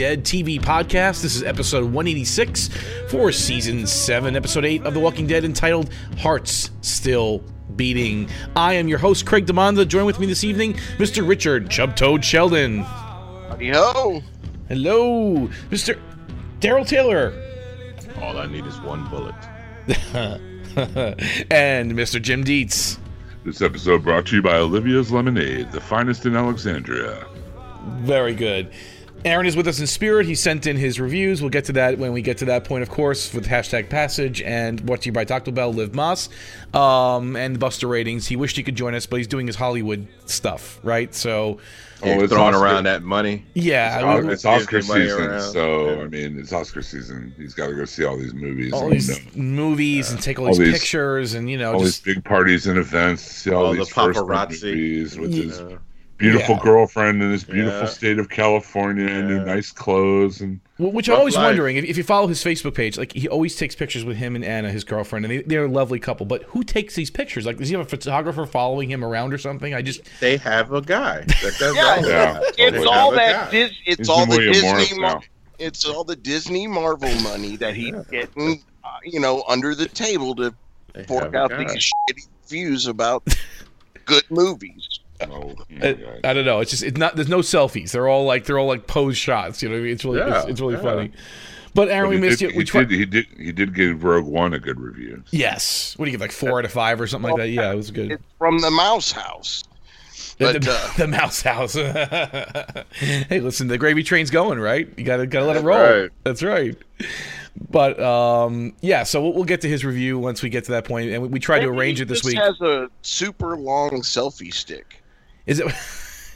Dead TV podcast. This is episode 186 for season 7, episode 8 of The Walking Dead, entitled Hearts Still Beating. I am your host, Craig DeMonda. Join with me this evening, Mr. Richard Chubtoad Sheldon. Yo, Hello, Mr. Daryl Taylor. All I need is one bullet. and Mr. Jim Dietz. This episode brought to you by Olivia's Lemonade, the finest in Alexandria. Very good. Aaron is with us in spirit. He sent in his reviews. We'll get to that when we get to that point, of course, with hashtag passage and brought to you by Taco Bell, Live Moss, um, and Buster ratings. He wished he could join us, but he's doing his Hollywood stuff, right? So, Oh, Yeah, it's throwing Oscar- around that money. yeah, It's, it's Oscar season, around. so Yeah. I mean, it's Oscar season. He's got to go see all these movies, all and, these uh, movies and take all all these, these- pictures and you know all just these big parties and events. See all, All the these first paparazzi. movies with Yeah. his beautiful Yeah. girlfriend in this beautiful Yeah. state of California, and in Yeah. nice clothes, and Wh- Which I'm always life. wondering if, if you follow his Facebook page, like he always takes pictures with him and Anna, his girlfriend, and they, they're a lovely couple. But who takes these pictures? Like, does he have a photographer following him around or something? I just They have a guy. That does Yeah, yeah. it's all that. Dis- it's He's all the the William Disney. Mar- it's all the Disney Marvel money that he's getting, uh, you know, under the table to They fork out these shitty views about good movies. Oh, I, I don't know. It's just it's not. There's no selfies. They're all like they're all like pose shots. You know, what I mean? it's really Yeah, it's, it's really yeah. funny. But Aaron, But we missed did, you. We he, tried. did, he did. He did give Rogue One a good review. Yes. What do you give? Like four out of five or something like that? Yeah, it was good. It's from the Mouse House. The, But the, uh, the mouse house. hey, listen, the gravy train's going, right? You gotta gotta let it roll. right. That's right. But um, yeah, so we'll, we'll get to his review once we get to that point, and we, we tried to arrange it this just week. Has a super long selfie stick. Is it?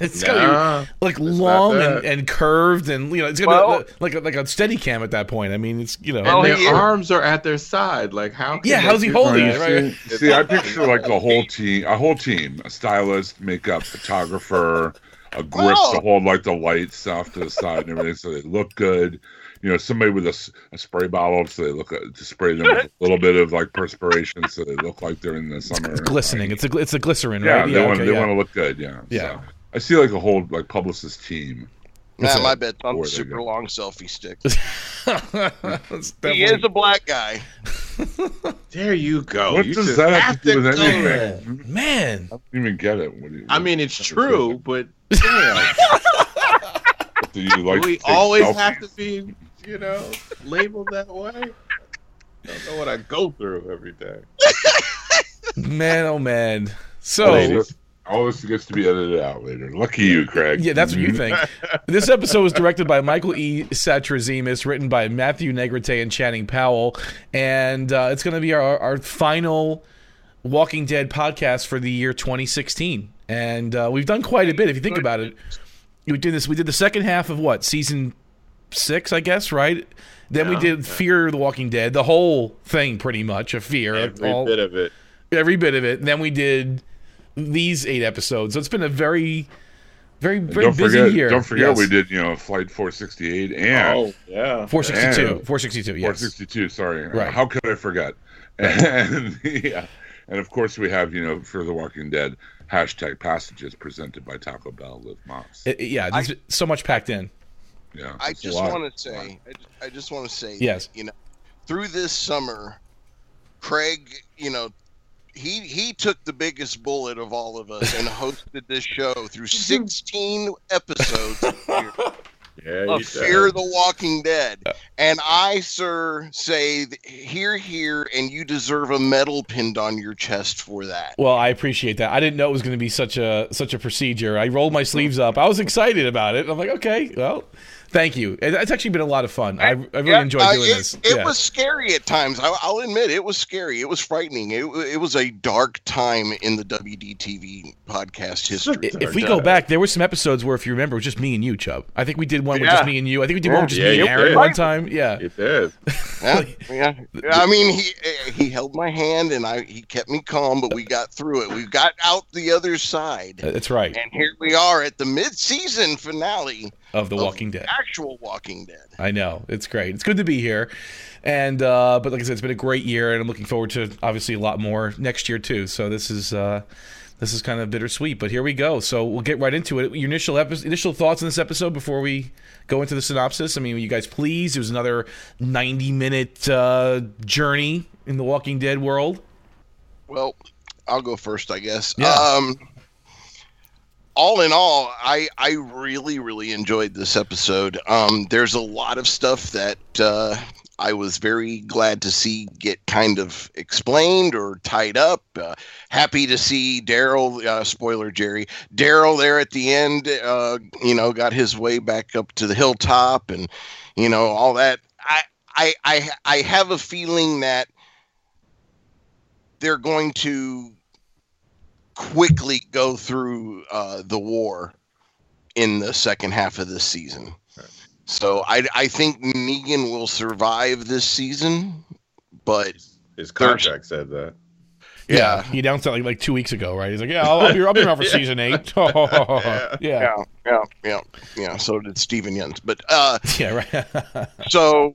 It's gonna be like long and, and curved, and you know, it's gonna Well- be like a, like a steady cam at that point. I mean, it's you know, Well, And oh, their he is- arms are at their side. Like how? Can Yeah, how's he holding it, right? See, see, I picture like the whole team, a whole team, a stylist, makeup, photographer, a grip Oh. to hold like the lights off to the side and everything, so they look good. You know, somebody with a spray bottle, so they look uh, to spray them with a little bit of like perspiration, so they look like they're in the summer. it's glistening. It's a it's a glycerin, Yeah, right? they want okay, they yeah. want to look good. Yeah, Yeah. So, I see like a whole like publicist team. Nah, my bet's on Boy, the super long selfie stick. That's He is a black guy. There you go. what You does just that have to do with go there. anything? man. I don't even get it. What do you, I mean, it's true, but damn, do you like? we always selfies? have to be, you know, labeled that way. I don't know what I go through every day. Man, oh man. So Ladies. All this gets to be edited out later. Lucky you, Craig. yeah, that's what you think. this episode was directed by Michael E. Satrazemis, written by Matthew Negrete and Channing Powell, and uh, it's going to be our, our final Walking Dead podcast for the year 2016. And uh, we've done quite a bit if you think about it. We did this. We did the second half of what season six, I guess, right? Then we Yeah, did Fear the Walking Dead, the whole thing, pretty much, of Fear, Every all- bit of it. every bit of it. And then we did these eight episodes. So it's been a very Very very don't busy forget, year. don't forget Yes. we did you know flight 468 and Oh yeah. 462. and- 462. Yes. 462. Sorry, Right. How could I forget? And yeah, and of course we have you know for The Walking Dead hashtag passages presented by Taco Bell with Moms. It- it- yeah. There's so much packed in. Yeah, I just want to say, I just, want to say, Yes. you know, through this summer, Craig, you know, he he took the biggest bullet of all of us and hosted this show through 16 episodes of Fear, Yeah. of you Fear did. the Walking Dead, and I, sir, say th- here, here, and you deserve a medal pinned on your chest for that. Well, I appreciate that. I didn't know it was going to be such a such a procedure. I rolled my sleeves up. I was excited about it. I'm like, okay, well, thank you. It's actually been a lot of fun. I, I really Yeah, enjoyed uh, doing it, this. It Yeah. was scary at times. I, I'll admit it was scary. It was frightening. It, it was a dark time in the WDTV podcast history. I- If we go back, there were some episodes where, if you remember, it was just me and you, Chubb. I think we did one with just me and you. I think we did one with just Yeah, me and you Aaron did. one time. Yeah. It did. Yeah, yeah. I mean, he he held my hand and I he kept me calm, but we got through it. We got out the other side, That's right. and here we are at the mid-season finale Of The of Walking Dead. actual Walking Dead. I know it's great. It's good to be here, and uh, but like I said, it's been a great year, and I'm looking forward to obviously a lot more next year too. So this is uh, this is kind of bittersweet, but here we go. So we'll get right into it. Your initial epi- initial thoughts on this episode before we go into the synopsis. I mean, you guys pleased? It was another 90 minute uh, journey in the Walking Dead world. Well, I'll go first, I guess. Yeah. Um, all in all, I I really really enjoyed this episode. Um, there's a lot of stuff that uh, I was very glad to see get kind of explained or tied up. Uh, happy to see Daryl. Uh, spoiler, Jerry. Daryl there at the end. Uh, you know, got his way back up to the hilltop, and you know all that. I I I I have a feeling that they're going to quickly go through uh, the war in the second half of this season. So I, I think Negan will survive this season, but His contract said that. yeah, he announced that like, like two weeks ago, right? He's like, "Yeah, I'll, I'll be, I'll be around for season eight. yeah, yeah, yeah, yeah, yeah, yeah. So did Steven Yeun. But uh, yeah, right. so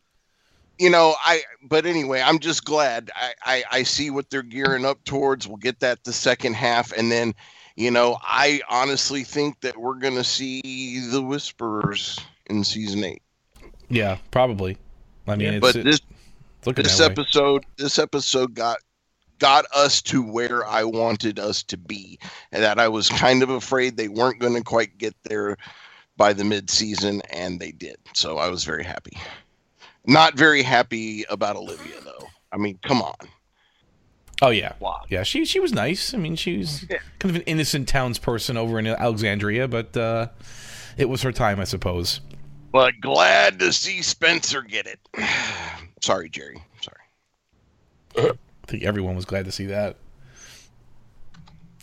you know i but anyway i'm just glad. I, I i see what they're gearing up towards. We'll get that the second half. And then you know i honestly think that we're gonna see the whisperers in season eight. Yeah, probably. I mean, it's, but this this that way. episode this episode got got us to where i wanted us to be. And that i was kind of afraid they weren't going to quite get there by the mid-season and they did. So i was very happy not very happy about olivia though i mean come on Oh yeah, Wow. yeah. She she was nice. I mean, she was Yeah. kind of an innocent townsperson over in Alexandria, but uh, it was her time, I suppose. but glad to see spencer get it sorry jerry sorry I think everyone was glad to see that.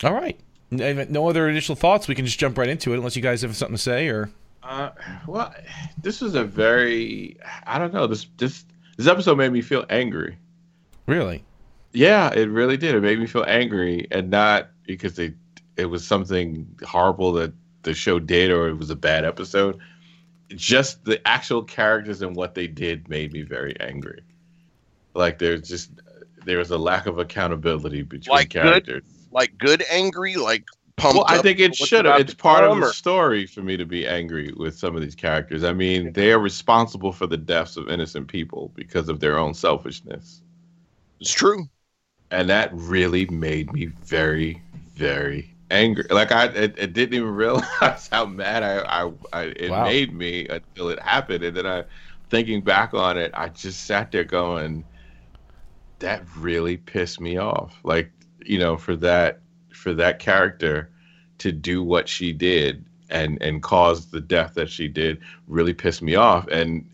All right. No other initial thoughts. We can just jump right into it, unless you guys have something to say, or Uh, well, this was a very I don't know this this this episode made me feel angry. really. Yeah, it really did. It made me feel angry, and not because they it was something horrible that the show did or it was a bad episode. Just the actual characters and what they did made me very angry. Like there's just there was a lack of accountability between Like good? characters. like good angry like pumped Well, I up think it should have. It's part of come, the story for me to be angry with some of these characters. I mean, they are responsible for the deaths of innocent people because of their own selfishness. it's true and that really made me very very angry like i it, it didn't even realize how mad i i, I it Wow. made me until it happened and then i thinking back on it i just sat there going that really pissed me off like you know for that for that character to do what she did and and cause the death that she did really pissed me off and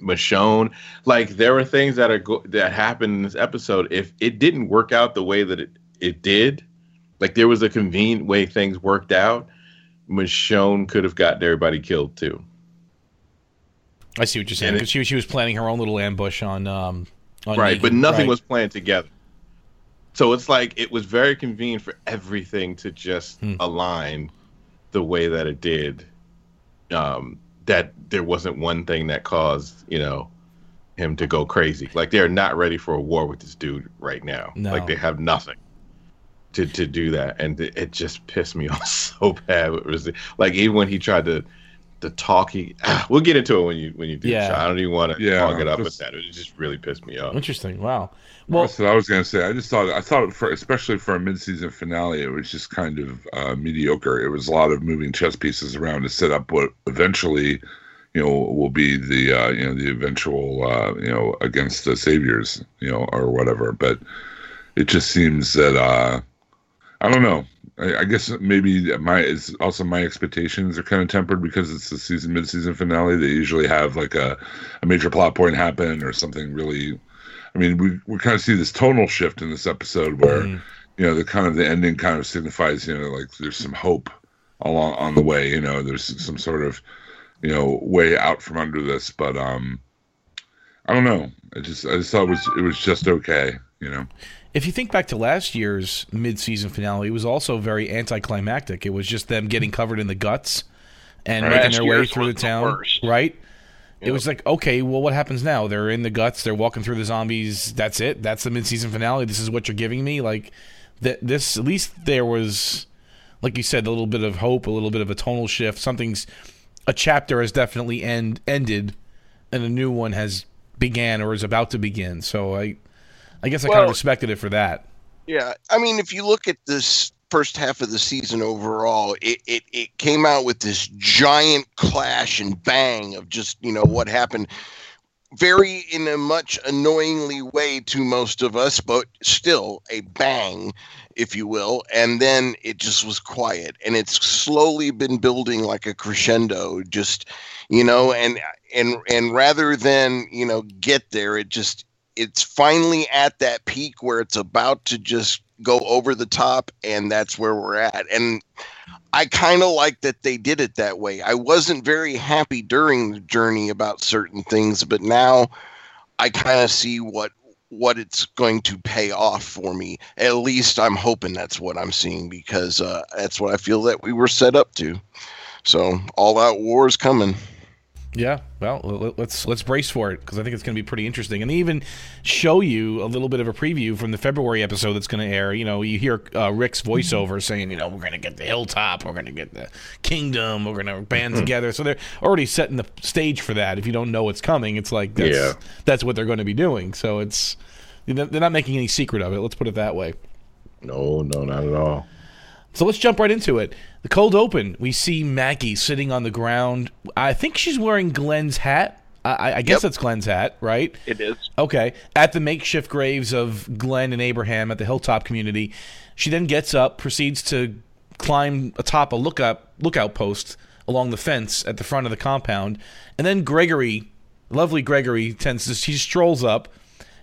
Michonne, like there were things that are go- that happened in this episode. If it didn't work out the way that it, it did, like there was a convenient way things worked out, Michonne could have gotten everybody killed too. I see what you're saying. It- she she was planning her own little ambush on um on right, Negan. but nothing Right. was planned together. So it's like it was very convenient for everything to just Hmm. align the way that it did, um, that there wasn't one thing that caused you know him to go crazy. Like they're not ready for a war with this dude right now. No. Like they have nothing to to do that, and it, just pissed me off so bad. It was like even when he tried to the talk, he ah, we'll get into it when you when you do. Yeah. Yeah. I don't even want to Yeah, talk it up with that. It just really pissed me off. Interesting. Wow. Well, Well, That's what I was gonna say. I just thought I thought for especially for a mid-season finale, it was just kind of uh, mediocre. It was a lot of moving chess pieces around to set up what eventually, you know, will be the uh, you know the eventual uh, you know against the saviors, you know, or whatever. But it just seems that uh, I don't know. I, I guess maybe my it's also my expectations are kind of tempered because it's the season mid-season finale. They usually have like a, a major plot point happen or something really. I mean, we we kind of see this tonal shift in this episode where Mhm. you know the kind of the ending kind of signifies you know like there's some hope along on the way. You know, there's some sort of you know way out from under this, but um, I don't know. I just I just thought it was it was just okay. You know. If you think back to last year's mid-season finale, it was also very anticlimactic. It was just them getting covered in the guts and Right. making their way through the the town. worst. right? It was like, okay, well, what happens now? They're in the guts. They're walking through the zombies. That's it. That's the mid-season finale. This is what you're giving me. Like, th- this. At least there was, like you said, a little bit of hope, a little bit of a tonal shift. Something's a chapter has definitely end ended, and a new one has began or is about to begin. So I, I guess I kind of respected it for that. Yeah, I mean, if you look at this first half of the season overall, it, it, it came out with this giant clash and bang of just, you know, what happened very in a much annoyingly way to most of us, but still a bang, if you will. And then it just was quiet. And it's slowly been building like a crescendo, just, you know, and and and rather than, you know, get there, it just it's finally at that peak where it's about to just go over the top and that's where we're at. And i kind of like that they did it that way. I wasn't very happy during the journey about certain things but now i kind of see what what it's going to pay off for me. At least i'm hoping that's what i'm seeing because uh, that's what i feel that we were set up to. So all out war is coming Yeah, well, let's let's brace for it because I think it's going to be pretty interesting, and they even show you a little bit of a preview from the February episode that's going to air. You know, you hear uh, Rick's voiceover saying, you know, we're going to get the hilltop, we're going to get the kingdom, we're going to band together. So they're already setting the stage for that. If you don't know what's coming, it's like that's, Yeah. that's what they're going to be doing. So it's they're not making any secret of it. Let's put it that way. No, no, not at all. So let's jump right into it. The cold open. We see Maggie sitting on the ground. I think she's wearing Glenn's hat. I, I guess Yep. that's Glenn's hat, right? it is Okay. At the makeshift graves of Glenn and Abraham at the Hilltop community, she then gets up, proceeds to climb atop a lookout lookout post along the fence at the front of the compound, and then Gregory, lovely Gregory, tends to he strolls up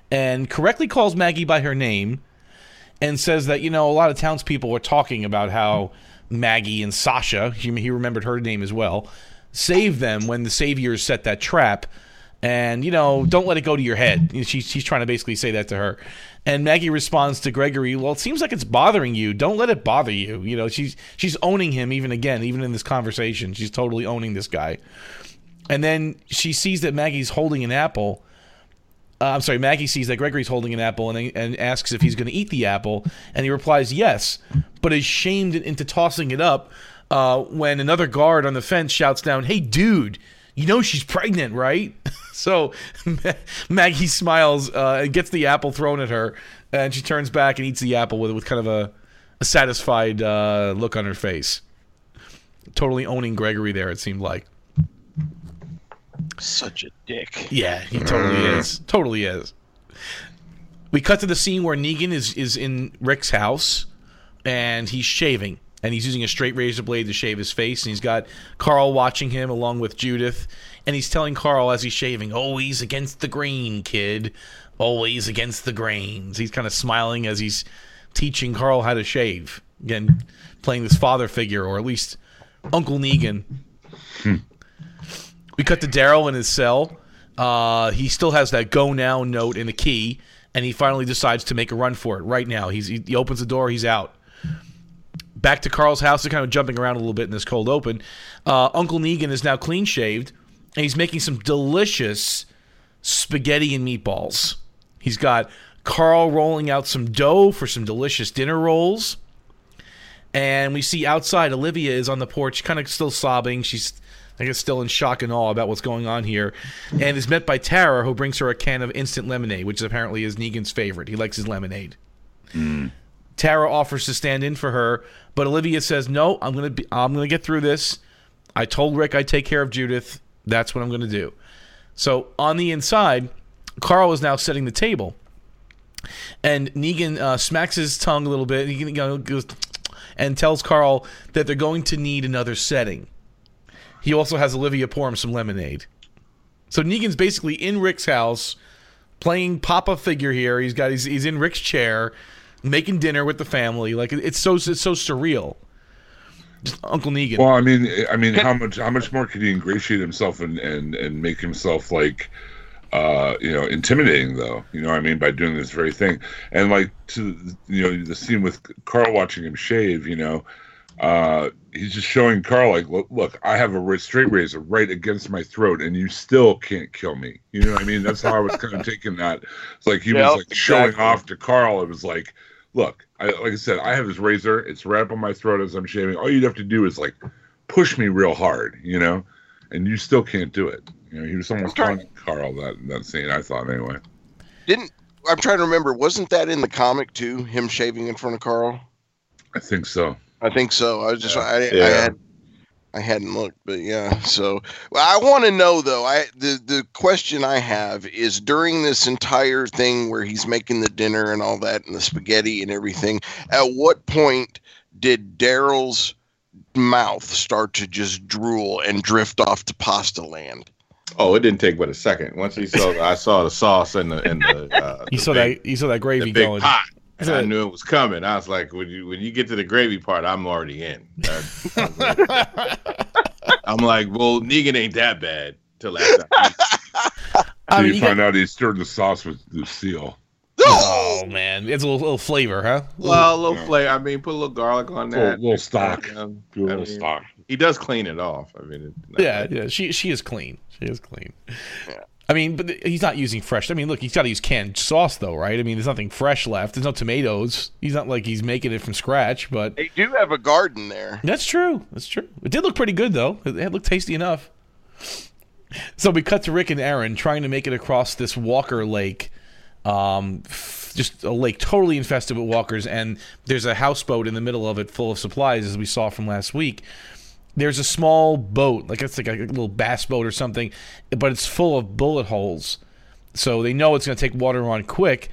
and correctly calls Maggie by her name and says that you know a lot of townspeople were talking about how Maggie and Sasha, he, he remembered her name as well, saved them when the saviors set that trap. And you know, don't let it go to your head. She's trying to basically say that to her, and Maggie responds to Gregory, "Well, it seems like it's bothering you. Don't let it bother you." You know, she's she's owning him even again, even in this conversation. She's totally owning this guy. And then she sees that Maggie's holding an apple, uh, I'm sorry, Maggie sees that Gregory's holding an apple and, and asks if he's going to eat the apple, and he replies yes, but is shamed into tossing it up uh, when another guard on the fence shouts down, "Hey, dude, you know she's pregnant, right?" so Maggie smiles uh, and gets the apple thrown at her, and she turns back and eats the apple with with kind of a, a satisfied uh, look on her face. Totally owning Gregory there, it seemed like. Such a dick Yeah, he totally mm. is. Totally is. We cut to the scene where Negan is is in Rick's house and he's shaving and he's using a straight razor blade to shave his face and he's got Carl watching him along with Judith and he's telling Carl as he's shaving, "Always against the grain, kid. Always against the grains." He's kind of smiling as he's teaching Carl how to shave. Again, playing this father figure or at least Uncle Negan. Hmm. We cut to Daryl in his cell. Uh, he still has that go now note in the key, and he finally decides to make a run for it right now. He's, he, he opens the door, he's out. Back to Carl's house. They're kind of jumping around a little bit in this cold open. Uh, Uncle Negan is now clean shaved, and he's making some delicious spaghetti and meatballs. He's got Carl rolling out some dough for some delicious dinner rolls. And we see outside Olivia is on the porch, kind of still sobbing. She's, I guess, still in shock and awe about what's going on here, and is met by Tara, who brings her a can of instant lemonade, which apparently is Negan's favorite. He likes his lemonade. Tara offers to stand in for her, but Olivia says, "No, I'm gonna be, I'm gonna get through this. I told Rick I'd take care of Judith. That's what I'm gonna do." So on the inside, Carl is now setting the table, and Negan uh, smacks his tongue a little bit. He you know, goes and tells Carl that they're going to need another setting. He also has Olivia pour him some lemonade. So Negan's basically in Rick's house, playing Papa figure here. He's got he's, he's in Rick's chair, making dinner with the family. Like it- it's so it's so surreal. Just Uncle Negan. Well, I mean, I mean, how much how much more could he ingratiate himself and and and make himself like, uh, you know, intimidating though? You know, what I mean, by doing this very thing, and like to you know the scene with Carl watching him shave. You know, uh, he's just showing Carl like, look, look, I have a straight razor right against my throat, and you still can't kill me. You know what I mean? That's how I was kind of taking that. It's like he Yep, was like showing exactly. off to Carl. It was like. Look, I, like I said, I have this razor. It's right up on my throat as I'm shaving. All you'd have to do is like push me real hard, you know, and you still can't do it. You know, he was almost trying- Carl that that scene. I thought anyway. Didn't I'm trying to remember? Wasn't that in the comic too? Him shaving in front of Carl. I think so. I think so. I was just I, I Yeah. had I hadn't looked, but yeah. So well, I want to know though. I the the question I have is during this entire thing where he's making the dinner and all that and the spaghetti and everything. At what point did Daryl's mouth start to just drool and drift off to pasta land? Oh, it didn't take but a second. Once he saw, I saw the sauce and the and the. Uh, you the saw big, that you saw that the gravy big going. pot, and I knew it was coming. I was like, when you when you get to the gravy part, I'm already in. I- I was like- I'm like, well, Negan ain't that bad till after. I eat. I So mean, you you got- find out he stirred the sauce with Lucille. oh man, it's a little, little flavor, huh? Well, a little flavor. I mean, put a little garlic on Little, A little stock. Um, Do a I little mean, stock. He does clean it off. I mean, it, Yeah, yeah. She she is clean. She is clean. I mean, but th- he's not using fresh. I mean, look, he's got to use canned sauce, though, right? I mean, there's nothing fresh left. There's no tomatoes. He's not like he's making it from scratch, but They do have a garden there. that's true. That's true. It did look pretty good, though. It, looked tasty enough. So we cut to Rick and Aaron trying to make it across this Walker Lake, um, f- just a lake totally infested with walkers, and there's a houseboat in the middle of it full of supplies, as we saw from last week. There's a small boat, like it's like a little bass boat or something, but it's full of bullet holes. So they know it's going to take water on quick.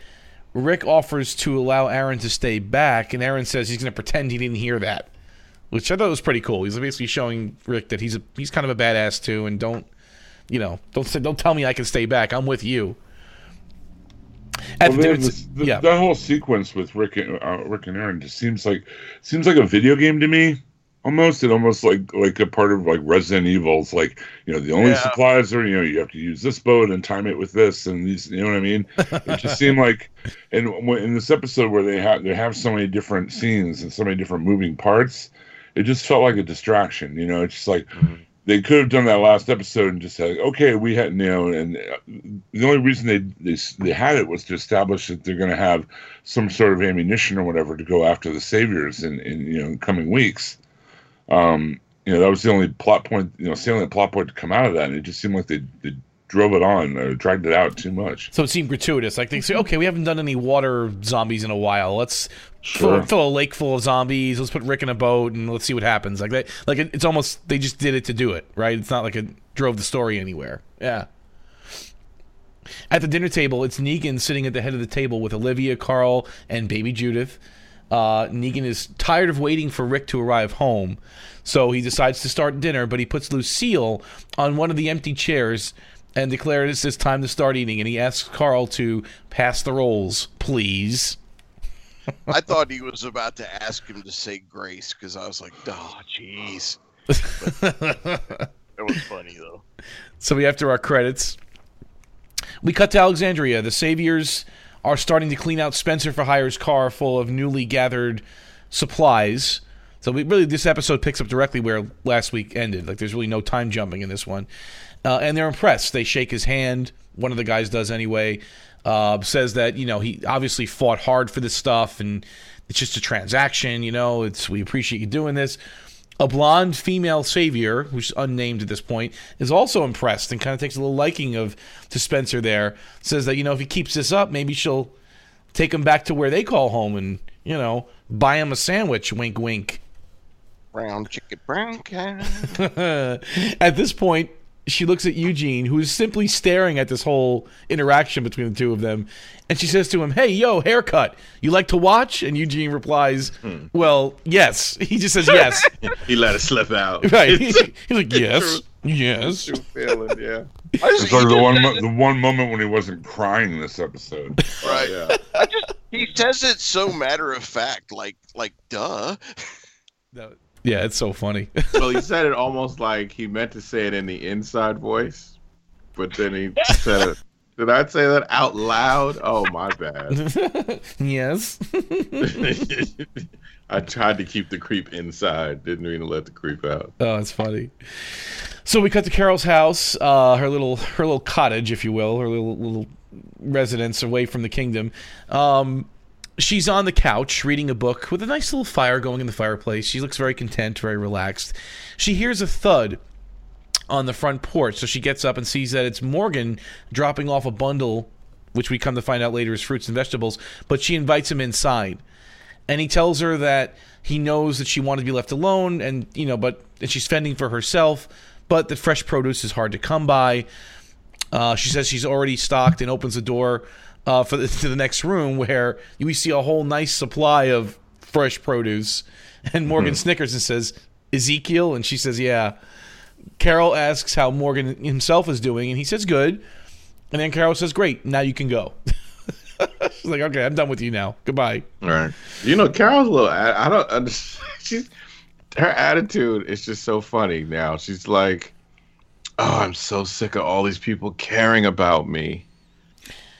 Rick offers to allow Aaron to stay back, and Aaron says he's going to pretend he didn't hear that, which I thought was pretty cool. He's basically showing Rick that he's a, he's kind of a badass too, and don't you know don't say, don't tell me I can stay back. I'm with you. Well, the they this, t- yeah, that whole sequence with Rick and uh, Rick and Aaron just seems like seems like a video game to me. Almost, it almost like like a part of like Resident Evil. It's like you know the only Yeah. supplies are you know you have to use this boat and time it with this and these. You know what I mean? It just seemed like, and in this episode where they have they have so many different scenes and so many different moving parts, it just felt like a distraction. You know, it's just like they could have done that last episode and just said, okay, we had, you know, and uh, the only reason they they, they had it was to establish that they're going to have some sort of ammunition or whatever to go after the saviors in, in you know coming weeks. Um, you know, that was the only plot point, you know, salient plot point to come out of that, and it just seemed like they, they drove it on or dragged it out too much. So it seemed gratuitous. Like they say, okay, we haven't done any water zombies in a while. Let's fill, fill a lake full of zombies. Let's put Rick in a boat and let's see what happens. Like that. Like it, it's almost they just did it to do it, right? It's not like it drove the story anywhere. Yeah. At the dinner table, it's Negan sitting at the head of the table with Olivia, Carl, and baby Judith. Uh, Negan is tired of waiting for Rick to arrive home, so he decides to start dinner. But he puts Lucille on one of the empty chairs and declares it's time to start eating. And he asks Carl to pass the rolls, please. I thought he was about to ask him to say grace because I was like, oh, jeez. It was funny though. So we after our credits, we cut to Alexandria. The Saviors are starting to clean out Spencer for Hire's car full of newly gathered supplies. So we really this episode picks up directly where last week ended. Like there's really no time jumping in this one, uh, and they're impressed. They shake his hand. One of the guys does anyway. Uh, says that you know he obviously fought hard for this stuff, and it's just a transaction. You know, it's we appreciate you doing this. A blonde female savior, who's unnamed at this point, is also impressed and kind of takes a little liking of to Spencer. There says that you know if he keeps this up, maybe she'll take him back to where they call home and you know buy him a sandwich. Wink, wink. Brown chicken, brown cow. at this point, she looks at Eugene, who is simply staring at this whole interaction between the two of them, and she says to him, "Hey, yo, haircut. You like to watch?" And Eugene replies, hmm. "Well, yes." He just says yes. He let it slip out. right. It's He's like, "Yes, yes." a true feeling, yeah. I just, It's like the one mo- the one moment when he wasn't crying this episode. right. Yeah. I just he says it so matter of fact, like like duh. Yeah, it's so funny. Well, he said it almost like he meant to say it in the inside voice, but then he said it. Did I say that out loud? Oh, my bad. yes. I tried to keep the creep inside. Didn't mean to let the creep out. Oh, it's funny. So we cut to Carol's house, uh, her little her little cottage, if you will, her little little residence away from the kingdom. Um, she's on the couch reading a book with a nice little fire going in the fireplace. She looks very content, very relaxed. She hears a thud on the front porch, so she gets up and sees that it's Morgan dropping off a bundle, which we come to find out later is fruits and vegetables. But she invites him inside and he tells her that he knows that she wanted to be left alone and you know but and she's fending for herself but the fresh produce is hard to come by uh, she says she's already stocked and opens the door uh, for the, to the next room where we see a whole nice supply of fresh produce and morgan snickers and says ezekiel and she says yeah carol asks how morgan himself is doing and he says good and then carol says great now you can go she's like okay i'm done with you now goodbye All right. You know, Carol's a little. I, I don't understand. She's her attitude is just so funny now. She's like, "Oh, I'm so sick of all these people caring about me."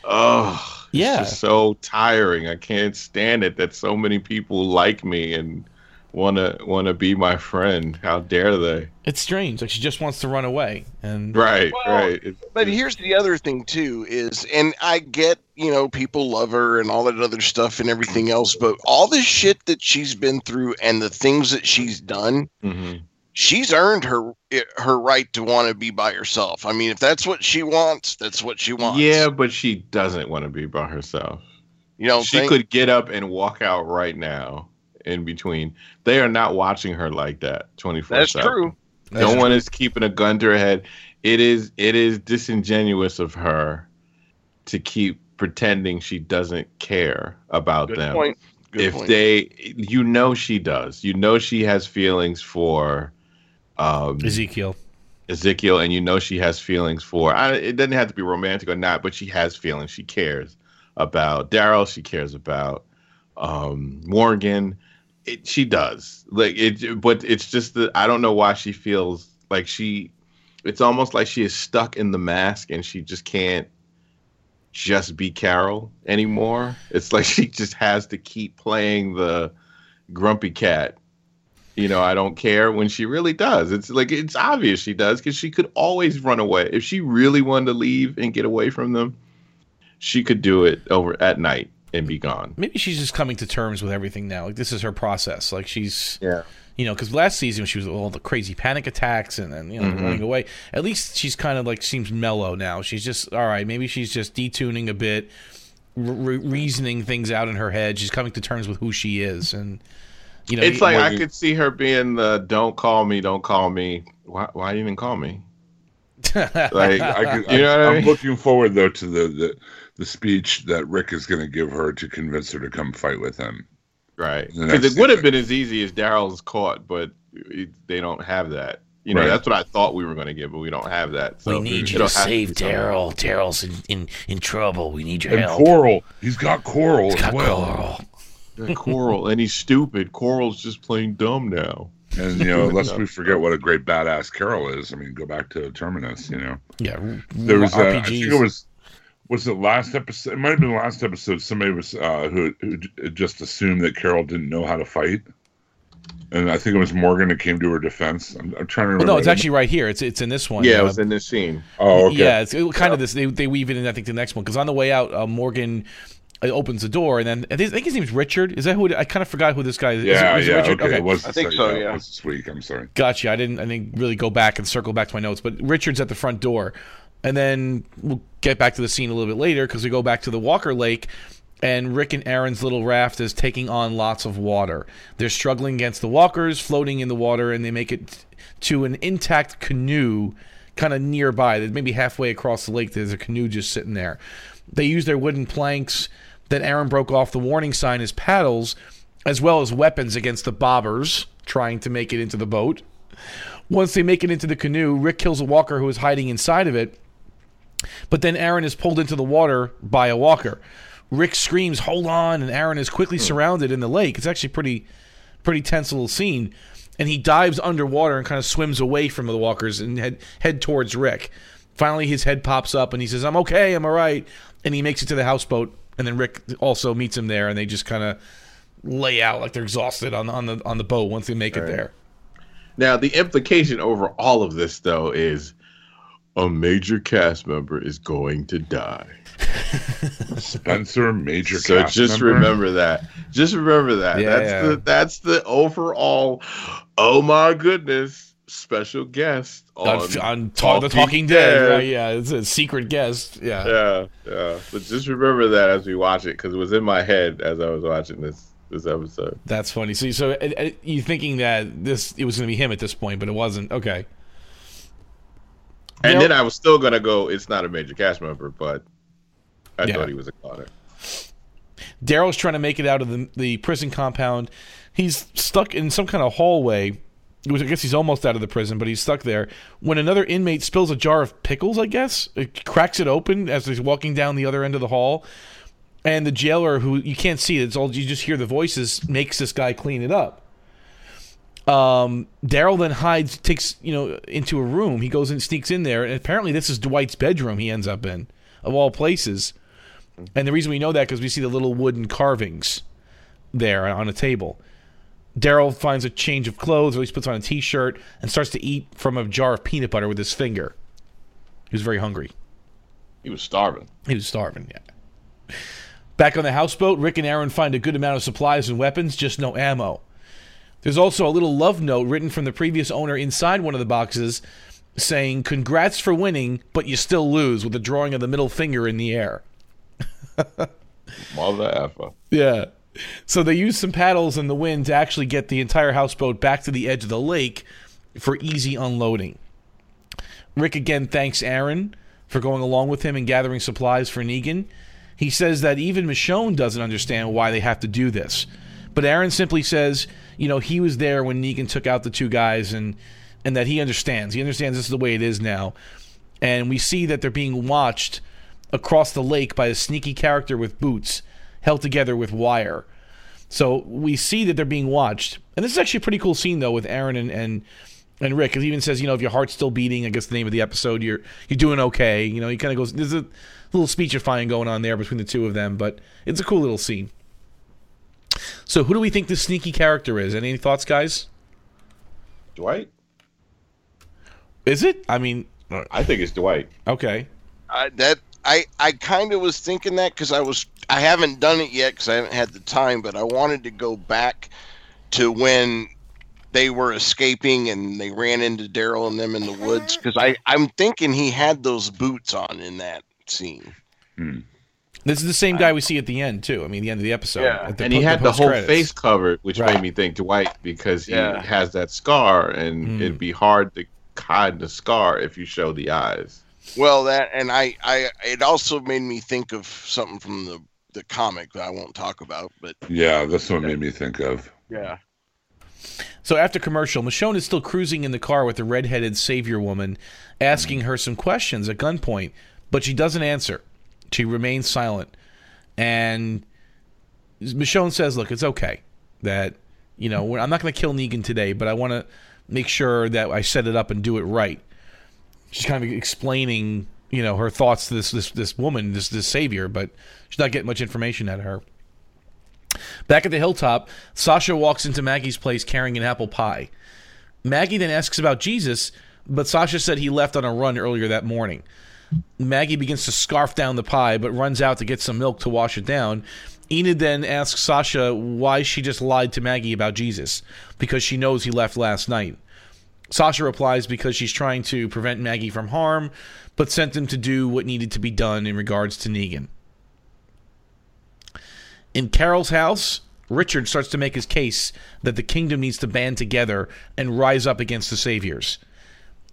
Oh, it's Yeah. just so tiring. I can't stand it that so many people like me and wanna wanna be my friend. How dare they? It's strange. Like she just wants to run away, and Right, Well, right. It's- But here's the other thing too is and I get, you know, people love her and all that other stuff and everything else, but all the shit that she's been through and the things that she's done, mhm. She's earned her eh, her right to want to be by herself. I mean, if that's what she wants, that's what she wants. Yeah, but she doesn't want to be by herself. You know, she could get up and walk out right now in between. They are not watching her like that 24 That's true. No one is keeping a gun to her head. It is it is disingenuous of her to keep pretending she doesn't care about Good them. point. Good if point. they you know she does. You know she has feelings for um Ezekiel. Ezekiel, and you know she has feelings for. I, it doesn't have to be romantic or not, but she has feelings. She cares about Daryl. She cares about um, Morgan. It, she does like it, but it's just that I don't know why she feels like she. It's almost like she is stuck in the mask, and she just can't just be Carol anymore. It's like she just has to keep playing the grumpy cat you know, I don't care when she really does. It's like it's obvious she does because she could always run away. If she really wanted to leave and get away from them, she could do it over at night and be gone. Maybe she's just coming to terms with everything now. Like this is her process. Like she's, Yeah. you know, because last season she was all the crazy panic attacks and then you know Mhm. running away. At least she's kind of like seems mellow now. She's just all right. Maybe she's just detuning a bit, re- reasoning things out in her head. She's coming to terms with who she is, and you know, it's like I Morgan- could see her being the "Don't call me, don't call me." Why? Why you even call me? Like, I could, You know what I I'm mean? looking forward though to the, the the speech that Rick is going to give her to convince her to come fight with him. right? Because it would have been as easy as Daryl's caught, but they don't have that. You know, Right. that's what I thought we were going to get, but we don't have that. So we need you to save be something. Daryl. Daryl's in, in, in trouble. We need your And help. Coral, he's got Coral He's as got well. Coral. Yeah, Coral, and he's stupid. Coral's just plain dumb now. And you know, lest we forget what a great badass Carol is. I mean, go back to Terminus. You know, yeah, there was uh, I RPGs. think it was was it last episode? It might have been the last episode. Somebody was uh, who, who just assumed that Carol didn't know how to fight. and I think it was Morgan that came to her defense. I'm, I'm trying to remember. Well, no, it's actually right here. It's it's in this one. Yeah, it Uh, was in this scene. Oh, okay. Yeah, it's it, kind of this. They, they weave it in. I think the next one because on the way out, uh, Morgan uh, opens the door, and then I think I think his name's Richard. Is that who? It, I kind of forgot who this guy is. Yeah, is it, is it yeah, Richard? okay. It was I think this- so, It yeah. was this week. I'm sorry. Gotcha. I didn't. I didn't really go back and circle back to my notes, but Richard's at the front door, and then we'll get back to the scene a little bit later because we go back to the Walker Lake, and Rick and Aaron's little raft is taking on lots of water. They're struggling against the walkers, floating in the water, and they make it to an intact canoe, kind of nearby. That maybe halfway across the lake, there's a canoe just sitting there. They use their wooden planks that Aaron broke off the warning sign as paddles, as well as weapons against the bobbers trying to make it into the boat. Once they make it into the canoe, Rick kills a walker who is hiding inside of it. But then Aaron is pulled into the water by a walker. Rick screams, "Hold on!" and Aaron is quickly hmm. surrounded in the lake. It's actually pretty, pretty tense little scene. And he dives underwater and kind of swims away from the walkers and head head towards Rick. Finally, his head pops up and he says, "I'm okay, I'm all right." And he makes it to the houseboat. And then Rick also meets him there, and they just kind of lay out like they're exhausted on on the on the boat once they make it there. Now, the implication over all of this, though, is a major cast member is going to die. Spencer, major. So cast just member. remember that. Just remember that. Yeah, that's yeah. the that's the overall. Oh my goodness! Special guest on, on, on Ta- the Talking Dead. Right? Yeah, it's a secret guest. Yeah. Yeah, yeah. But just remember that as we watch it, because it was in my head as I was watching this this episode. that's funny. So, so uh, uh, you thinking that this it was going to be him at this point, but it wasn't. Okay. And then I was still gonna go. It's not a major cast member, but I Yeah. thought he was a Connor. Daryl's trying to make it out of the, the prison compound. He's stuck in some kind of hallway. I guess he's almost out of the prison, but he's stuck there. When another inmate spills a jar of pickles, I guess it cracks it open as he's walking down the other end of the hall, and the jailer, who you can't see, it's all you just hear the voices, makes this guy clean it up. Um, Daryl then hides, takes you know into a room. He goes and sneaks in there, and apparently this is Dwight's bedroom. He ends up in, of all places. And the reason we know that because we see the little wooden carvings there on a table. Daryl finds a change of clothes, or at least puts on a T-shirt, and starts to eat from a jar of peanut butter with his finger. He was very hungry. He was starving. He was starving. Yeah. Back on the houseboat, Rick and Aaron find a good amount of supplies and weapons, just no ammo. There's also a little love note written from the previous owner inside one of the boxes saying, Congrats for winning, but you still lose, with a drawing of the middle finger in the air. Mother effer. Yeah. So they use some paddles in the wind to actually get the entire houseboat back to the edge of the lake for easy unloading. Rick again thanks Aaron for going along with him and gathering supplies for Negan. He says that even Michonne doesn't understand why they have to do this. But Aaron simply says, you know, he was there when Negan took out the two guys and and that he understands. He understands this is the way it is now. And we see that they're being watched across the lake by a sneaky character with boots held together with wire. So we see that they're being watched. And this is actually a pretty cool scene though with Aaron and and, and Rick. He even says, you know, if your heart's still beating, I guess the name of the episode, you're you're doing okay. You know, he kind of goes. There's a little speechifying going on there between the two of them, but it's a cool little scene. So who do we think this sneaky character is? Any thoughts, guys? Dwight. Is it? I mean, I think it's Dwight. okay. I, that I I kind of was thinking that because I was I haven't done it yet because I haven't had the time, but I wanted to go back to when they were escaping and they ran into Daryl and them in the woods because I I'm thinking he had those boots on in that scene. This is the same guy we see at the end too. I mean, the end of the episode. at the and he po- had the whole post-credits. face covered, which Right. made me think Dwight because he Yeah. has that scar, and Hmm. it'd be hard to hide the scar if you show the eyes. Well, that and I I it also made me think of something from the the comic that I won't talk about, but Yeah, that's what made me think of. yeah. So after commercial, Michonne is still cruising in the car with the redheaded savior woman, asking her some questions at gunpoint, but she doesn't answer. She remains silent. And Michonne says, "Look, it's okay that you know I'm not going to kill Negan today, but I want to make sure that I set it up and do it right." She's kind of explaining, you know, her thoughts to this this this woman, this this savior, but she's not getting much information out of her. Back at the hilltop, Sasha walks into Maggie's place carrying an apple pie. Maggie then asks about Jesus, but Sasha said he left on a run earlier that morning. Maggie begins to scarf down the pie, but runs out to get some milk to wash it down. Enid then asks Sasha why she just lied to Maggie about Jesus, because she knows he left last night. Sasha replies because she's trying to prevent Maggie from harm, but sent them to do what needed to be done in regards to Negan. In Carol's house, Richard starts to make his case that the kingdom needs to band together and rise up against the saviors.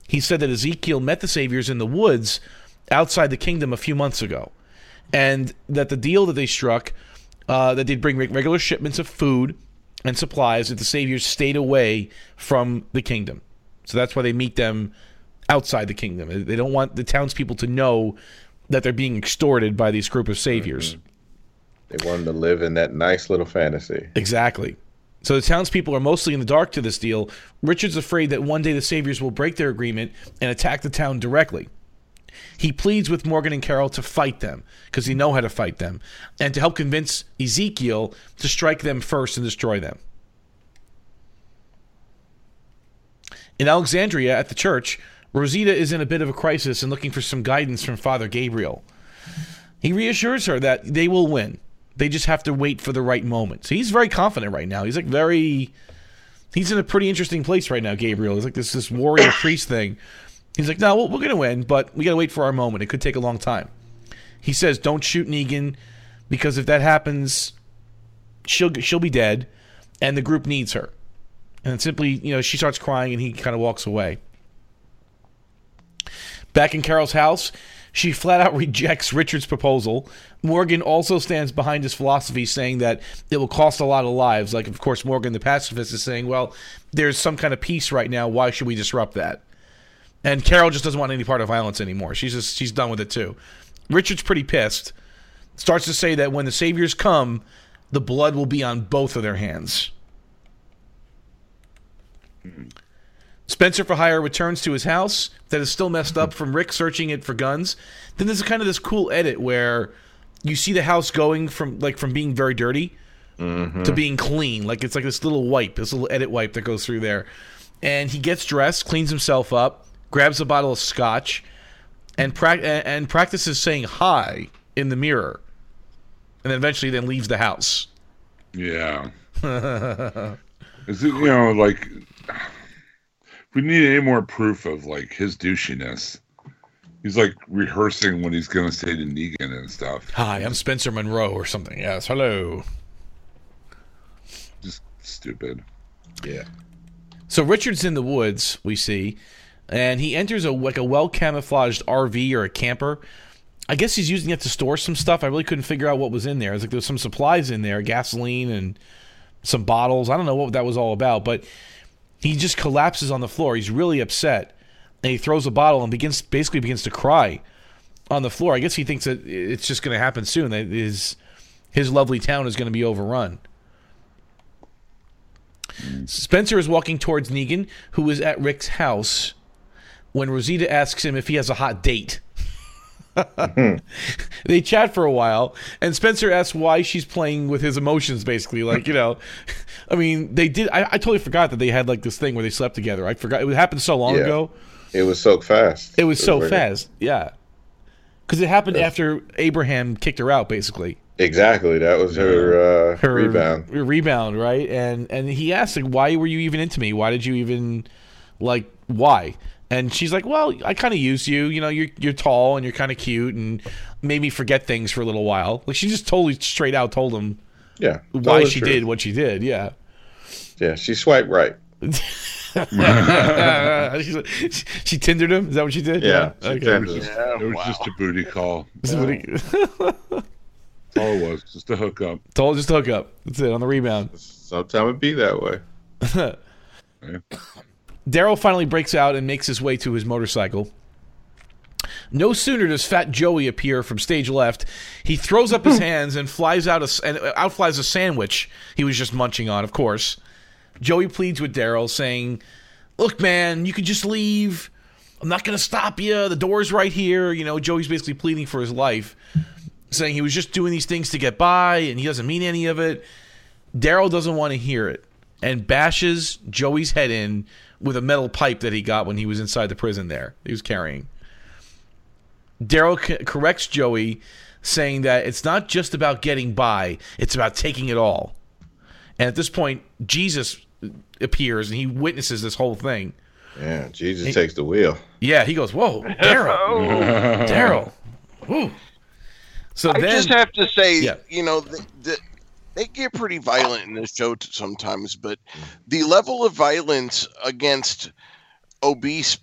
He said that Ezekiel met the saviors in the woods outside the kingdom a few months ago, and that the deal that they struck, uh, that they'd bring regular shipments of food and supplies if the saviors stayed away from the kingdom. So that's why they meet them outside the kingdom. They don't want the townspeople to know that they're being extorted by this group of saviors. Mm-hmm. They wanted to live in that nice little fantasy. Exactly. So the townspeople are mostly in the dark to this deal. Richard's afraid that one day the Saviors will break their agreement and attack the town directly. He pleads with Morgan and Carol to fight them because he know how to fight them, and to help convince Ezekiel to strike them first and destroy them. In Alexandria at the church, Rosita is in a bit of a crisis and looking for some guidance from Father Gabriel. He reassures her that they will win. They just have to wait for the right moment. So he's very confident right now. He's like very he's in a pretty interesting place right now, Gabriel. He's like this this warrior priest thing. He's like, no, we're, we're gonna win, but we gotta wait for our moment. It could take a long time. He says, don't shoot Negan because if that happens, she'll she'll be dead, and the group needs her. And simply, you know, she starts crying, and he kind of walks away. Back in Carol's house, she flat out rejects Richard's proposal. Morgan also stands behind his philosophy, saying that it will cost a lot of lives. Like, of course, Morgan, the pacifist, is saying, well, there's some kind of peace right now. Why should we disrupt that? And Carol just doesn't want any part of violence anymore. She's just she's done with it too. Richard's pretty pissed. Starts to say that when the saviors come, the blood will be on both of their hands. Spencer for Hire returns to his house that is still messed up mm-hmm. from Rick searching it for guns. Then there's kind of this cool edit where you see the house going from like from being very dirty to mm-hmm. being clean. Like it's like this little wipe, this little edit wipe that goes through there. And he gets dressed, cleans himself up, grabs a bottle of scotch, and and and practices saying hi in the mirror. And then eventually then leaves the house. Yeah. Is it you know like we need any more proof of like his douchiness? He's like rehearsing what he's gonna say to Negan and stuff. Hi, I'm Spencer Monroe or something. Yes, hello. Just stupid. Yeah. So Richard's in the woods, we see, and he enters a like a well camouflaged RV or a camper. I guess he's using it to store some stuff. I really couldn't figure out what was in there. It's like there's some supplies in there, gasoline and some bottles. I don't know what that was all about, but he just collapses on the floor. He's really upset. And he throws a bottle and begins basically begins to cry on the floor. I guess he thinks that it's just going to happen soon. That his his lovely town is going to be overrun. Spencer is walking towards Negan, who is at Rick's house, when Rosita asks him if he has a hot date. they chat for a while, and Spencer asks why she's playing with his emotions, basically. Like, you know, I mean, they did. I, I totally forgot that they had like this thing where they slept together. I forgot. It happened so long Yeah. ago. It was so fast. It was so very- fast. Yeah. Because it happened after Abraham kicked her out, basically. Exactly. That was her, uh, her rebound. rebound, right? And and he asked like, "Why were you even into me? Why did you even like why?" And she's like, "Well, I kind of used you. You know, you're you're tall and you're kind of cute, and made me forget things for a little while." Like she just totally straight out told him Yeah. why she true. did what she did. Yeah. Yeah. She swiped right. She's she, she tindered him. Is that what she did? Yeah, she Okay. tindered It was, just, Yeah, it was wow. just a booty call. This is what all it was. Just a hookup. told just a hookup. That's it on the rebound. Sometimes it be that way. Daryl finally breaks out and makes his way to his motorcycle. No sooner does Fat Joey appear from stage left, he throws up his hands and flies out a, and uh, outflies a sandwich he was just munching on. Of course, Joey pleads with Daryl, saying, "Look, man, you could just leave. I'm not going to stop you. The door's right here." You know, Joey's basically pleading for his life, saying he was just doing these things to get by and he doesn't mean any of it. Daryl doesn't want to hear it and bashes Joey's head in with a metal pipe that he got when he was inside the prison there. He was carrying. Daryl c- corrects Joey, saying that it's not just about getting by, it's about taking it all. And at this point, Jesus appears and he witnesses this whole thing. Yeah, Jesus takes the wheel. Yeah, he goes, "Whoa, Daryl, oh. Daryl." Woo. So I then, just have to say, Yeah. you know, the, the, they get pretty violent in this show t- sometimes, but the level of violence against obese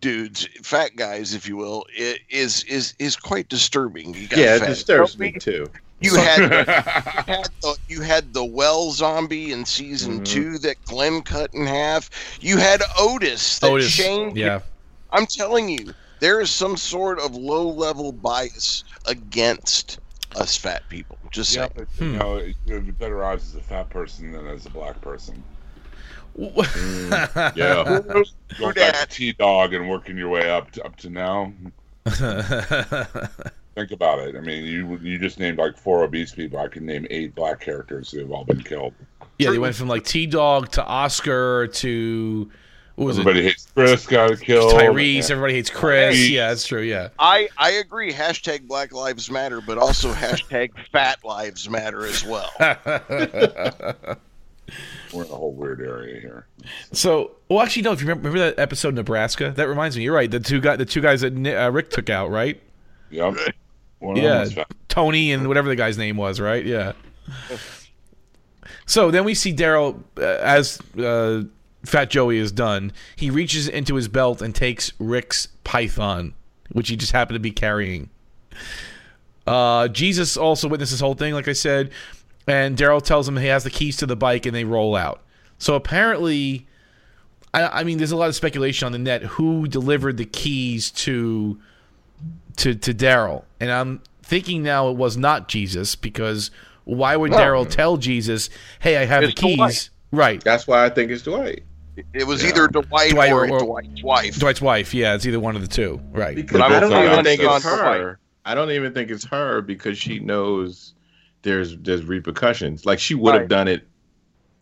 dudes, fat guys, if you will, i- is is is quite disturbing. You got Yeah, it fat disturbs zombies. me too. You had the, you had the you had the well zombie in season Mm-hmm. two that Glenn cut in half. You had Otis that Otis, Shane. yeah, I'm telling you, there is some sort of low level bias against us fat people. Just Yeah, saying. but, Hmm. you know, you have better odds as a fat person than as a black person. Yeah. Go back to T Dog and working your way up to, up to now. Think about it. I mean, you you just named like four obese people. I can name eight black characters who have all been killed. yeah. They went from like T Dog to Oscar to what was Everybody it? hates Chris. Got killed. Tyrese. Yeah. Everybody hates Chris. Tyrese. Yeah, that's true. Yeah. I I agree. Hashtag Black Lives Matter, but also hashtag Fat Lives Matter as well. We're in a whole weird area here. So, well, actually, no. If you remember, remember that episode Nebraska, that reminds me. You're right. The two guy, the two guys that uh, Rick took out, right? Yep. One Yeah, was. Tony and whatever the guy's name was, right? Yeah. So then we see Daryl uh, as uh, Fat Joey is done. He reaches into his belt and takes Rick's python, which he just happened to be carrying. Uh, Jesus also witnessed this whole thing, like I said, and Daryl tells him he has the keys to the bike, and they roll out. So apparently, I, I mean, there's a lot of speculation on the net who delivered the keys to to to Daryl, and I'm thinking now it was not Jesus because why would Daryl tell Jesus, "Hey, I have It's the keys"? Dwight. Right, That's why I think it's Dwight. It was either Dwight, Dwight or, or- or- Dwight's wife. Dwight's wife. Yeah, it's either one of the two. Right. Because I'm I don't even on think Scott it's Dwight. her. I don't even think it's her because she knows there's there's repercussions. Like she would have Right. done it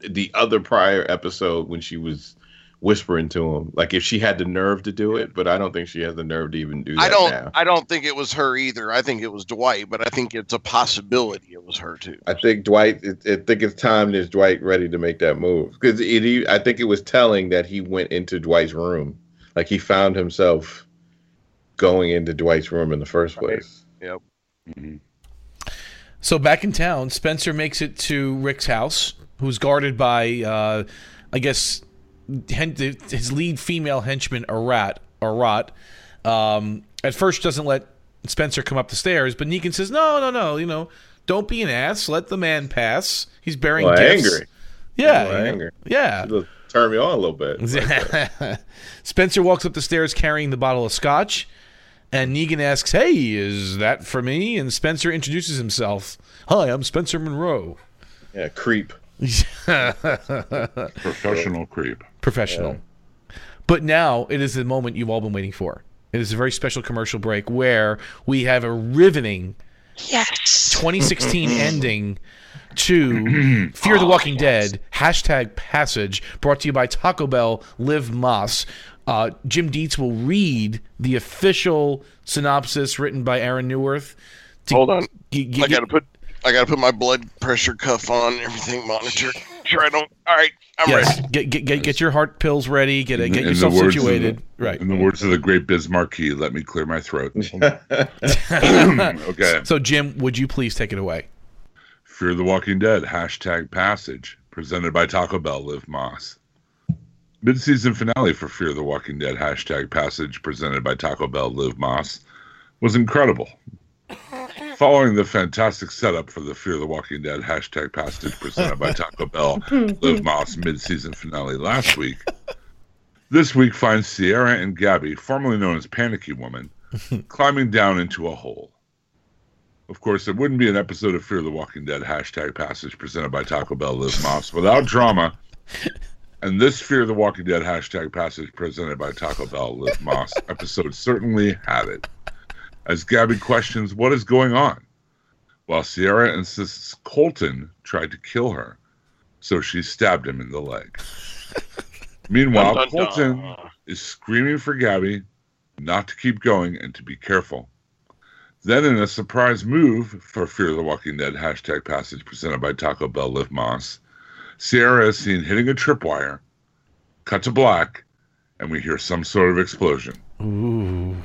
the other prior episode when she was whispering to him. Like if she had the nerve to do it, but I don't think she has the nerve to even do that I don't. now. I don't think it was her either. I think it was Dwight, but I think it's a possibility it was her too. I think Dwight. It, I think it's time is Dwight ready to make that move because it. I think it was telling that he went into Dwight's room, like he found himself going into Dwight's room in the first place. Yep. So back in town, Spencer makes it to Rick's house, who's guarded by, uh, I guess, hen- his lead female henchman, Arat. Arat. Um, at first, doesn't let Spencer come up the stairs, but Negan says, "No, no, no. You know, don't be an ass. Let the man pass. He's bearing Well, gifts." angry. Yeah, Well, angry. yeah. Turn me on a little bit. Spencer walks up the stairs carrying the bottle of scotch, and Negan asks, "Hey, is that for me?" And Spencer introduces himself. "Hi, I'm Spencer Monroe." Yeah, creep. Professional creep. Professional. But now it is the moment you've all been waiting for. It is a very special commercial break where we have a riveting Yes. 2016 ending to Fear the Walking Dead hashtag passage brought to you by Taco Bell Live Más. Uh, Jim Dietz will read the official synopsis written by Aaron Newworth. to Hold on. g- g- I gotta put. I gotta put my blood pressure cuff on. Everything monitored. Sure, I don't. All right, I'm yes, ready. get, get, get, get your heart pills ready. Get, In- get in yourself words situated. the- right. In the words of the great Biz Markie, let me clear my throat. okay. So, Jim, would you please take it away? Fear the Walking Dead, hashtag passage, presented by Taco Bell Live Más. Mid-season finale for Fear the Walking Dead, hashtag passage, presented by Taco Bell Live Más, was incredible. Following the fantastic setup for the Fear the Walking Dead, hashtag passage, presented by Taco Bell Live Más mid-season finale last week, this week finds Sierra and Gabby, formerly known as Panicky Woman, climbing down into a hole. Of course, it wouldn't be an episode of Fear the Walking Dead hashtag passage presented by Taco Bell Live Más without drama. And this Fear the Walking Dead hashtag passage presented by Taco Bell Live Más episode certainly had it. As Gabby questions what is going on, while Sierra insists Colton tried to kill her, so she stabbed him in the leg. Meanwhile, Dun, dun, Colton dun. is screaming for Gabby not to keep going and to be careful. Then, in a surprise move for Fear the Walking Dead hashtag passage presented by Taco Bell Live Más, Sierra is seen hitting a tripwire, cut to black, and we hear some sort of explosion. Ooh.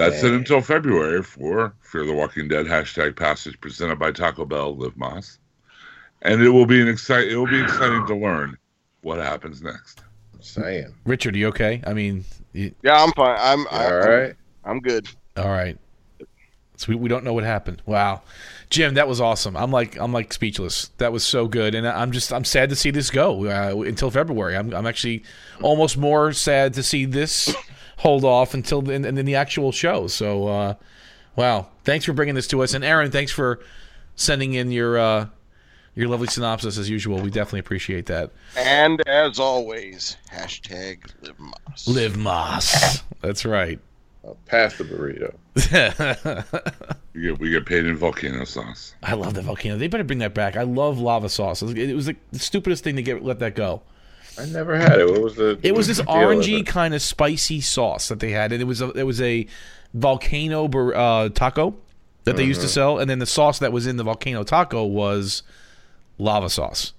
That's it until February for Fear the Walking Dead hashtag passage presented by Taco Bell Live Más. And it will be an excite it will be exciting to learn what happens next. Saying. Richard, you okay? I mean, you, Yeah, I'm fine. I'm I, All right. I'm good. all right. So we, we don't know what happened. Wow, Jim, that was awesome. I'm like I'm like speechless. That was so good, and I'm just I'm sad to see this go uh, until February. I'm I'm actually almost more sad to see this hold off until the, and, and then the actual show. So, uh, wow, thanks for bringing this to us, and Aaron, thanks for sending in your uh, your lovely synopsis as usual. We definitely appreciate that. And as always, hashtag live Más. Live Más. That's right. I'll pass the burrito. We get we get paid in volcano sauce. I love the volcano. They better bring that back. I love lava sauce. It was like the stupidest thing to get let that go. I never had it. What was the? It was this the deal with orangey kind of spicy sauce that they had, and it was a it was a volcano bur- uh, taco that they Uh-huh. used to sell, and then the sauce that was in the volcano taco was lava sauce,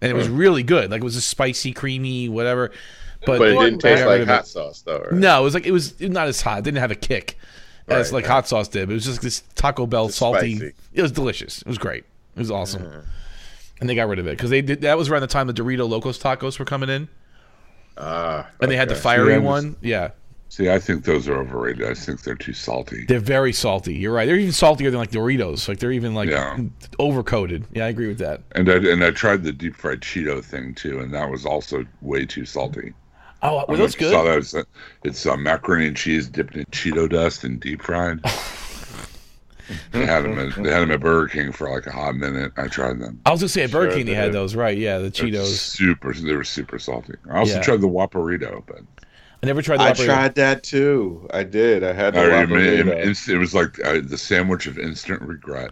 and it was really good. Like it was a spicy, creamy, whatever. But, But it didn't taste like hot sauce, though. Right? No, it was like it was not as hot. It didn't have a kick as like right. hot sauce did. It was just this Taco Bell Just salty. spicy. It was delicious. It was great. It was awesome. And they got rid of it because they did. That was around the time the Dorito Locos tacos were coming in, Ah, and they had the fiery Yeah, one. Yeah, See, I think those are overrated. I think they're too salty. they're very salty. You're right. They're even saltier than like Doritos. Like they're even like Yeah. overcoated. Yeah, I agree with that. And I and I tried the deep fried Cheeto thing too, and that was also way too salty. Oh, I were don't those if you Saw that. It's, uh, it's uh, macaroni and cheese dipped in Cheeto dust and deep fried. they had them. At, they had them at Burger King for like a hot minute. I tried them. I was gonna say at Burger Sure King they they had those. Right? Yeah, the They're Cheetos. super. They were super salty. I also Yeah. tried the Whopperito, but I never tried the I Whopper. tried that too. I did. I had the I mean, it, Whopperito. it- it was like uh, the sandwich of instant regret.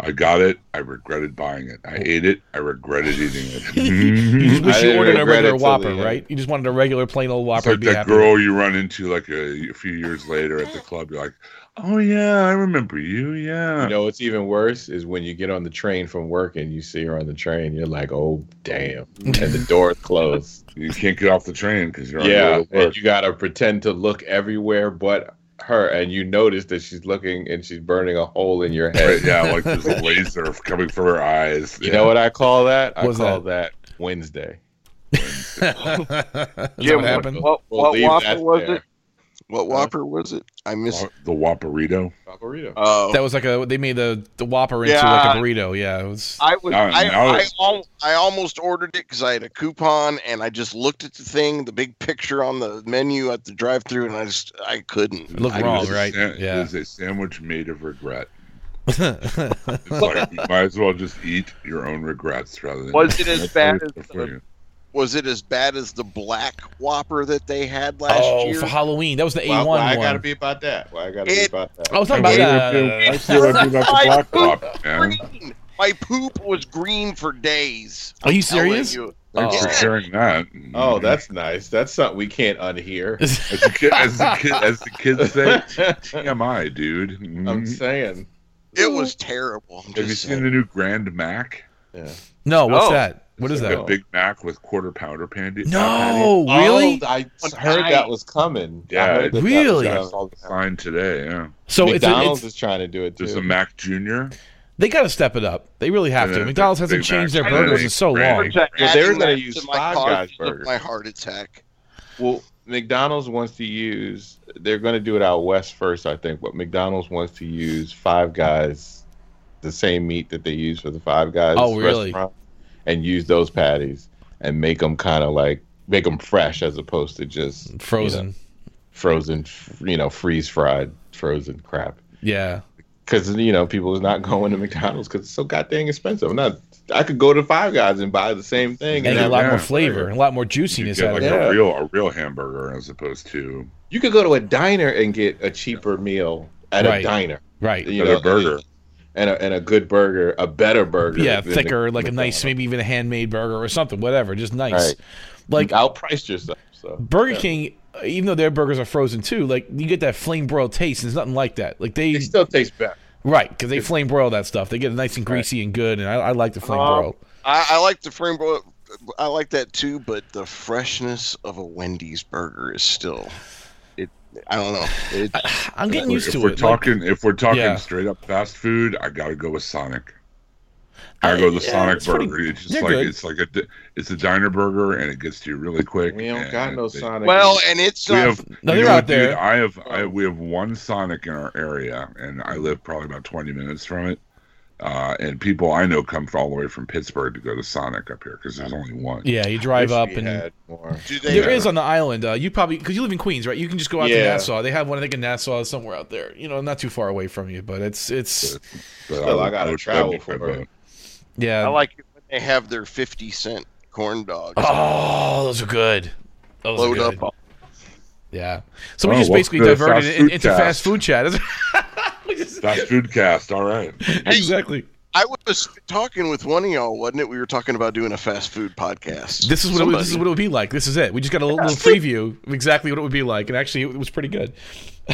I got it. I regretted buying it. I ate it. I regretted eating it. You just wish I you ordered a regular Whopper, right? You just wanted a regular plain old It's Whopper. like that happy. girl you run into like a, a few years later at the club. You're like, oh yeah, I remember you. Yeah. You know what's even worse is when you get on the train from work and you see her on the train. You're like, oh damn, and the door's closed. you can't get off the train because you're on yeah, way to and you gotta pretend to look everywhere but her, and you notice that she's looking and she's burning a hole in your head. Right, yeah, like there's a laser coming from her eyes. You know what I call that? I What's call that, Wednesday. Is that Jim, what happened? What, We'll what leave Whopper that was there. it? What Whopper was it? I missed. The Whopperito. Burrito. Oh, That was like a they made the the Whopper into Yeah. like a burrito. Yeah, it was. I was. Now- I, now I, it's- al- I almost ordered it because I had a coupon, and I just looked at the thing, the big picture on the menu at the drive-through, and I just I couldn't. It looked I wrong, just- right? Sa- Yeah. It is a sandwich made of regret. It's like you might as well just eat your own regrets rather than. Was it as bad as the- you. Was it as bad as the black Whopper that they had last oh, year? for Halloween, that was the A Why, one I gotta be about that? Why I gotta be about that? I was talking Why about do you that. do- why do you do that to My Black poop Whopper, green. My poop was green for days. Are you I'm telling serious? you. Thanks for Oh. sharing that. Oh, that's nice. That's something we can't unhear. as the kid, as the kid, as the kids say, TMI, dude. I'm Mhm. saying. It was terrible. I'm Have you just seen the new Grand Mac? Yeah. no, what's Oh. that? What is The that? Big Mac with quarter pounder pandy. Uh, no, really? Oh, I heard that was coming. Yeah, heard that that was Really? I saw the sign today. Yeah, So it's, a, McDonald's it's is trying to do it too. there's a Mac Junior. they got to step it up. They really have Yeah, to. McDonald's hasn't Big changed their burgers Yeah, in so long. Jack, Well, they're gonna use my Five Guys burgers. My heart attack. Well, McDonald's wants to use. They're going to do it out west first, I think. But McDonald's wants to use Five Guys, the same meat that they use for the Five Guys. Oh, really? restaurant, and use those patties and make them kind of like make them fresh as opposed to just you know, Frozen. frozen, you know, freeze fried frozen crap. Yeah. Because you know people is not going to McDonald's because it's so goddamn expensive. I'm not. I could go to Five Guys and buy the same thing And get a lot more flavor, burger. a lot more You juiciness get out like of it. Yeah. a real a real hamburger as opposed to You could go to a diner and get a cheaper meal at Right. a diner. Right. You Another know, burger. And a, and a good burger, a better burger. Yeah, than the thicker, like a nice, McDonald's. maybe even a handmade burger or something, whatever, just nice. Right. Like outpriced yourself. So Burger yeah. King, even though their burgers are frozen too, like you get that flame broiled taste. And there's nothing like that. Like they, It still taste better. right because they flame broil that stuff. They get it nice and greasy and good, and I, I like the flame Um, broil. I, I like the flame broil. I like that too, but the freshness of a Wendy's burger is still. It. I don't know. It, I'm getting used to if to we're it. Like, talking, if we're talking Yeah. straight up fast food, I gotta go with Sonic. I go with the yeah, Sonic it's pretty- burger. It's just like good. it's like a it's a diner burger, and it gets to you really quick. We don't got no they- Sonic. well, and it's We have uh, No, you they're know out what, dude? there. I have I oh. we have one Sonic in our area, and I live probably about twenty minutes from it. Uh, and people I know come all the way from Pittsburgh to go to Sonic up here because there's only one. yeah, you drive up and had more. Do they there is on the island. Uh, you probably because you live in Queens, right? You can just go out to Nassau. They have one, I think, in Nassau somewhere out there. You know, not too far away from you, but it's it's But Still, I would- gotta would travel for it. yeah. I like it when they have their fifty cent corn dogs. Oh, those are good. Those load are good. up. On- Yeah. So we Oh, just basically diverted it into cast. fast food chat. We just- Fast food cast. All right. exactly. I was talking with one of y'all, wasn't it? We were talking about doing a fast food podcast. This is what it, this is what it would be like. This is it. We just got a little, little preview of exactly what it would be like, and actually, it was pretty good.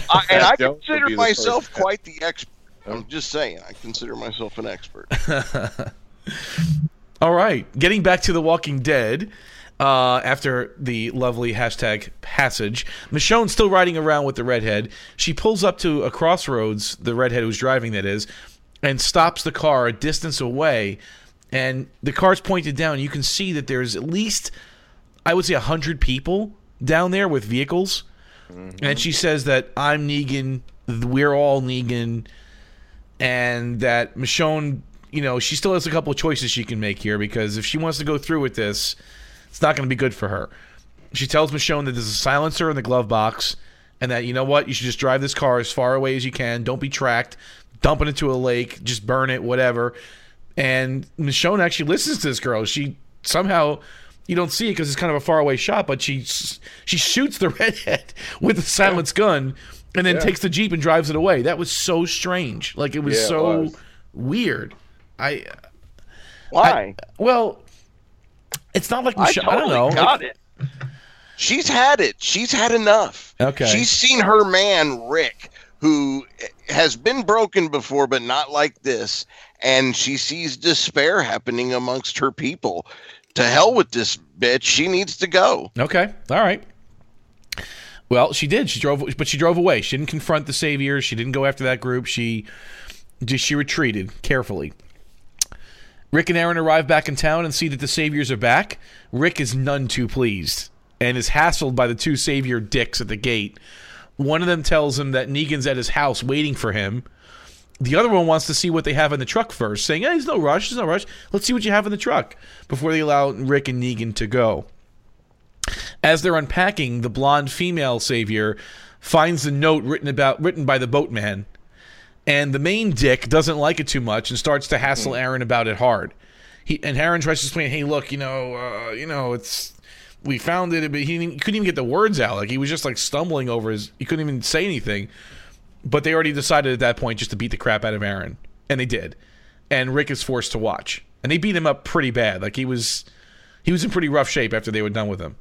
I, and I consider be the myself first. quite the expert. I'm just saying, I consider myself an expert. All right, getting back to The Walking Dead. Uh, after the lovely hashtag passage, Michonne's still riding around with the redhead. She pulls up to a crossroads, the redhead who's driving, that is, and stops the car a distance away. And the car's pointed down. You can see that there's at least, I would say, 100 people down there with vehicles. And she says that I'm Negan, we're all Negan, and that Michonne, you know, she still has a couple of choices she can make here because if she wants to go through with this, it's not going to be good for her. She tells Michonne that there's a silencer in the glove box and that, you know what, you should just drive this car as far away as you can. Don't be tracked. Dump it into a lake. Just burn it, whatever. And Michonne actually listens to this girl. She somehow. You don't see it because it's kind of a faraway shot, but she she shoots the redhead with a silenced gun, and then takes the jeep and drives it away. That was so strange. Like it was Yeah, it so was. weird. I Why? well, it's not like I, Michonne. I, totally don't know. got it. She's had it. She's had enough. Okay. She's seen her man Rick, who has been broken before, but not like this, and she sees despair happening amongst her people. To hell with this bitch. She needs to go. Okay. All right. Well, she did. She drove, but she drove away. She didn't confront the saviors. She didn't go after that group. She just she retreated carefully. Rick and Aaron arrive back in town and see that the saviors are back. Rick is none too pleased and is hassled by the two savior dicks at the gate. One of them tells him that Negan's at his house waiting for him. The other one wants to see what they have in the truck first, saying, hey, there's no rush, there's no rush. Let's see what you have in the truck before they allow Rick and Negan to go. As they're unpacking, the blonde female savior finds the note written about written by the boatman, and the main dick doesn't like it too much and starts to hassle Aaron about it hard. He and Aaron tries to explain, "Hey, look, you know, uh, you know, it's we found it, but he, didn't- he couldn't even get the words out. Like he was just like stumbling over his. He couldn't even say anything. But they already decided at that point just to beat the crap out of Aaron, and they did. And Rick is forced to watch, and they beat him up pretty bad. Like he was, he was in pretty rough shape after they were done with him.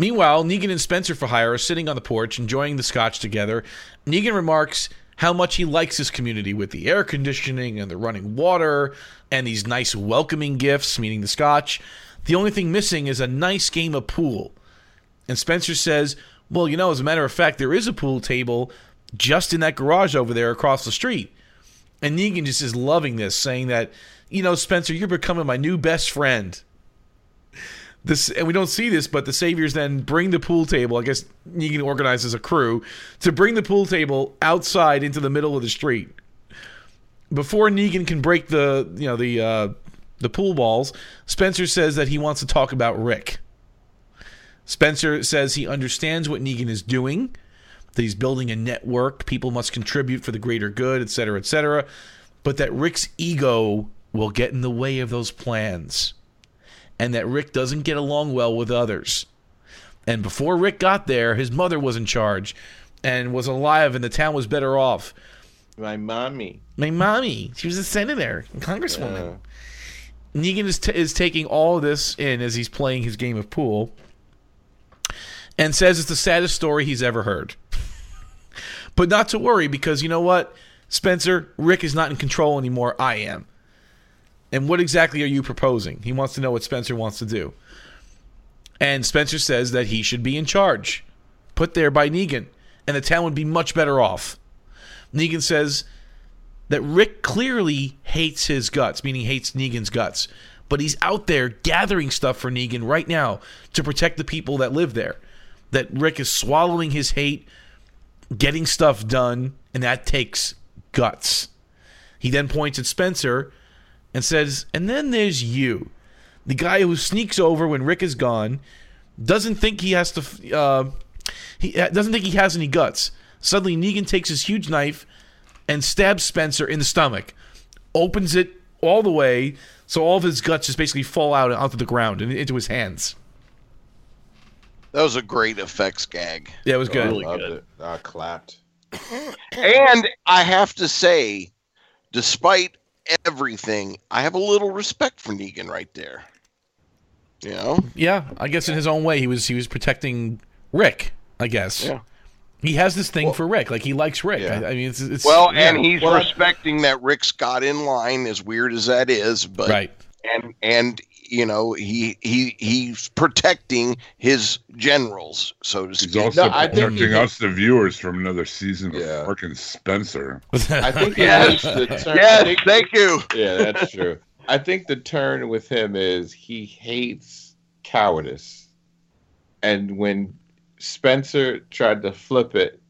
Meanwhile, Negan and Spencer for hire are sitting on the porch enjoying the scotch together. Negan remarks how much he likes his community with the air conditioning and the running water and these nice welcoming gifts, meaning the scotch. The only thing missing is a nice game of pool. And Spencer says, Well, you know, as a matter of fact, there is a pool table just in that garage over there across the street. And Negan just is loving this, saying that, you know, Spencer, you're becoming my new best friend. This and we don't see this, but the saviors then bring the pool table. I guess Negan organizes a crew to bring the pool table outside into the middle of the street. Before Negan can break the you know the uh, the pool balls, Spencer says that he wants to talk about Rick. Spencer says he understands what Negan is doing, that he's building a network, people must contribute for the greater good, etc., etc., but that Rick's ego will get in the way of those plans and that Rick doesn't get along well with others. And before Rick got there, his mother was in charge and was alive, and the town was better off. My mommy. My mommy, she was a senator, a congresswoman. Yeah. Negan is, t- is taking all of this in as he's playing his game of pool and says it's the saddest story he's ever heard. but not to worry because you know what? Spencer, Rick is not in control anymore. I am. And what exactly are you proposing? He wants to know what Spencer wants to do. And Spencer says that he should be in charge, put there by Negan, and the town would be much better off. Negan says that Rick clearly hates his guts, meaning hates Negan's guts, but he's out there gathering stuff for Negan right now to protect the people that live there. That Rick is swallowing his hate, getting stuff done, and that takes guts. He then points at Spencer and says, And then there's you, the guy who sneaks over when Rick is gone, doesn't think he has to, uh, he doesn't think he has any guts. Suddenly, Negan takes his huge knife and stabs Spencer in the stomach, opens it all the way so all of his guts just basically fall out onto the ground and into his hands. That was a great effects gag. Yeah, it was good. Really Loved good. it. I clapped. And I have to say, despite everything, I have a little respect for Negan right there. You know? Yeah, I guess in his own way, he was he was protecting Rick. I guess. Yeah. He has this thing for Rick, like he likes Rick. Yeah. I, I mean, it's, it's Well, yeah. and he's Well, respecting that Rick's got in line, as weird as that is. But right. and and you know he he he's protecting his generals, so to He's speak. also No, I think protecting he- us, the viewers, from another season of Yeah. frickin' Spencer. I think Yes. the, the turn, I yes, think- thank you. yeah, that's true. I think the turn with him is he hates cowardice, and when Spencer tried to flip it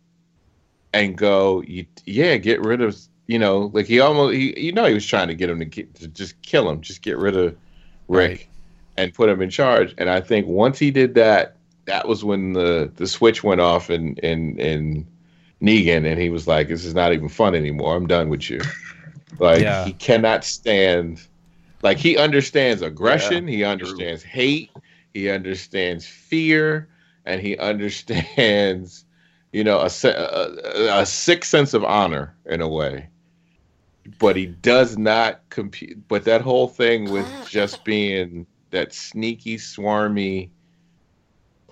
and go, you, yeah, get rid of, you know, like he almost, he, you know, he was trying to get him to, get, to just kill him, just get rid of Rick Right. and put him in charge. And I think once he did that, that was when the the switch went off in in in Negan, and he was like, "This is not even fun anymore. I'm done with you." Like Yeah. he cannot stand. Like he understands aggression. he understands hate. He understands fear, and he understands, you know, a, a, a sick sense of honor in a way. But he does not compete. But that whole thing with just being that sneaky, swarmy,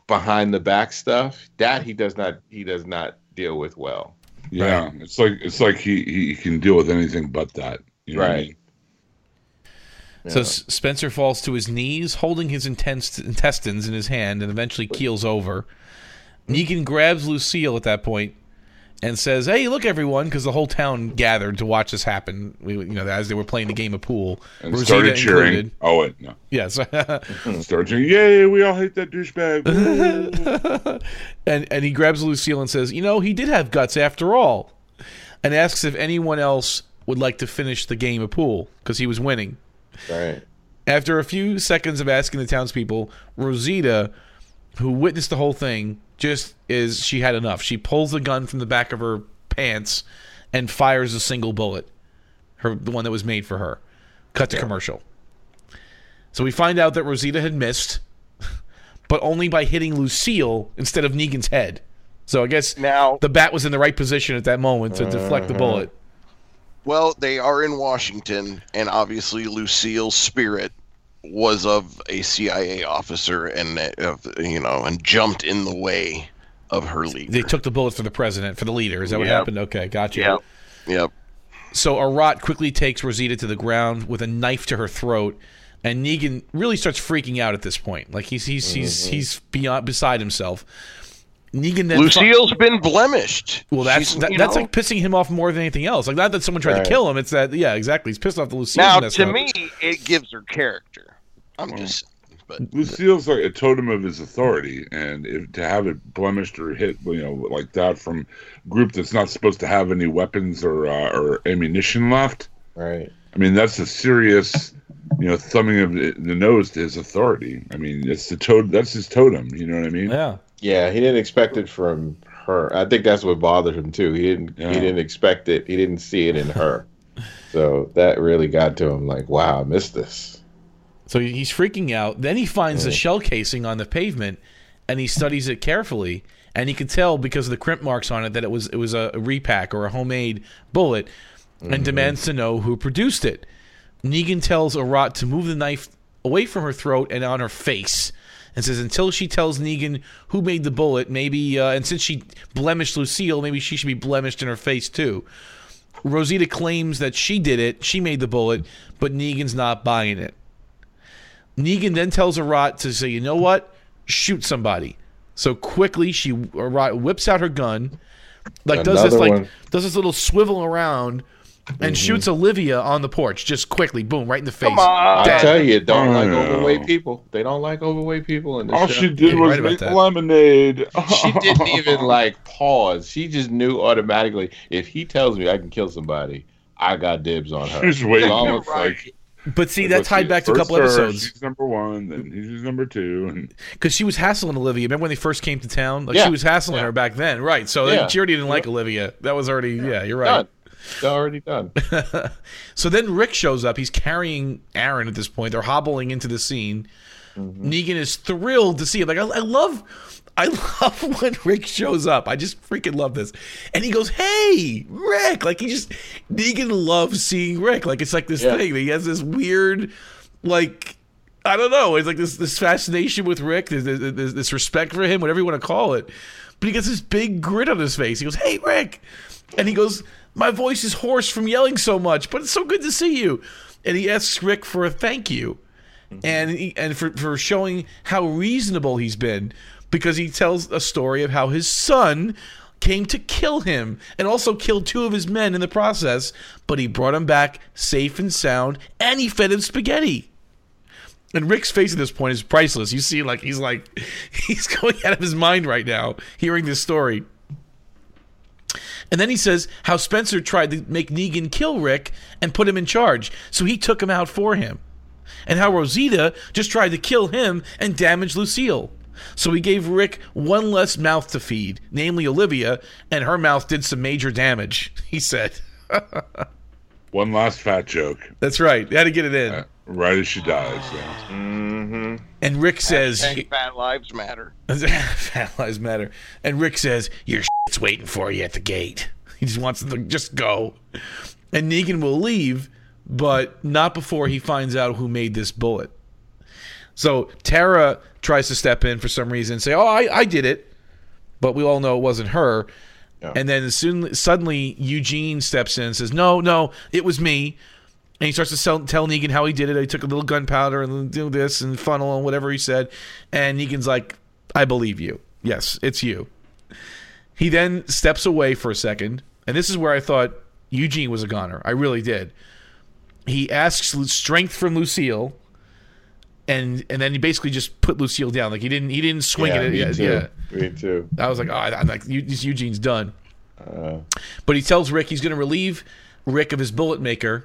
behind the back stuff, that he does not. He does not deal with well. Yeah, it's like it's like he, he can deal with anything but that. You know what I Right. mean? So S- Spencer falls to his knees, holding his intense intestines in his hand, and eventually keels over. Negan grabs Lucille at that point and says, "Hey, look, everyone!" Because the whole town gathered to watch this happen. We, you know, as they were playing the game of pool, And Rosita started cheering. included. Oh wait, no. Yes. Started cheering. Yay! We all hate that douchebag. and and he grabs Lucille and says, "You know, he did have guts after all," and asks if anyone else would like to finish the game of pool because he was winning. Right. After a few seconds of asking the townspeople, Rosita, who witnessed the whole thing, just is she had enough. She pulls the gun from the back of her pants and fires a single bullet, her the one that was made for her. Cut to commercial. So we find out that Rosita had missed, but only by hitting Lucille instead of Negan's head. So I guess Now, the bat was in the right position at that moment to deflect the mm-hmm. bullet. well, they are in Washington, and obviously Lucille's spirit was of a CIA officer, and uh, of you know, and jumped in the way of her leader. They took the bullet for the president, for the leader. Is that what happened? Okay, gotcha. Yep. Yep. So Arat quickly takes Rosita to the ground with a knife to her throat, and Negan really starts freaking out at this point. Like he's he's he's he's beyond beside himself. Negan then Lucille's been blemished. well, that's that, that's know- like pissing him off more than anything else. Like not that someone tried Right. to kill him. It's that yeah, exactly. He's pissed off the Lucille. now to up. me it gives her character. I'm just, but Lucille's like a totem of his authority, and if, to have it blemished or hit, you know, like that from a group that's not supposed to have any weapons or uh, or ammunition left. Right. I mean, that's a serious, you know, thumbing of the the nose to his authority. I mean, it's the totem. That's his totem. You know what I mean? Yeah. Yeah, he didn't expect it from her. I think that's what bothered him too. He didn't. Yeah. He didn't expect it. He didn't see it in her. so that really got to him. Like, wow, I missed this. So he's freaking out. Then he finds the shell casing on the pavement, and he studies it carefully. and he could tell because of the crimp marks on it that it was it was a repack or a homemade bullet, and demands to know who produced it. Negan tells Arat to move the knife away from her throat and on her face, and says until she tells Negan who made the bullet, maybe uh, and since she blemished Lucille, maybe she should be blemished in her face too. Rosita claims that she did it, she made the bullet, but Negan's not buying it. Negan then tells Arat to say, you know what? Shoot somebody. So quickly, she Arat whips out her gun, like does this like one. Mm-hmm. does this little swivel around, and shoots Olivia on the porch just quickly, boom, right in the face. I tell you, don't like Oh. overweight people. They don't like overweight people in this All show. she did you're was right make lemonade. she didn't even like pause. She just knew automatically. If he tells me I can kill somebody, I got dibs on her. She's waiting. It's almost Right. like But see, that tied back to a couple her, episodes She's number one, then he's number two, and because she was hassling Olivia. Remember when they first came to town? Like Yeah. she was hassling Yeah. her back then, right? So Yeah. she already didn't like Olivia. That was already yeah. You're right. done. Already done. So then Rick shows up. He's carrying Aaron at this point. They're hobbling into the scene. Mm-hmm. Negan is thrilled to see him. Like I, I love, I love when Rick shows up. I just freaking love this. And he goes, "Hey, Rick!" Like he just Negan loves seeing Rick. Like it's like this Yeah. thing. He has this weird, like. I don't know. It's like this this fascination with Rick, this, this, this- respect for him, whatever you want to call it. But he gets this big grin on his face. He goes, "Hey, Rick," and he goes, "My voice is hoarse from yelling so much, but it's so good to see you." And he asks Rick for a thank you, mm-hmm. and he, and for for showing how reasonable he's been, because he tells a story of how his son came to kill him and also killed two of his men in the process, but he brought him back safe and sound, and he fed him spaghetti. And Rick's face at this point is priceless. You see, like he's like he's going out of his mind right now, hearing this story. And then he says how Spencer tried to make Negan kill Rick and put him in charge, so he took him out for him. And how Rosita just tried to kill him and damage Lucille. So he gave Rick one less mouth to feed, namely Olivia, and her mouth did some major damage, he said. one last fat joke, That's right. Had to get it in. uh, right as she dies. Yeah. Mm-hmm. And Rick says, fat lives matter. Fat lives matter. And Rick says, "Your shit's waiting for you at the gate." He just wants to just go. And Negan will leave, but not before he finds out who made this bullet. So Tara tries to step in for some reason and say, "Oh, I, I did it," but we all know it wasn't her. Yeah. And then soon, suddenly Eugene steps in and says, "No, no, it was me." And he starts to sell, tell Negan how he did it. He took a little gunpowder and do this and funnel and whatever he said. And Negan's like, I believe you. Yes, it's you. He then steps away for a second. And this is where I thought Eugene was a goner. I really did. He asks strength from Lucille. And and then he basically just put Lucille down. Like he didn't he didn't swing yeah, it. me Yeah, too. yeah. Me too. I was like, oh, I'm like, Eugene's done. Uh, But he tells Rick he's going to relieve Rick of his bullet maker,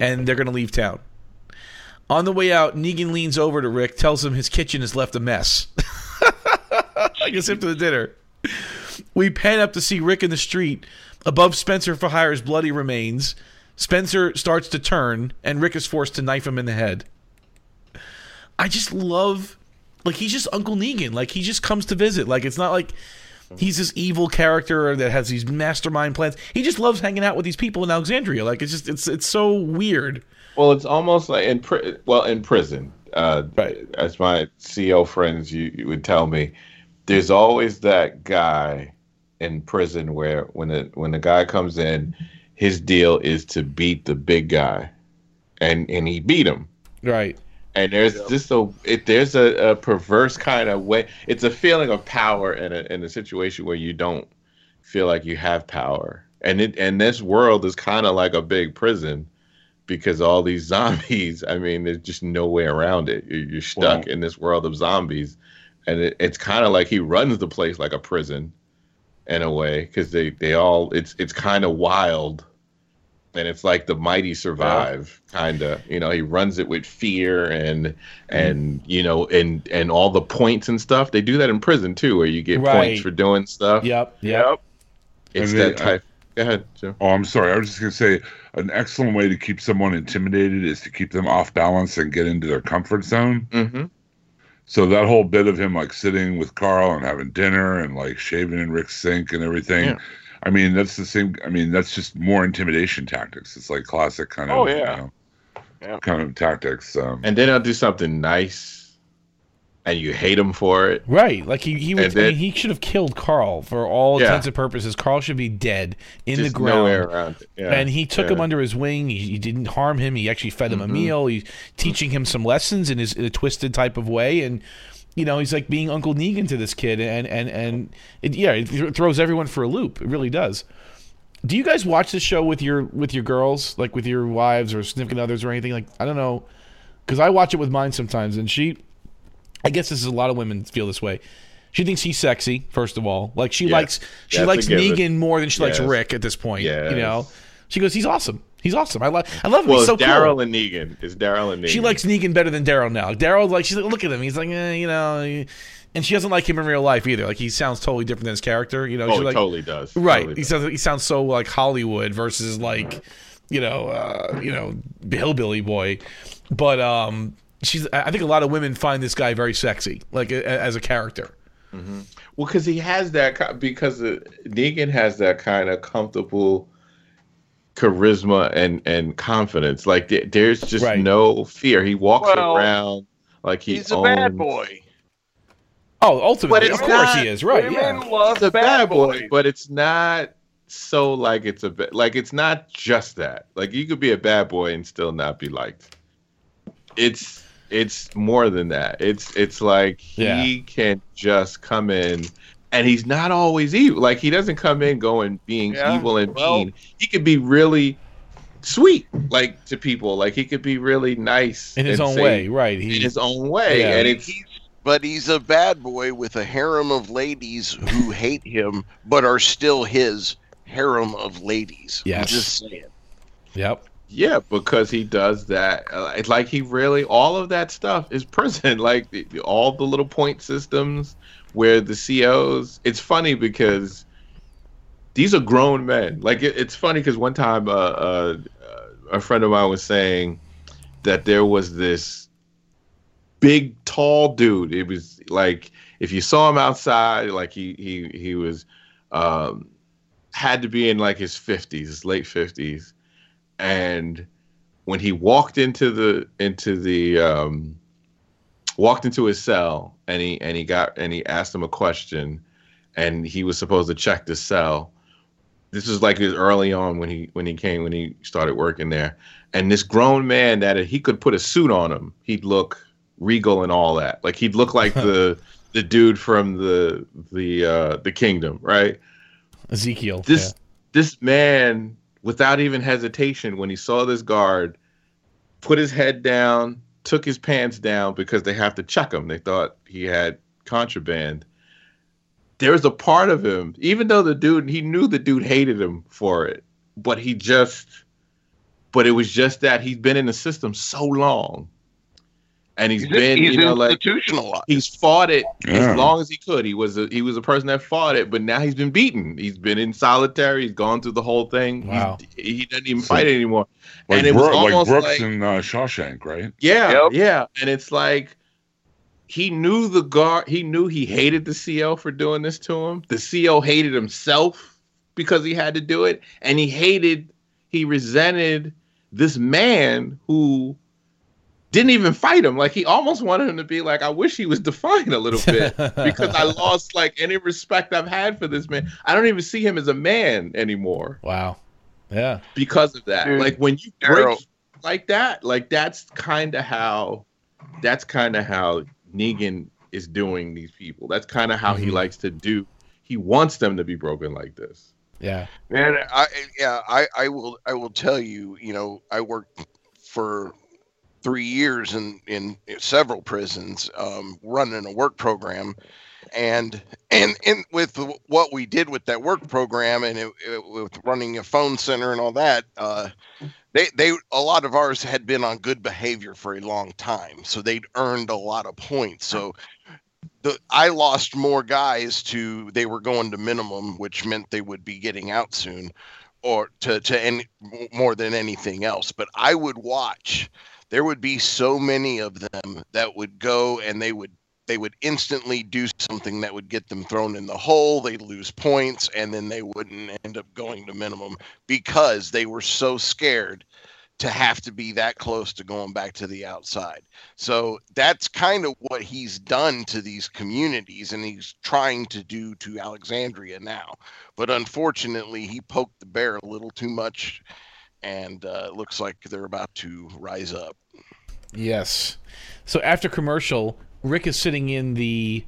and they're going to leave town. On the way out, Negan leans over to Rick, tells him his kitchen has left a mess. I guess after the dinner. We pan up to see Rick in the street. Above Spencer for Hire's bloody remains, Spencer starts to turn, and Rick is forced to knife him in the head. I just love, like, he's just Uncle Negan. Like, he just comes to visit. Like, it's not like he's this evil character that has these mastermind plans. He just loves hanging out with these people in Alexandria. Like, it's just, it's, it's so weird. well, it's almost like in pri- well in prison. Uh, Right. As my CO friends you, you would tell me, there's always that guy in prison where when the when the guy comes in, his deal is to beat the big guy, and and he beat him. Right. And there's just a it, there's a, a perverse kind of way it's a feeling of power in a in a situation where you don't feel like you have power. And it and this world is kind of like a big prison because all these zombies i mean there's just no way around it. You're, you're stuck Wow. in this world of zombies. And it, it's kind of like he runs the place like a prison in a way because they they all it's it's kind of wild and it's like the mighty survive kind of you know he runs it with fear and and you know and and all the points and stuff they do that in prison too where you get Right. points for doing stuff Yep. Yep. it's And that they- type go ahead Joe. Oh, I'm sorry. I was just gonna say an excellent way to keep someone intimidated is to keep them off balance and get into their comfort zone. mm-hmm. So that whole bit of him like sitting with Carl and having dinner and like shaving in Rick's sink and everything. Yeah. I mean, that's the same. I mean, that's just more intimidation tactics. It's like classic kind of, Oh, yeah. you know, Yeah. kind of tactics. Um, And then I'll do something nice, and you hate him for it. Right, like he he, was, then- I mean, he should have killed Carl for all Yeah. intents and purposes. Carl should be dead in Just the ground. nowhere around. Yeah. And he took him under his wing. He, he didn't harm him. He actually fed him a Mhm. meal. He's teaching him some lessons in his in a twisted type of way. And you know, he's like being Uncle Negan to this kid. And and and it, yeah, it throws everyone for a loop. It really does. Do you guys watch this show with your with your girls, like with your wives or significant others or anything? Like I don't know, because I watch it with mine sometimes, and she, I guess this is a lot of women feel this way. She thinks he's sexy, first of all. Like she Yes. likes she That's likes. Negan more than she likes Rick at this point. You know, she goes, "He's awesome. He's awesome. I love I love him. Well, he's so Daryl cool." and Negan. Is Daryl and Negan. She likes Negan better than Daryl now. Daryl like she's like, look at him. He's like, eh, you know, and she doesn't like him in real life either. Like he sounds totally different than his character. You know, Oh, like, totally does. Right. Totally he does. sounds he sounds so like Hollywood versus like you know uh, you know hillbilly boy, but um she's I think a lot of women find this guy very sexy like a, as a character. Well, because he has that because uh, Negan has that kind of comfortable charisma and and confidence. Like there- there's just Right. no fear. He walks Well, around like he He's a bad boy. Oh, ultimately, of course not- he is. Right. Yeah. love He's a bad boy, boys. but it's not so like it's a ba- like it's not just that. Like you could be a bad boy and still not be liked. It's it's more than that. It's it's like he Yeah. can just come in and he's not always evil. Like he doesn't come in going being Yeah, evil and well- mean. He could be really sweet like to people. Like he could be really nice In his own say- way. Right. In his own way. Yeah. And it's But he's a bad boy with a harem of ladies who hate him, but are still his harem of ladies. I'm just saying. yep. Yeah, because he does that. Uh, it's like he really all of that stuff is prison. Like the- the- all the little point systems where the COs. It's funny because these are grown men. Like it, it's funny because one time uh, uh, uh, a friend of mine was saying that there was this big tall dude. It was like if you saw him outside, like he he he was um, had to be in like his fifties, late fifties and when he walked into the into the um walked into his cell and he and he got and he asked him a question and he was supposed to check the cell. This was like his early on when he when he came when he started working there. And this grown man that he could put a suit on him he'd look regal and all that. Like he'd look like the the dude from the the uh the kingdom right? Ezekiel. this this man without even hesitation when he saw this guard put his head down took his pants down because they have to check him. They thought he had contraband. There was a part of him even though the dude he knew the dude hated him for it but he just but it was just that he's been in the system so long and he's He's, been he's you know like he's fought it Yeah. as long as he could. He was a, he was a person that fought it, but now he's been beaten. He's been in solitary. He's gone through the whole thing. Wow. he, doesn't even So- fight anymore. like, and it was Bro- like Brooks like- in uh, Shawshank, right? Yeah, Yep. yeah. And it's like he knew the guard. He knew he hated the CO for doing this to him. The CO hated himself because he had to do it, and he hated, he resented this man who didn't even fight him. Like he almost wanted him to be like, I wish he was defined a little bit because I lost like any respect I've had for this man. I don't even see him as a man anymore Wow. Yeah. because of that. Dude, like when you break Daryl- like that, like that's kind of how that's kind of how Negan is doing these people. That's kind of how he Mhm. likes to do. He wants them to be broken like this. Yeah. Man, I yeah, I, I will I will tell you, you know, I worked for three years in in several prisons, um, running a work program, and and and with what we did with that work program, and it, it, with running a phone center and all that, uh, they they a lot of ours had been on good behavior for a long time, so they'd earned a lot of points. So the I lost more guys to they were going to minimum, which meant they would be getting out soon, or to to any more than anything else. But I would watch. There would be so many of them that would go and they would they would instantly do something that would get them thrown in the hole. They'd lose points, and then they wouldn't end up going to minimum because they were so scared to have to be that close to going back to the outside. So that's kind of what he's done to these communities, and he's trying to do to Alexandria now. But unfortunately, he poked the bear a little too much, and uh, it looks like they're about to rise up. Yes. So after commercial, Rick is sitting in the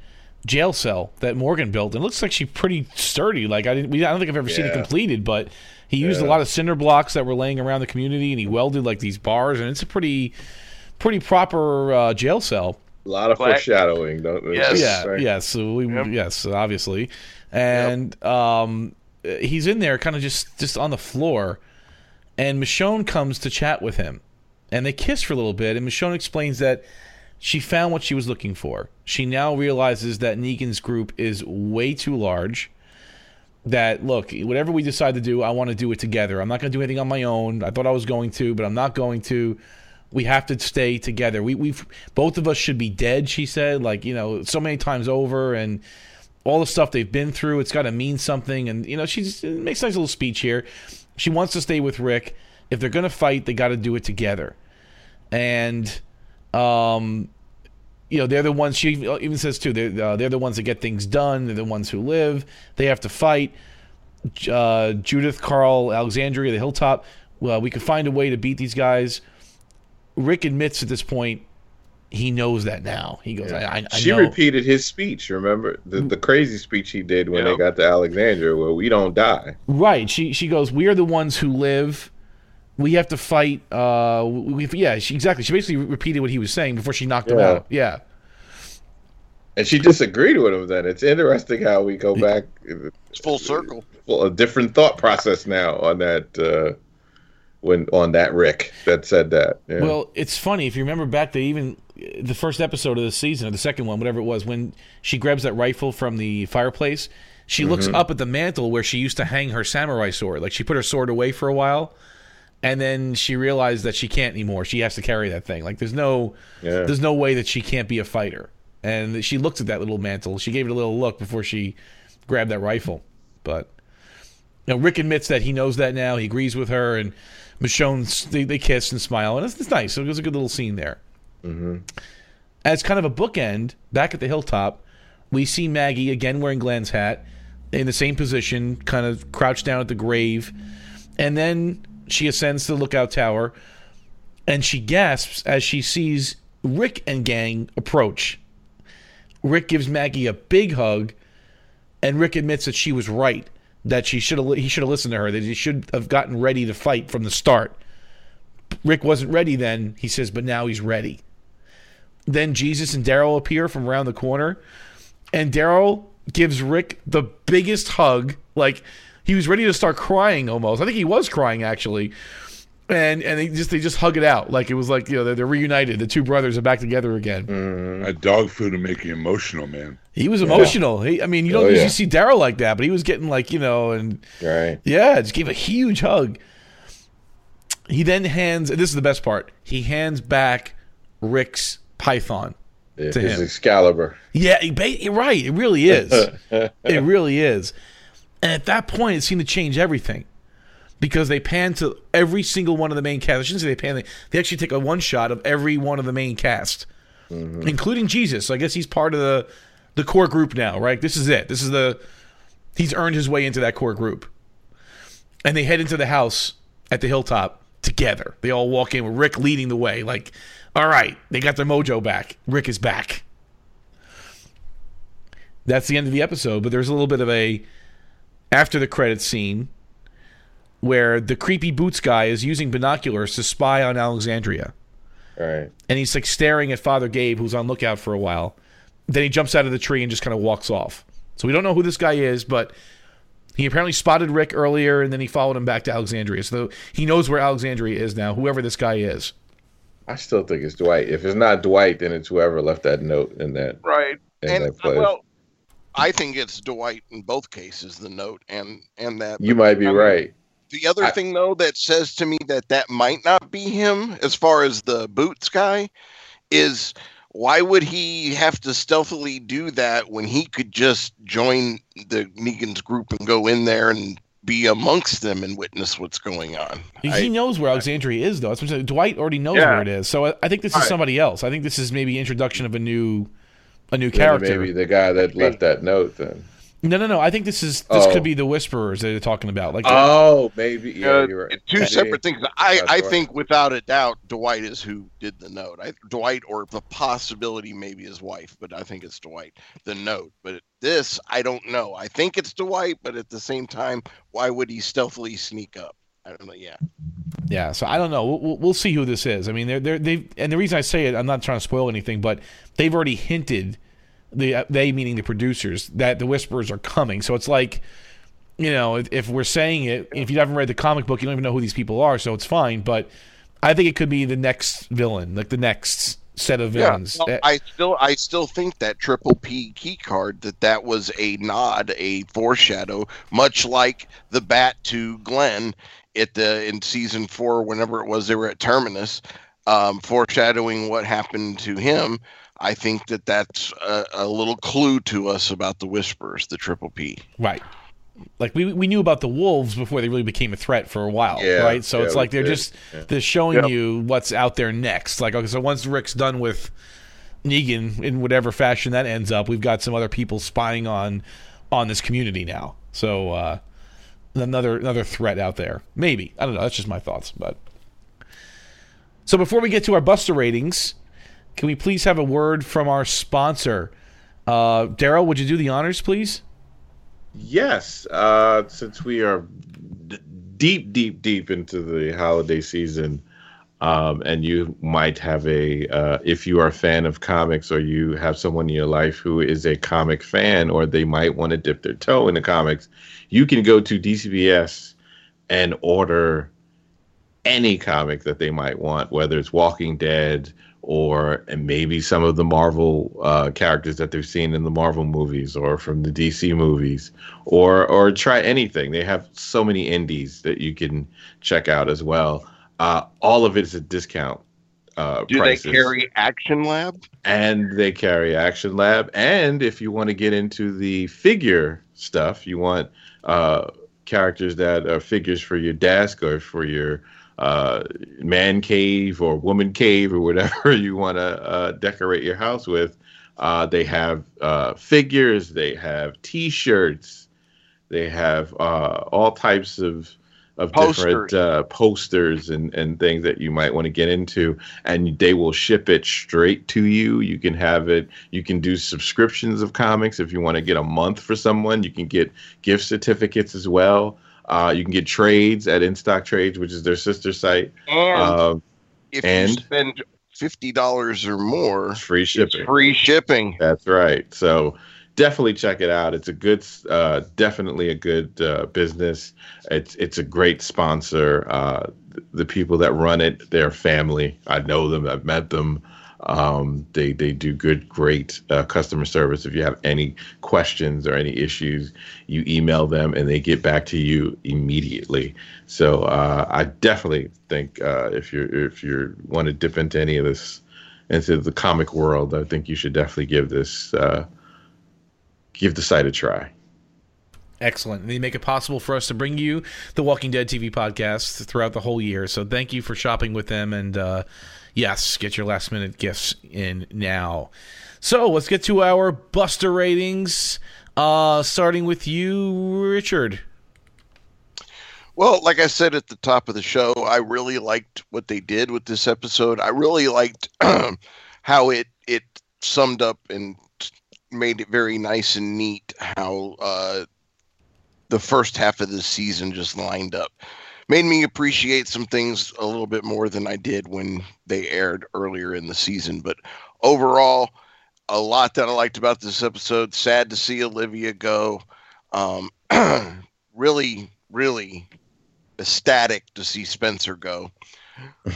jail cell that Morgan built, and it looks like she's pretty sturdy. Like I didn't, we, I don't think I've ever seen it completed, but he used a lot of cinder blocks that were laying around the community, and he welded like these bars, and it's a pretty, pretty proper uh, jail cell. A lot of Black- foreshadowing. Don't Yes. Yeah, right? yes, so we, Yep. yes, obviously, and um, he's in there, kind of just just on the floor, and Michonne comes to chat with him, and they kiss for a little bit, and Michonne explains that she found what she was looking for. She now realizes that Negan's group is way too large. That look, whatever we decide to do, I want to do it together. I'm not going to do anything on my own. I thought I was going to, but I'm not going to. We have to stay together. We we've both of us should be dead. She said, like you know, so many times over, and all the stuff they've been through. It's got to mean something. And you know, she makes a nice little speech here. She wants to stay with Rick. If they're going to fight, they got to do it together. And um, you know, they're the ones. She even says too. They're uh, they're the ones that get things done. They're the ones who live. They have to fight. Uh, Judith, Carl, Alexandria, the Hilltop. Well, we could find a way to beat these guys. Rick admits at this point he knows that now. He goes, I, I, I she know. repeated his speech. Remember the, the crazy speech he did when they got to Alexandria, where we don't die. Right. She she goes, "We are the ones who live. We have to fight." Uh, we, yeah, she, exactly. She basically repeated what he was saying before she knocked him out. Yeah. And she disagreed with him. Then it's interesting how we go back. It's full circle. Well, a different thought process now on that. Uh, when on that Rick that said that. Yeah. Well, it's funny if you remember back to even the first episode of the season or the second one, whatever it was, when she grabs that rifle from the fireplace. She looks Mm-hmm. up at the mantle where she used to hang her samurai sword. Like she put her sword away for a while, and then she realized that she can't anymore. She has to carry that thing. Like there's no, Yeah. there's no way that she can't be a fighter. And she looked at that little mantle. She gave it a little look before she grabbed that rifle. But you know, Rick admits that he knows that now. He agrees with her, and Michonne they, they kiss and smile, and it's, it's nice. So it was a good little scene there. Mm-hmm. As kind of a bookend, back at the hilltop, we see Maggie again wearing Glenn's hat in the same position, kind of crouched down at the grave, and then she ascends to the lookout tower, and she gasps as she sees Rick and gang approach. Rick gives Maggie a big hug, and Rick admits that she was right. That she should have he should have listened to her. That he should have gotten ready to fight from the start. Rick wasn't ready then. He says, but now he's ready. Then Jesus and Daryl appear from around the corner, and Daryl gives Rick the biggest hug. Like he was ready to start crying almost. I think he was crying actually. And and they just they just hug it out like it was like you know they're, they're reunited. The two brothers are back together again. Mm-hmm. That dog food will make you emotional, man. He was emotional. He, I mean, you don't Oh, usually yeah. see Daryl like that, but he was getting like you know, and right. yeah, just gave a huge hug. He then hands. And this is the best part. He hands back Rick's python. It To is him. Excalibur. Yeah, he you're right. It really is. it really is. And at that point, it seemed to change everything because they pan to every single one of the main cast. I shouldn't say they pan. They, they actually take a one shot of every one of the main cast, mm-hmm. including Jesus. So I guess he's part of the the core group now, right? This is it. This is the he's earned his way into that core group. And they head into the house at the hilltop together. They all walk in with Rick leading the way. Like, all right, they got their mojo back. Rick is back. That's the end of the episode, but there's a little bit of a after the credit scene where the creepy boots guy is using binoculars to spy on Alexandria. Right. And he's like staring at Father Gabe, who's on lookout for a while. Then he jumps out of the tree and just kind of walks off. So we don't know who this guy is, but he apparently spotted Rick earlier and then he followed him back to Alexandria. So he knows where Alexandria is now, whoever this guy is. I still think it's Dwight. If it's not Dwight, then it's whoever left that note in that Right. in And that uh, place. well, I think it's Dwight in both cases, the note and and that. you might be I mean, right. The other I- thing though that says to me that that might not be him, as far as the boots guy, is why would he have to stealthily do that when he could just join the Negan's group and go in there and be amongst them and witness what's going on? He, I- he knows where Alexandria is, though. That's what I'm. Dwight already knows Yeah. where it is. So I, I think this is Right. somebody else. I think this is maybe introduction of a new, a new Maybe- character. Maybe the guy that left that note then. No, no, no. I think this is this Oh. could be the Whisperers that they're talking about. Like, Oh, maybe. Yeah, Uh, you're right. two Yeah. separate things. I, That's I right. think without a doubt, Dwight is who did the note. I, Dwight, or the possibility maybe his wife, but I think it's Dwight. The note, but this I don't know. I think it's Dwight, but at the same time, why would he stealthily sneak up? I don't know. Yeah, yeah. So I don't know. We'll- We'll, we'll see who this is. I mean, they're they're they and the reason I say it, I'm not trying to spoil anything, but they've already hinted the they meaning the producers that the Whisperers are coming. So it's like. You know, if, if we're saying it, if you haven't read the comic book, you don't even know who these people are, so it's fine. But I think it could be the next villain, like the next set of villains. Well, Eh, I still I still think that triple P key card that that was a nod, a foreshadow, much like the bat to Glenn at the in season four, whenever it was they were at Terminus, um, foreshadowing what happened to him. I think that that's a, a little clue to us about the whispers, the triple P. Right. Like we we knew about the wolves before they really became a threat for a while, Yeah, right? So yeah, it's like they're did. just Yeah. they're showing Yep. you what's out there next. Like okay, so once Rick's done with Negan in whatever fashion that ends up, we've got some other people spying on on this community now. So uh another another threat out there. Maybe. I don't know, that's just my thoughts, but So before we get to our Buster ratings, can we please have a word from our sponsor? Uh Daryl, would you do the honors, please? Yes, uh, since we are d- deep, deep, deep into the holiday season, um, and you might have a, uh, if you are a fan of comics or you have someone in your life who is a comic fan or they might want to dip their toe in the comics, you can go to DCBS and order any comic that they might want, whether it's Walking Dead or maybe some of the Marvel uh, characters that they've seen in the Marvel movies or from the DC movies, or or try anything. They have so many indies that you can check out as well. Uh, all of it is a discount. Uh, Do prices they carry Action Lab? and they carry Action Lab. And if you want to get into the figure stuff, you want uh, characters that are figures for your desk or for your uh, man cave or woman cave or whatever you want to uh, decorate your house with. Uh, they have uh, figures, they have T-shirts, they have uh, all types of of different Posters. uh, posters and, and things that you might want to get into, and they will ship it straight to you. You can have it. You can do subscriptions of comics if you want to get a month for someone. You can get gift certificates as well. Uh, you can get trades at In Stock Trades, which is their sister site. And Um, if and- you spend fifty dollars or more, it's free shipping. free shipping. That's right. So definitely check it out. It's a good, uh, definitely a good uh, business. It's it's a great sponsor. Uh, the people that run it, they're family. I know them. I've met them. Um, they they do good, great uh, customer service. If you have any questions or any issues, you email them and they get back to you immediately. So uh, I definitely think uh, if you're if you want to dip into any of this into the comic world, I think you should definitely give this uh, give the site a try. Excellent. And they make it possible for us to bring you the Walking Dead TV podcast throughout the whole year. So thank you for shopping with them. And uh, yes, get your last minute gifts in now. So let's get to our Buster ratings. Uh, starting with you, Richard. Well, like I said at the top of the show, I really liked what they did with this episode. I really liked how it it summed up and made it very nice and neat how uh, the first half of the season just lined up. Made me appreciate some things a little bit more than I did when they aired earlier in the season. But overall, a lot that I liked about this episode. Sad to see Olivia go. Um, really, really ecstatic to see Spencer go.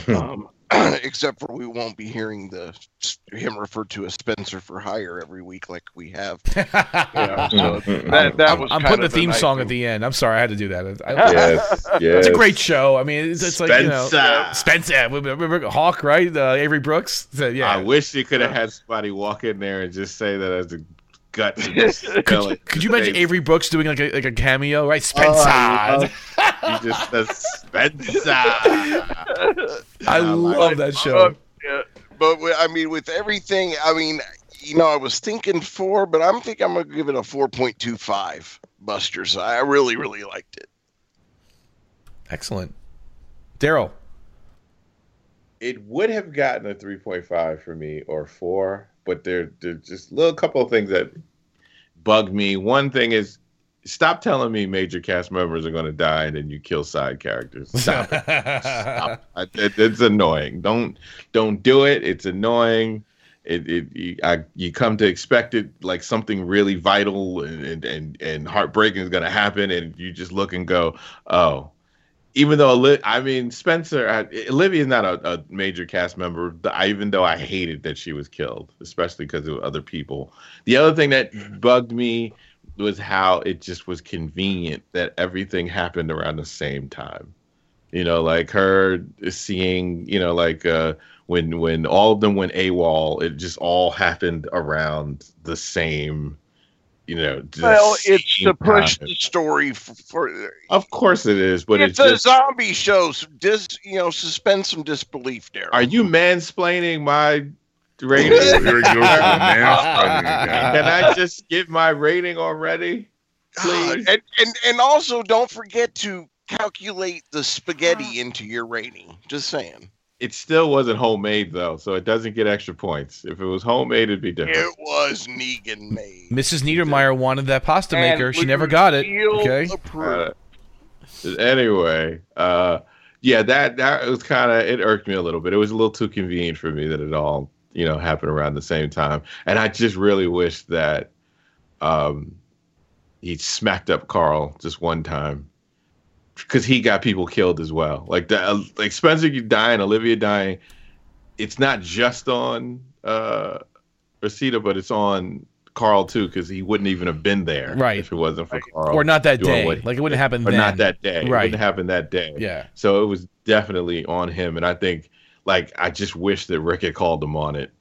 Um, except for we won't be hearing the him referred to as Spencer for hire every week like we have. You know, so that, that I'm, was I'm putting the theme nice song thing. at the end. I'm sorry, I had to do that. I- yes, yes. It's a great show. I mean, it's, it's like you know, Spencer. Spencer, remember Hawk, right? Uh, Avery Brooks. So, yeah. I wish you could have had somebody walk in there and just say that as a guts. and just spill. Could you imagine Avery Brooks doing like a like a cameo, right? Oh, Spencer. I love- He just says Spencer. I love that show. Yeah, but I mean, with everything, I mean, you know, I was thinking four, but I'm think I'm gonna give it a four point two five. Busters, I really, really liked it. Excellent. Daryl. It would have gotten a 3.5 for me or four, but there there's just a little couple of things that Bugged me. One thing is, stop telling me major cast members are going to die and then you kill side characters. Stop it. Stop. It, it's annoying. Don't don't do it. It's annoying. It, it you, I, you come to expect it like something really vital and and and, and heartbreaking is going to happen, and you just look and go, oh. Even though I mean Spencer, Olivia's not a, a major cast member. I, even though I hated that she was killed, especially because of other people. The other thing that bugged me was how it just was convenient that everything happened around the same time. You know, like her seeing, you know, like uh, when when all of them went AWOL, it just all happened around the same, you know. Well, it's same to push time. the story for. for Of course it is, but it's, it's, a just. zombie show. So dis, you know, suspend some disbelief there. Are you mansplaining my rating? Here we go to the mansplaining again. Can I just give my rating already? Ah, please. and, and and also don't forget to calculate the spaghetti into your rating. Just saying. It still wasn't homemade though, so it doesn't get extra points. If it was homemade, it'd be different. It was Negan made. Mrs. Niedermeyer wanted that pasta And maker. She never got it. Okay. Uh, anyway, uh, yeah, that that was kind of it irked me a little bit. It was a little too convenient for me that it all you know happened around the same time, and I just really wish that um, he smacked up Carl just one time because he got people killed as well. Like the uh, like Spencer dying, Olivia dying. It's not just on uh, Rosita, but it's on Carl too because he wouldn't even have been there Right. if it wasn't for Carl Or not that day. Like it wouldn't happen or then. not that day. It Right. wouldn't happen that day. Yeah. So it was definitely on him, and I think like I just wish that Rick had called him on it,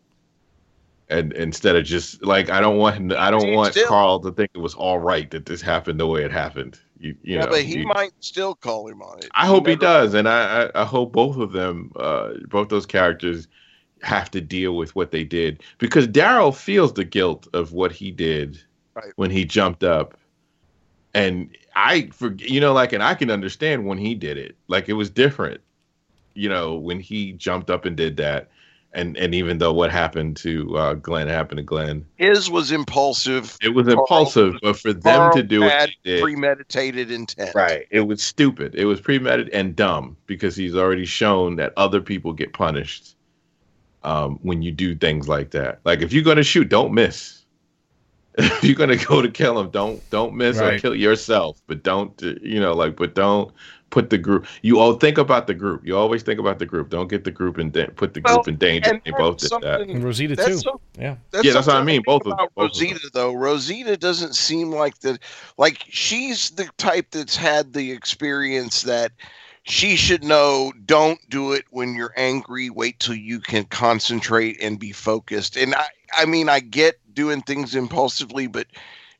and instead of just like I don't want him. To, I don't See, want still- Carl to think it was all right that this happened the way it happened. You, you yeah, know, but he you- might still call him on it. I hope he never- does, and I, I, I hope both of them, uh, both those characters, have to deal with what they did because Daryl feels the guilt of what he did Right. when he jumped up, and I, for you know, like, and I can understand when he did it, like it was different, you know, when he jumped up and did that, and and even though what happened to uh, Glenn happened to Glenn, His was impulsive, it was Carl- impulsive, but for them to do it, did, premeditated intent. Right. It was stupid. It was premeditated and dumb because he's already shown that other people get punished um, when you do things like that. Like if you're gonna shoot, don't miss. If you're gonna go to kill him, don't don't miss or kill yourself. But don't uh, you know like but don't put the group. You all think about the group. You always think about the group. Don't get the group in da- put the Well, group in danger. and They both did that. And Rosita That's too. some- Yeah. Yeah, that's what I mean, both of- about both of them. Rosita though. Rosita doesn't seem like the like she's the type that's had the experience that she should know don't do it when you're angry wait till you can concentrate and be focused and i i mean i get doing things impulsively but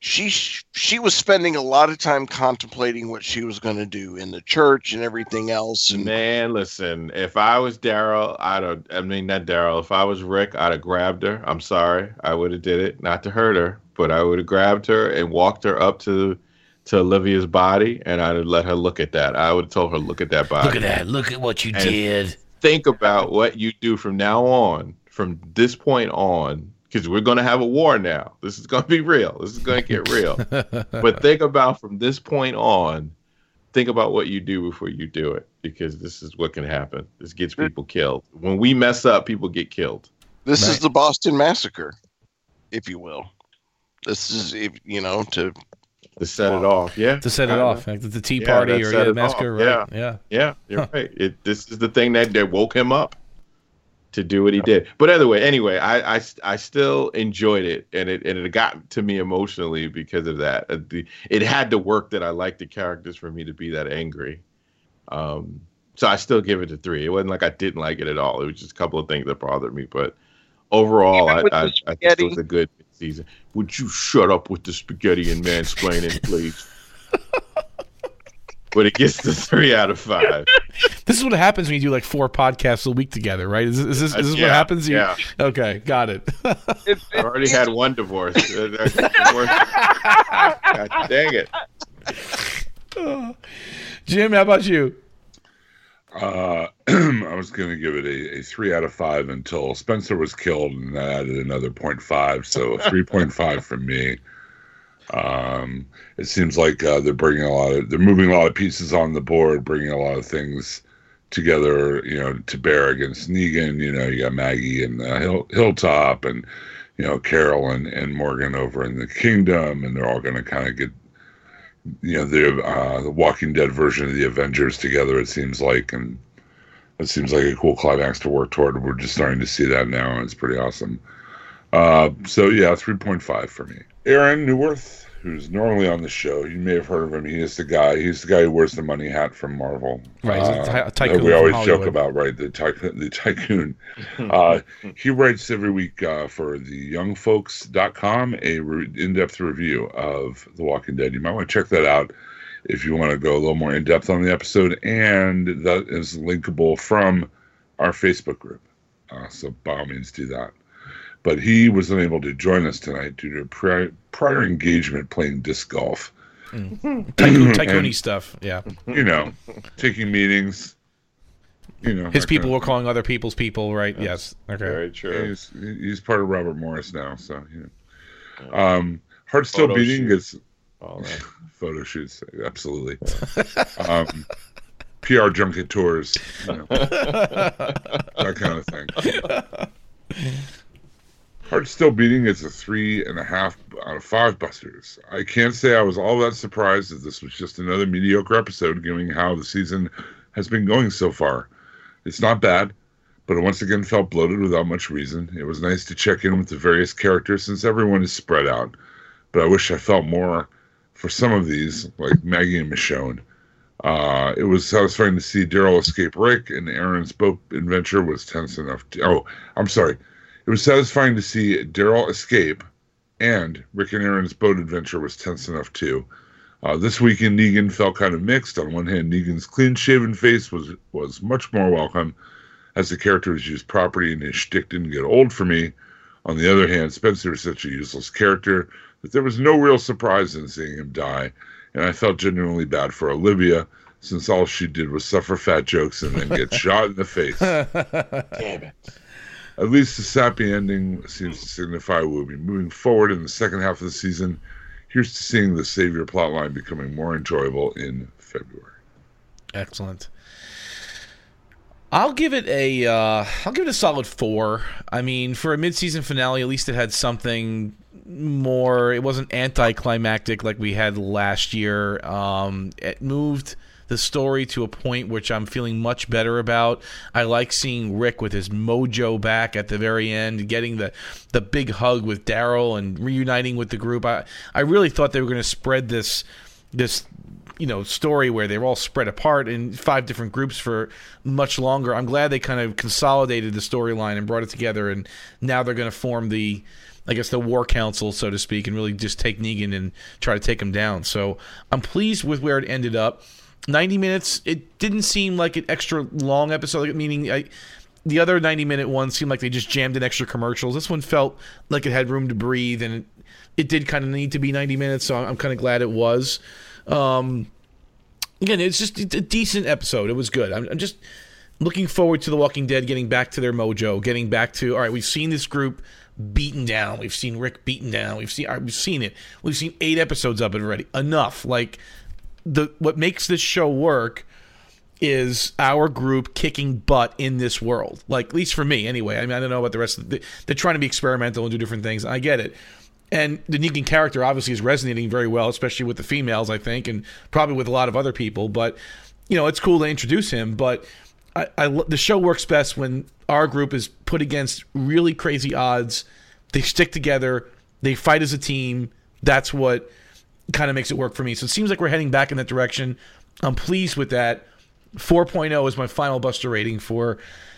she she was spending a lot of time contemplating what she was going to do in the church and everything else and Man, listen, if I was Daryl, I'd have, I mean, not Daryl, if I was Rick, I'd have grabbed her. I'm sorry. I would have did it, not to hurt her, but I would have grabbed her and walked her up to to Olivia's body and I'd have let her look at that. I would have told her, look at that body. Look at that. Look at what you And- did. Think about what you do from now on, from this point on, because we're going to have a war now. This is going to be real. This is going to get real. but think about from this point on think about what you do before you do it because this is what can happen this gets mm. people killed when we mess up people get killed this is the boston massacre if you will this is if you know to to set it off yeah to set it kinda. off, like the, the Tea Yeah, Party that or set yeah, it massacre, off, right? Yeah. yeah you're right it, this is the thing that, that woke him up to do what he did. But anyway, anyway, I, I I still enjoyed it, and it and it got to me emotionally because of that. Uh, the, it had to work that I liked the characters for me to be that angry. Um, so I still give it a three. It wasn't like I didn't like it at all. It was just a couple of things that bothered me, but overall, I, I, I think it was a good season. Would you shut up with the spaghetti and mansplaining, please? but it gets the three out of five. This is what happens when you do like four podcasts a week together, right? Is, this- is this, is this what happens? You- yeah. Okay, got it. It- I already had one divorce. Uh, divorce. God dang it. Jim, how about you? Uh, I was going to give it a, a three out of five until Spencer was killed, and I added another 0.5, so 3.5 from me. Um, it seems like uh, they're bringing a lot of, they're moving a lot of pieces on the board, bringing a lot of things together, you know, to bear against Negan. You know, you got Maggie and uh, Hill, Hilltop, and you know Carol and, and Morgan over in the Kingdom, and they're all going to kind of get you know the uh, the Walking Dead version of the Avengers together. It seems like, and it seems like a cool climax to work toward. We're just starting to see that now, and it's pretty awesome. Uh, so yeah, three point five for me. Aaron Newworth, who's normally on the show, you may have heard of him. He is the guy. He's the guy who wears the money hat from Marvel. Right, he's a Uh, ty- a that tycoon we always joke about, right? The tycoon. The tycoon. uh, he writes every week uh, for the youngfolks.com a re- in-depth review of The Walking Dead. You might want to check that out if you want to go a little more in-depth on the episode, and that is linkable from our Facebook group. Uh, so by all means, do that. But he was unable to join us tonight due to prior, prior engagement playing disc golf. Tycoon, And- stuff. Yeah. You know, taking meetings. You know, His people kind were calling other people's people, right? Yes. Okay. Very true. He's he's part of Robert Morris now, so you know. Um, heart still Photo beating. shoot. It's All that. photo shoots, absolutely. um, PR junket tours, you know, that kind of thing. Heart still beating. It's a three and a half out of five busters. I can't say I was all that surprised that this was just another mediocre episode, given how the season has been going so far. It's not bad, but it once again felt bloated without much reason. It was nice to check in with the various characters since everyone is spread out, but I wish I felt more for some of these, like Maggie and Michonne. Uh, it was satisfying to see Daryl escape Rick, and Aaron's boat adventure was tense enough. To, oh, I'm sorry. It was satisfying to see Daryl escape, and Rick and Aaron's boat adventure was tense enough too. Uh, this weekend, Negan felt kind of mixed. On one hand, Negan's clean-shaven face was was much more welcome, as the character was used properly and his shtick didn't get old for me. On the other hand, Spencer is such a useless character that there was no real surprise in seeing him die, and I felt genuinely bad for Olivia, since all she did was suffer fat jokes and then get shot in the face. Damn it. At least the sappy ending seems to signify we'll be moving forward in the second half of the season. Here's to seeing the Savior plotline becoming more enjoyable in February. Excellent. I'll give it a uh, I'll give it a solid four. I mean, for a mid-season finale, at least it had something more. It wasn't anticlimactic like we had last year. Um, it moved the story to a point which I'm feeling much better about. I like seeing Rick with his mojo back at the very end, getting the the big hug with Daryl and reuniting with the group. I I really thought they were going to spread this this you know story where they were all spread apart in five different groups for much longer. I'm glad they kind of consolidated the storyline and brought it together, and now they're going to form the, I guess, the war council, so to speak, and really just take Negan and try to take him down. So I'm pleased with where it ended up. 90 minutes. It didn't seem like an extra long episode, meaning I. The other 90 minute ones seemed like they just jammed in extra commercials. This one felt like it had room to breathe, and it, it did kind of need to be 90 minutes, so I'm kind of glad it was. Um, again, it's just it's a decent episode. It was good. I'm, I'm just looking forward to The Walking Dead getting back to their mojo, getting back to all right. We've seen this group beaten down. We've seen Rick beaten down. We've seen we've seen it. We've seen eight episodes of it already. Enough. Like the what makes this show work is our group kicking butt in this world. Like at least for me, anyway. I mean, I don't know about the rest of the, they're trying to be experimental and do different things. I get it. And the Negan character obviously is resonating very well, especially with the females, I think, and probably with a lot of other people. But you know, it's cool to introduce him. But I, I the show works best when our group is put against really crazy odds. They stick together. They fight as a team. That's what kind of makes it work for me. So it seems like we're heading back in that direction. I'm pleased with that. 4.0 is my final Buster rating for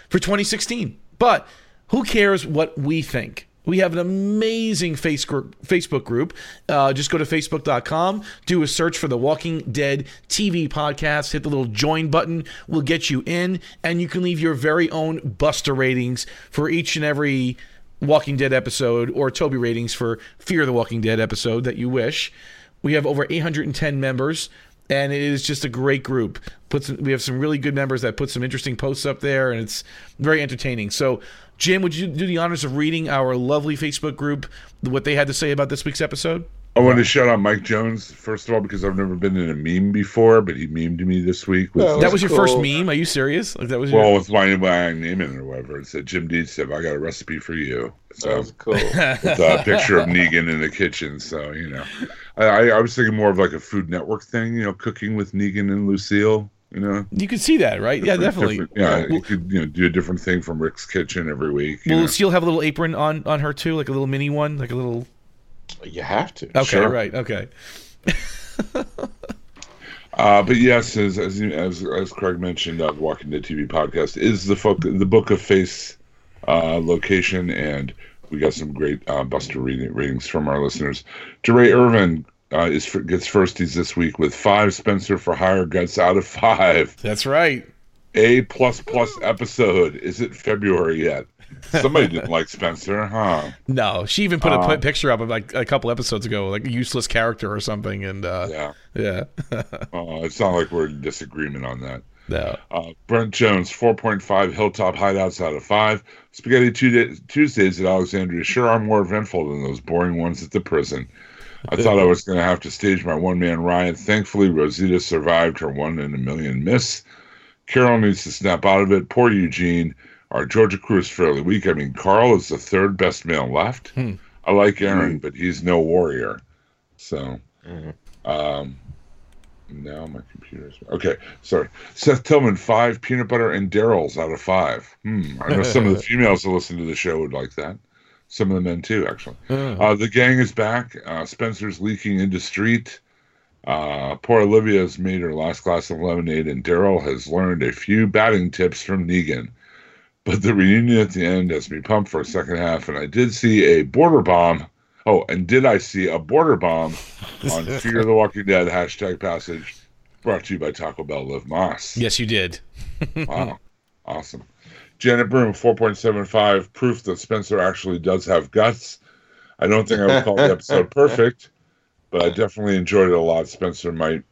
for 2016. But who cares what we think? We have an amazing face Facebook group. Uh, just go to facebook.com, do a search for the Walking Dead TV podcast, hit the little join button. We'll get you in, and you can leave your very own Buster ratings for each and every Walking Dead episode or Toby ratings for Fear the Walking Dead episode that you wish. We have over 810 members, and it is just a great group. Puts we have some really good members that put some interesting posts up there, and it's very entertaining. So, Jim, would you do the honors of reading our lovely Facebook group what they had to say about this week's episode? I want to shout out Mike Jones first of all because I've never been in a meme before, but he memed me this week. With, that was your first meme? Are you serious? Like that was your well, with my, my name in it or whatever. It said Jim Deed said, "I got a recipe for you." So That was cool. with a picture of Negan in the kitchen. So you know, I, I I was thinking more of like a Food Network thing. You know, cooking with Negan and Lucille. You know, You could see that, right? Yeah, definitely. Yeah, Will, you could you know do a different thing from Rick's kitchen every week. You will know? Lucille have a little apron on on her too, like a little mini one, like a little? You have to. Okay, Sure. right, okay. Uh, but yes, as as as, as Craig mentioned, uh, Walking Dead TV podcast is the folk, the Book of Face uh, location, and we got some great uh, Buster ratings from our listeners. DeRay Irvin uh, is gets firsties this week with five Spencer for hire guts out of five. That's right. A plus plus episode. Is it February yet? Somebody didn't like Spencer, huh? No, she even put a Uh, pi- picture up of like a couple episodes ago, like a useless character or something, and uh, Yeah. yeah, Uh, it's not like we're in disagreement on that. No. Uh, Brent Jones, 4.5 Hilltop Hideouts out of 5. Spaghetti Tuesdays at Alexandria sure are more eventful than those boring ones at the prison. I thought I was going to have to stage my one man riot. Thankfully, Rosita survived her one in a million miss. Carol needs to snap out of it. Poor Eugene. Our Georgia crew is fairly weak. I mean, Carl is the third best male left. Hmm. I like Aaron, but he's no warrior. So, Mhm. um, now my computer's okay. Sorry, Seth Tillman five peanut butter and Daryl's out of five. Hmm. I know some of the females that listen to the show would like that. Some of the men too, actually. Uh, the gang is back. Uh, Spencer's leaking into street. Uh, poor Olivia's made her last glass of lemonade, and Daryl has learned a few batting tips from Negan. But the reunion at the end has me pumped for a second half, and I did see a border bomb. Oh, and did I see a border bomb on Fear of the Walking Dead hashtag passage brought to you by Taco Bell Live Más? Yes, you did. Wow. awesome. Janet Broom, 4.75, proof that Spencer actually does have guts. I don't think I would call the episode perfect, but I definitely enjoyed it a lot. Spencer might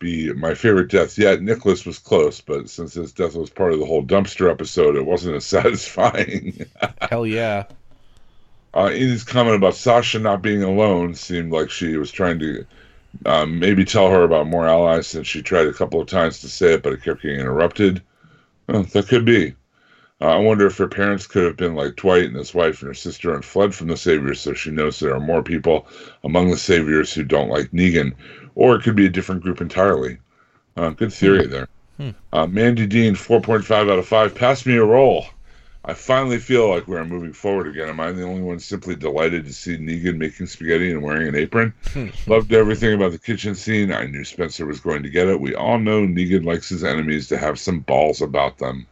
be my favorite death yet. Nicholas was close, but since his death was part of the whole dumpster episode, it wasn't as satisfying. Hell yeah. Uh, in his comment about Sasha not being alone, seemed like she was trying to um, maybe tell her about more allies since she tried a couple of times to say it, but it kept getting interrupted. Well, that could be. Uh, I wonder if her parents could have been like Dwight and his wife and her sister and fled from the Saviors so she knows there are more people among the Saviors who don't like Negan. Or it could be a different group entirely. Uh, good theory there. Uh, Mandy Dean, 4.5 out of 5. Pass me a roll. I finally feel like we're moving forward again. Am I the only one simply delighted to see Negan making spaghetti and wearing an apron? Loved everything about the kitchen scene. I knew Spencer was going to get it. We all know Negan likes his enemies to have some balls about them.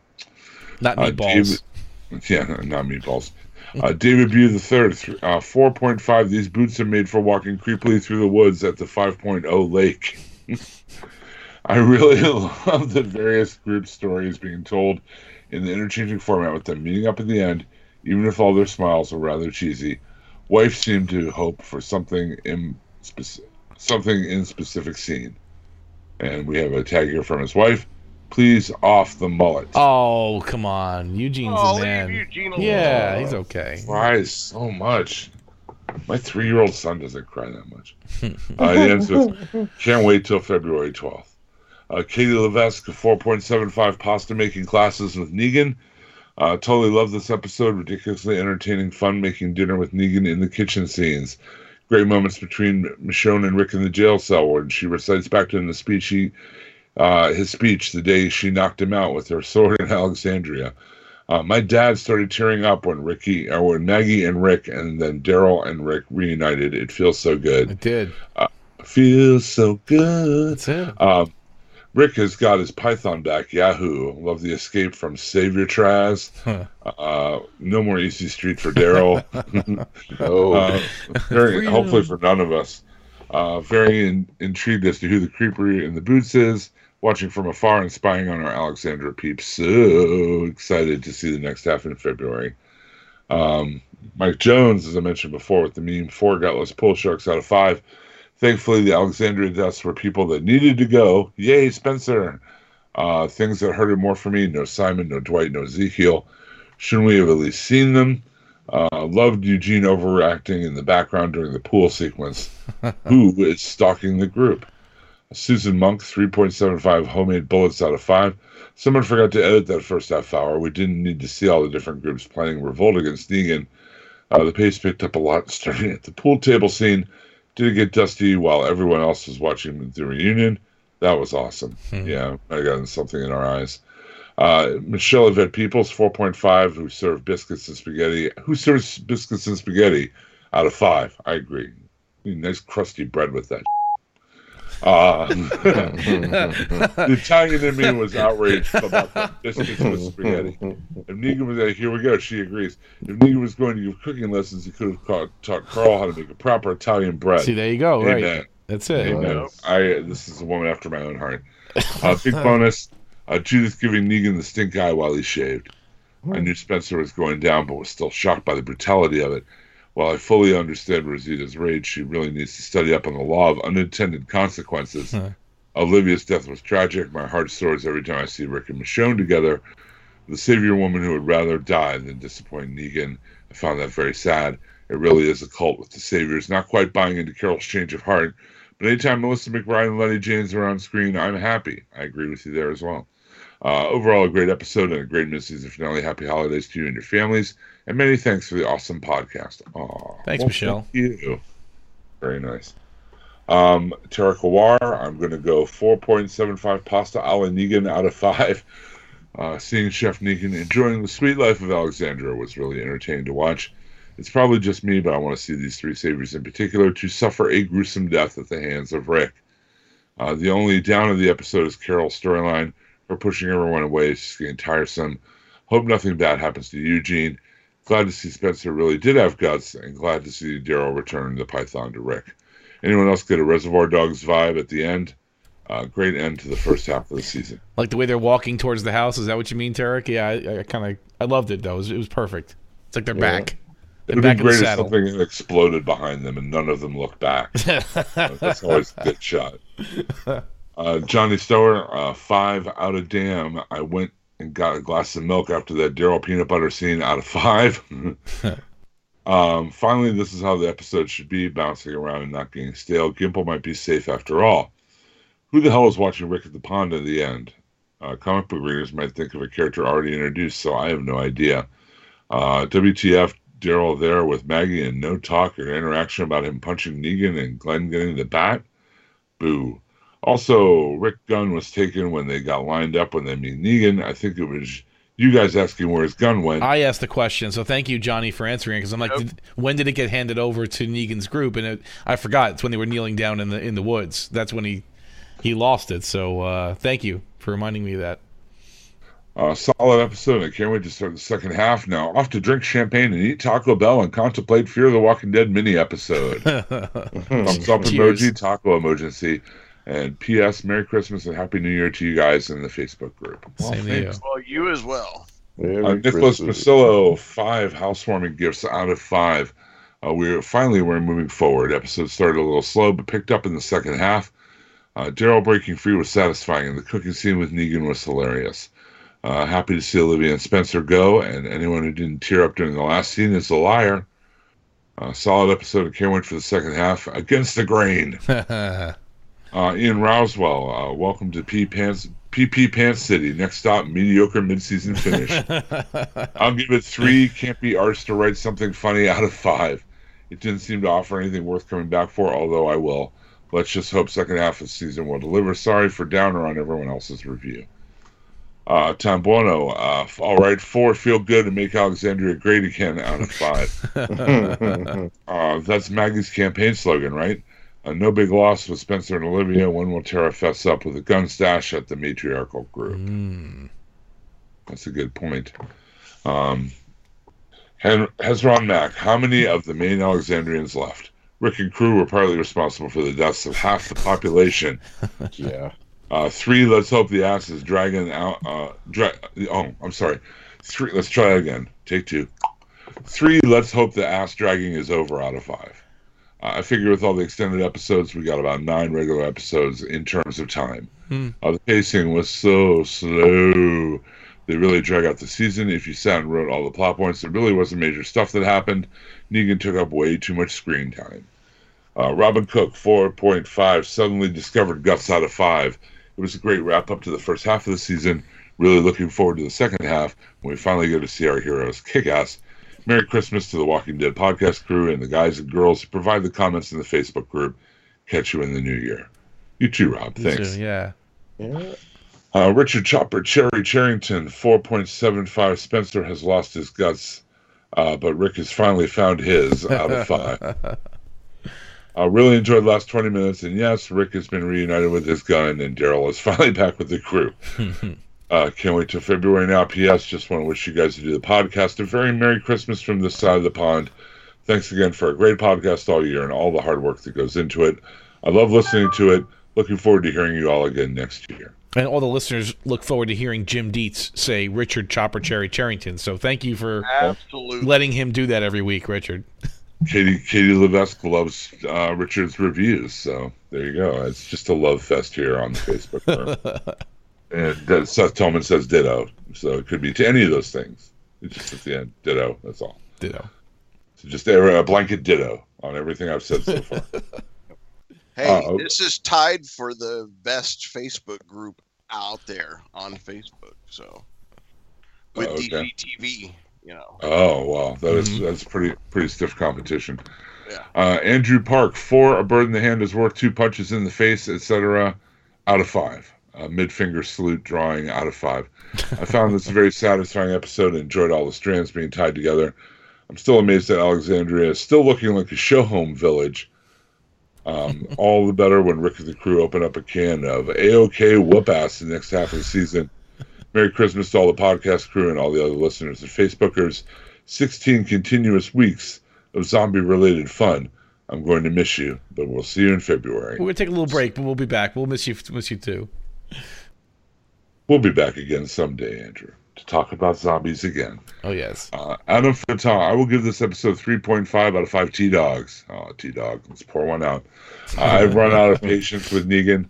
Not Uh, meatballs. David- yeah, not meatballs. Uh, David Bew the third, uh, 4.5. These boots are made for walking creepily through the woods at the 5.0 lake. I really love the various group stories being told in the interchanging format with them meeting up at the end, even if all their smiles were rather cheesy. Wife seemed to hope for something in speci- something in specific scene. And we have a tag here from his wife. Please off the mullet. Oh, come on. Eugene's Oh, a man. leave Eugene alone. Yeah, he's okay. cries so much. My three year old son doesn't cry that much. uh, he ends with, can't wait till February 12th. Uh, Katie Levesque, 4.75 pasta making classes with Negan. Uh, totally love this episode. Ridiculously entertaining, fun making dinner with Negan in the kitchen scenes. Great moments between Michonne and Rick in the jail cell when she recites back to him the speech he uh, his speech the day she knocked him out with her sword in Alexandria. Uh, my dad started tearing up when Ricky, or when Maggie and Rick, and then Daryl and Rick reunited. It feels so good. It did. Feels so good. That's it. Um, Rick has got his Python back. Yahoo! Love the escape from Savior Traz. Huh. Uh, no more Easy Street for Daryl. Oh, uh, very, hopefully for none of us. Uh, very in, intrigued as to who the creeper in the boots is. Watching from afar and spying on our Alexandria peeps. So excited to see the next half in February. Um, Mike Jones, as I mentioned before, with the meme four gutless pull sharks out of five. Thankfully, the Alexandria deaths were people that needed to go. Yay, Spencer! Uh, things that hurted more for me no Simon, no Dwight, no Ezekiel. Shouldn't we have at least seen them? Uh, loved Eugene overacting in the background during the pool sequence. Who is stalking the group? Susan Monk, 3.75 homemade bullets out of 5. Someone forgot to edit that first half hour. We didn't need to see all the different groups planning revolt against Negan. Uh, the pace picked up a lot starting at the pool table scene. Did it get dusty while everyone else was watching the reunion? That was awesome. Yeah, I got something in our eyes. Uh, Michelle Yvette Peoples, 4.5, who served biscuits and spaghetti. Who serves biscuits and spaghetti out of 5? I agree. Nice crusty bread with that. Uh, the Italian in me was outraged about the biscuits with spaghetti. If Negan was like, here we go, she agrees. If Negan was going to give cooking lessons, he could have taught, taught Carl how to make a proper Italian bread. See, there you go. Right. That's it. Amen. I this is a woman after my own heart. Uh, big bonus: uh, Judith giving Negan the stink eye while he shaved. I knew Spencer was going down, but was still shocked by the brutality of it. While I fully understand Rosita's rage, she really needs to study up on the law of unintended consequences. Huh. Olivia's death was tragic. My heart soars every time I see Rick and Michonne together. The savior woman who would rather die than disappoint Negan. I found that very sad. It really is a cult with the saviors. Not quite buying into Carol's change of heart, but anytime Melissa McBride and Lennie James are on screen, I'm happy. I agree with you there as well. Uh, overall, a great episode and a great mid-season finale. Happy holidays to you and your families, and many thanks for the awesome podcast. Aw, Thanks, Michelle. Thank you. Very nice. Um, Tara Kawar, I'm going to go 4.75 pasta a la Negan out of 5. Uh, seeing Chef Negan enjoying the sweet life of Alexandria was really entertaining to watch. It's probably just me, but I want to see these three saviors in particular to suffer a gruesome death at the hands of Rick. Uh, the only down of the episode is Carol's storyline. for pushing everyone away It's just getting tiresome. Hope nothing bad happens to Eugene. Glad to see Spencer really did have guts, and glad to see Daryl return the Python to Rick. Anyone else get a Reservoir Dogs vibe at the end? Uh, great end to the first half of the season. Like the way they're walking towards the house. Is that what you mean, Tarek? Yeah, I, I kind of I loved it though. It was, it was perfect. It's like they're Yeah. back. It'd be back in the great if something exploded behind them and none of them looked back. That's always a good shot. Uh, Johnny Stower, uh, five out of damn. I went and got a glass of milk after that Daryl peanut butter scene out of five. um, finally, this is how the episode should be bouncing around and not getting stale. Gimple might be safe after all. Who the hell is watching Rick at the Pond at the end? Uh, comic book readers might think of a character already introduced, so I have no idea. Uh, WTF, Daryl there with Maggie and no talk or interaction about him punching Negan and Glenn getting the bat? Boo. Also, Rick Gunn was taken when they got lined up when they meet Negan. I think it was you guys asking where his gun went. I asked the question, so thank you, Johnny, for answering it. Because I'm like, did, when did it get handed over to Negan's group? And it, I forgot. It's when they were kneeling down in the in the woods. That's when he he lost it. So uh, thank you for reminding me of that. Uh, solid episode. I can't wait to start the second half now. Off to drink champagne and eat Taco Bell and contemplate Fear of the Walking Dead mini episode. Thumbs up emoji, taco emergency. And P.S. Merry Christmas and Happy New Year to you guys in the Facebook group. Same to you. Well, you as well. Uh, Nicholas Christmas. Basillo, five housewarming gifts out of five. Uh, we're finally we're moving forward. Episode started a little slow, but picked up in the second half. Uh, Daryl breaking free was satisfying, and the cooking scene with Negan was hilarious. Uh, happy to see Olivia and Spencer go, and anyone who didn't tear up during the last scene is a liar. Uh, solid episode. of can't for the second half. Against the grain. Uh, Ian Roswell, uh, welcome to P Pants PP Pants City. Next stop, mediocre midseason finish. I'll give it three. Can't be arsed to write something funny out of five. It didn't seem to offer anything worth coming back for, although I will Let's just hope second half of the season will deliver. Sorry for downer on everyone else's review. Uh, Tom Buono, uh, all right, four feel good and make Alexandria great again out of five. uh, that's Maggie's campaign slogan, right? Uh, no big loss with Spencer and Olivia. When will Tara fess up with a gun stash at the matriarchal group? Mm. That's a good point. Um, Hezron Mack, how many of the main Alexandrians left? Rick and crew were partly responsible for the deaths of half the population. Yeah. Uh, three, let's hope the ass is dragging out. Uh, dra- oh, I'm sorry. Three, let's try again. Take two. Three, let's hope the ass dragging is over out of five. I figure with all the extended episodes, we got about nine regular episodes in terms of time. Hmm. Uh, the pacing was so slow. They really drag out the season. If you sat and wrote all the plot points, there really wasn't major stuff that happened. Negan took up way too much screen time. Uh, Robin Cook, 4.5, suddenly discovered Guts out of 5. It was a great wrap up to the first half of the season. Really looking forward to the second half when we finally get to see our heroes kick ass. Merry Christmas to the Walking Dead podcast crew and the guys and girls who provide the comments in the Facebook group. Catch you in the new year. You too, Rob. Thanks. So, yeah. Yeah. Uh, Richard Chopper, Cherry Charrington, 4.75. Spencer has lost his guts, uh, but Rick has finally found his out of five. I really enjoyed the last 20 minutes, and yes, Rick has been reunited with his gun, and Daryl is finally back with the crew. uh, can't wait till February now. P.S. Just want to wish you guys to do the podcast a very Merry Christmas from this side of the pond. Thanks again for a great podcast all year and all the hard work that goes into it. I love listening to it. Looking forward to hearing you all again next year. And all the listeners look forward to hearing Jim Dietz say Richard Chopper Cherry Charrington. So thank you for Absolutely. letting him do that every week, Richard. Katie Katie Levesque loves uh, Richard's reviews, so there you go. It's just a love fest here on the Facebook group. and uh, Seth Tolman says ditto, so it could be to any of those things. It's just at the end, ditto. That's all. Ditto. So just a, a blanket ditto on everything I've said so far. Hey, Uh-oh. this is tied for the best Facebook group out there on Facebook. So with Oh, okay. DGTV, you know. oh wow, that is that's pretty pretty stiff competition. Yeah. Uh, Andrew Park, four, a bird in the hand is worth two punches in the face, etc. Out of five. Uh, mid finger salute drawing out of five. I found this a very satisfying episode and enjoyed all the strands being tied together. I'm still amazed that Alexandria is still looking like a show home village. Um, all the better when Rick and the crew open up a can of AOK whoop ass the next half of the season. Merry Christmas to all the podcast crew and all the other listeners and Facebookers. 16 continuous weeks of zombie related fun. I'm going to miss you, but we'll see you in February. We're gonna take a little break, but we'll be back. We'll miss you. Miss you too. We'll be back again someday, Andrew, to talk about zombies again. Oh yes. Uh, Adam Fatah, I will give this episode 3.5 out of 5 T Dogs. Oh, T Dog, let's pour one out. Uh, I've run out of patience with Negan.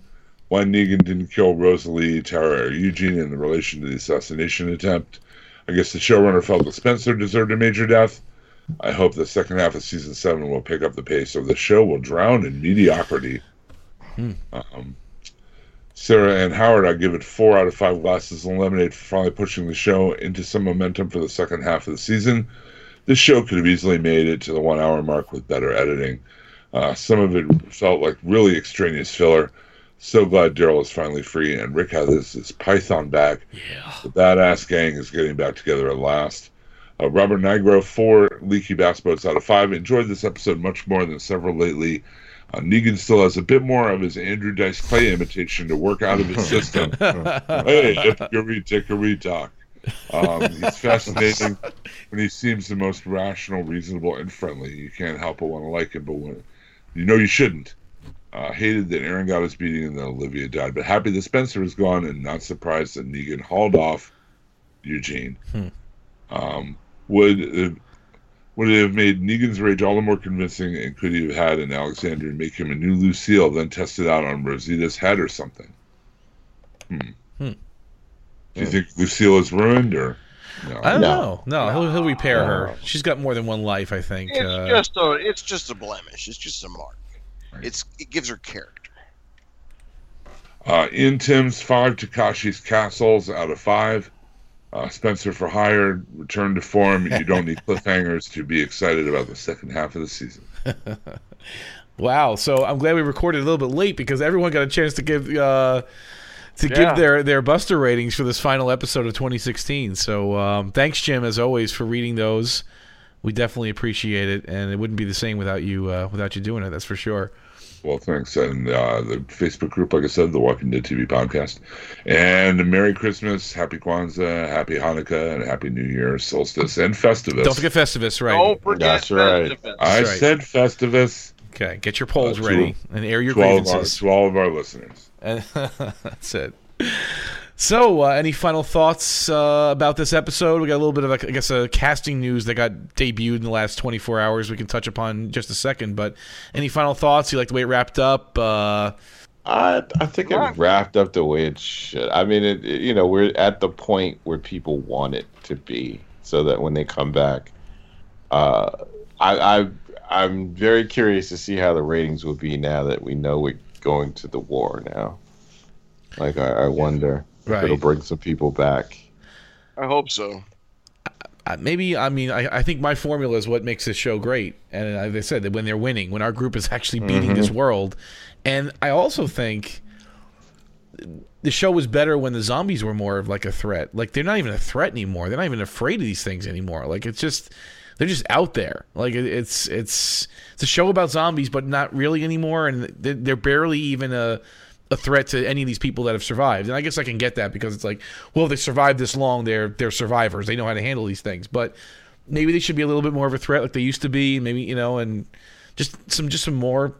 Why Negan didn't kill Rosalie, Tara, or Eugene in relation to the assassination attempt. I guess the showrunner felt that Spencer deserved a major death. I hope the second half of season 7 will pick up the pace, or the show will drown in mediocrity. Um, Sarah and Howard, I give it four out of five glasses of lemonade for finally pushing the show into some momentum for the second half of the season. This show could have easily made it to the one hour mark with better editing. Uh, some of it felt like really extraneous filler. So glad Daryl is finally free and Rick has his, his Python back. Yeah. The badass gang is getting back together at last. Uh, Robert Nigro, four leaky bass boats out of five. Enjoyed this episode much more than several lately. Uh, Negan still has a bit more of his Andrew Dice Clay imitation to work out of his system. hey, hickory dickory dock. Um, he's fascinating when he seems the most rational, reasonable, and friendly. You can't help but want to like him, but when you know you shouldn't. Uh, hated that Aaron got his beating and that Olivia died, but happy that Spencer is gone, and not surprised that Negan hauled off Eugene. Hmm. Um, would would it have made Negan's rage all the more convincing, and could he have had an Alexandrian make him a new Lucille, then test it out on Rosita's head or something? Hmm. Hmm. Do you think Lucille is ruined, or no? I don't No. know. No, he'll, he'll repair her. She's got more than one life, I think. It's Uh, just a it's just a blemish. It's just a mark. It's it gives her character. Uh, in Tim's five Takashi's castles out of five. Uh, Spencer for hire, return to form. You don't need cliffhangers to be excited about the second half of the season. Wow. So I'm glad we recorded a little bit late because everyone got a chance to give uh, to Yeah. give their their Buster ratings for this final episode of 2016. So um, thanks, Jim, as always, for reading those. We definitely appreciate it, and it wouldn't be the same without you uh, without you doing it. That's for sure. Well, thanks. And uh, the Facebook group, like I said, the Walking Dead TV podcast. And Merry Christmas, Happy Kwanzaa, Happy Hanukkah, and Happy New Year, Solstice, and Festivus. Don't forget Festivus, right? Don't forget That's right. Festivus. I That's right. said Festivus Okay, get your polls Uh, to- ready and air your to all, our, grievances. to all of our listeners. And that's it. So, uh, any final thoughts uh, about this episode? We got a little bit of, I guess, a casting news that got debuted in the last 24 hours. We can touch upon in just a second. But any final thoughts? You like the way it wrapped up? Uh, I I think it wrapped up the way it should. I mean, it, it- you know we're at the point where people want it to be, so that when they come back, uh, I, I I'm very curious to see how the ratings will be now that we know we're going to the war now. Like I, I wonder if Right. it'll bring some people back. I hope so. uh, maybe I mean I, I think my formula is what makes this show great, and as I said, that when they're winning, when our group is actually beating this world, and I also think the show was better when the zombies were more of like a threat. Like they're not even a threat anymore. They're not even afraid of these things anymore. Like it's just they're just out there. Like it, it's it's it's a show about zombies, but not really anymore, and they're, they're barely even a a threat to any of these people that have survived. And I guess I can get that because it's like, well, they survived this long, they're they're survivors. They know how to handle these things. But maybe they should be a little bit more of a threat like they used to be, maybe, you know, and just some just some more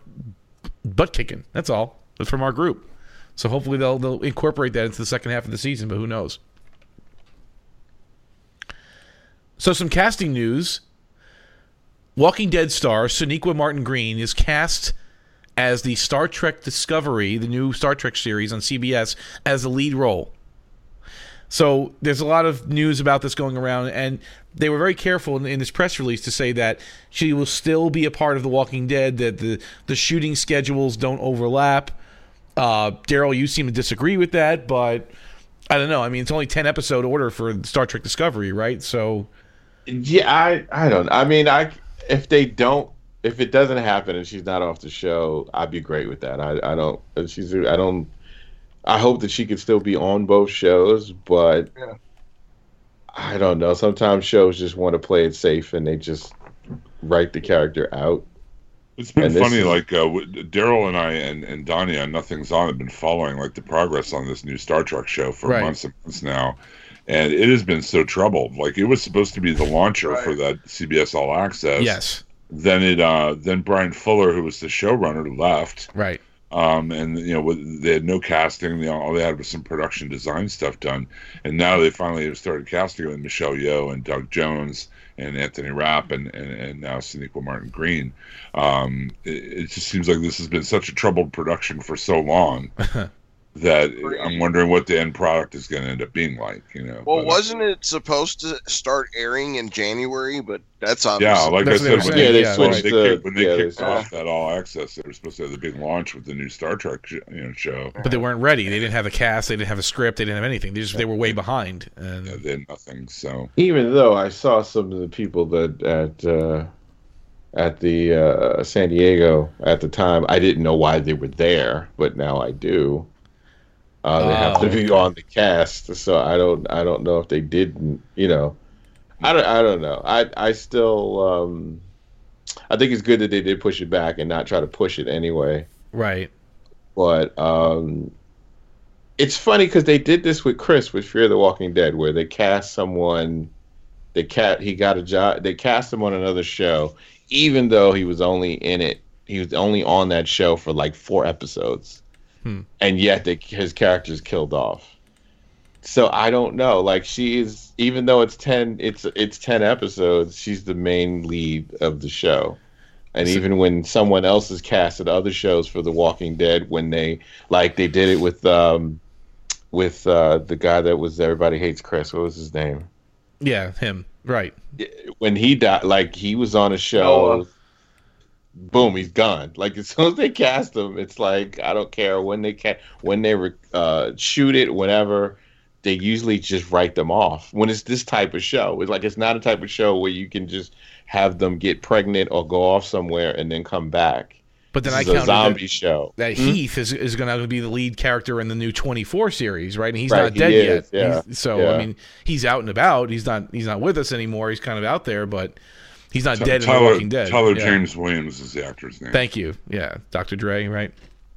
butt kicking. That's all. That's from our group. So hopefully they'll they'll incorporate that into the second half of the season, but who knows. So some casting news. Walking Dead star Sonequa Martin Green is cast as the Star Trek Discovery, the new Star Trek series on CBS, as the lead role. So there's a lot of news about this going around, and they were very careful in, in this press release to say that she will still be a part of The Walking Dead, that the, the shooting schedules don't overlap. Uh, Daryl, you seem to disagree with that, but I don't know. I mean, it's only 10 episode order for Star Trek Discovery, right? So, Yeah, I I don't. I mean, I if they don't, if it doesn't happen and she's not off the show, I'd be great with that. I I don't. She's I don't. I hope that she could still be on both shows, but Yeah. I don't know. Sometimes shows just want to play it safe and they just write the character out. It's been And funny, is- like uh, Daryl and I and, and Donnie on Nothing's On have been following like the progress on this new Star Trek show for Right. months and months now, and it has been so troubled. Like it was supposed to be the launcher Right. for that CBS All Access. yes, Then it, uh, then Bryan Fuller, who was the showrunner, left. right. Um, and you know with- they had no casting. They, all they had was some production design stuff done, and now they finally have started casting with Michelle Yeoh and Doug Jones and Anthony Rapp and and, and now Sonequa Martin Green. Um, it, it just seems like this has been such a troubled production for so long that I'm wondering what the end product is going to end up being like. You know. Well, But, wasn't it supposed to start airing in January? But that's obviously Yeah, like That's I what they were said, when saying, they, yeah, switched they the- kicked, when they yeah, kicked switched. off that all access, they were supposed to have the big launch with the new Star Trek you know, show. But they weren't ready. They didn't have a cast. They didn't have a script. They didn't have anything. They just they were way behind. And Yeah, they had nothing. So Even though I saw some of the people that at uh, at the uh, San Diego at the time, I didn't know why they were there, but now I do. Uh, they have to Oh, be on the cast, so I don't I don't know if they didn't. You know, I don't I don't know. I I still um, I think it's good that they did push it back and not try to push it anyway. right. But um, it's funny because they did this with Chris with Fear the Walking Dead, where they cast someone. They cat he got a job. They cast him on another show, even though he was only in it. He was only on that show for like four episodes, Hmm. and yet they, his character's killed off. So I don't know. Like she is, even though it's ten, it's it's ten episodes. She's the main lead of the show. And So- even when someone else is cast at other shows for The Walking Dead, when they like they did it with um with uh the guy that was Everybody Hates Chris. What was his name? Yeah, him. Right. When he died, like he was on a show. Noah. Boom, he's gone. Like as soon as they cast him, it's like I don't care when they ca- when they re- uh, shoot it, whenever they usually just write them off. When it's this type of show, it's like it's not a type of show where you can just have them get pregnant or go off somewhere and then come back. But then This I count a counted zombie that, show. that Heath is, is going to be the lead character in the new 24 series, right? And he's Right, not he dead is, yet. yeah, He's- so I mean, he's out and about. He's not he's not with us anymore. He's kind of out there, but he's not Ty- dead in Tyler, The Walking Dead. Tyler Yeah. James Williams is the actor's name. Thank you. Yeah, Dr. Dre, right?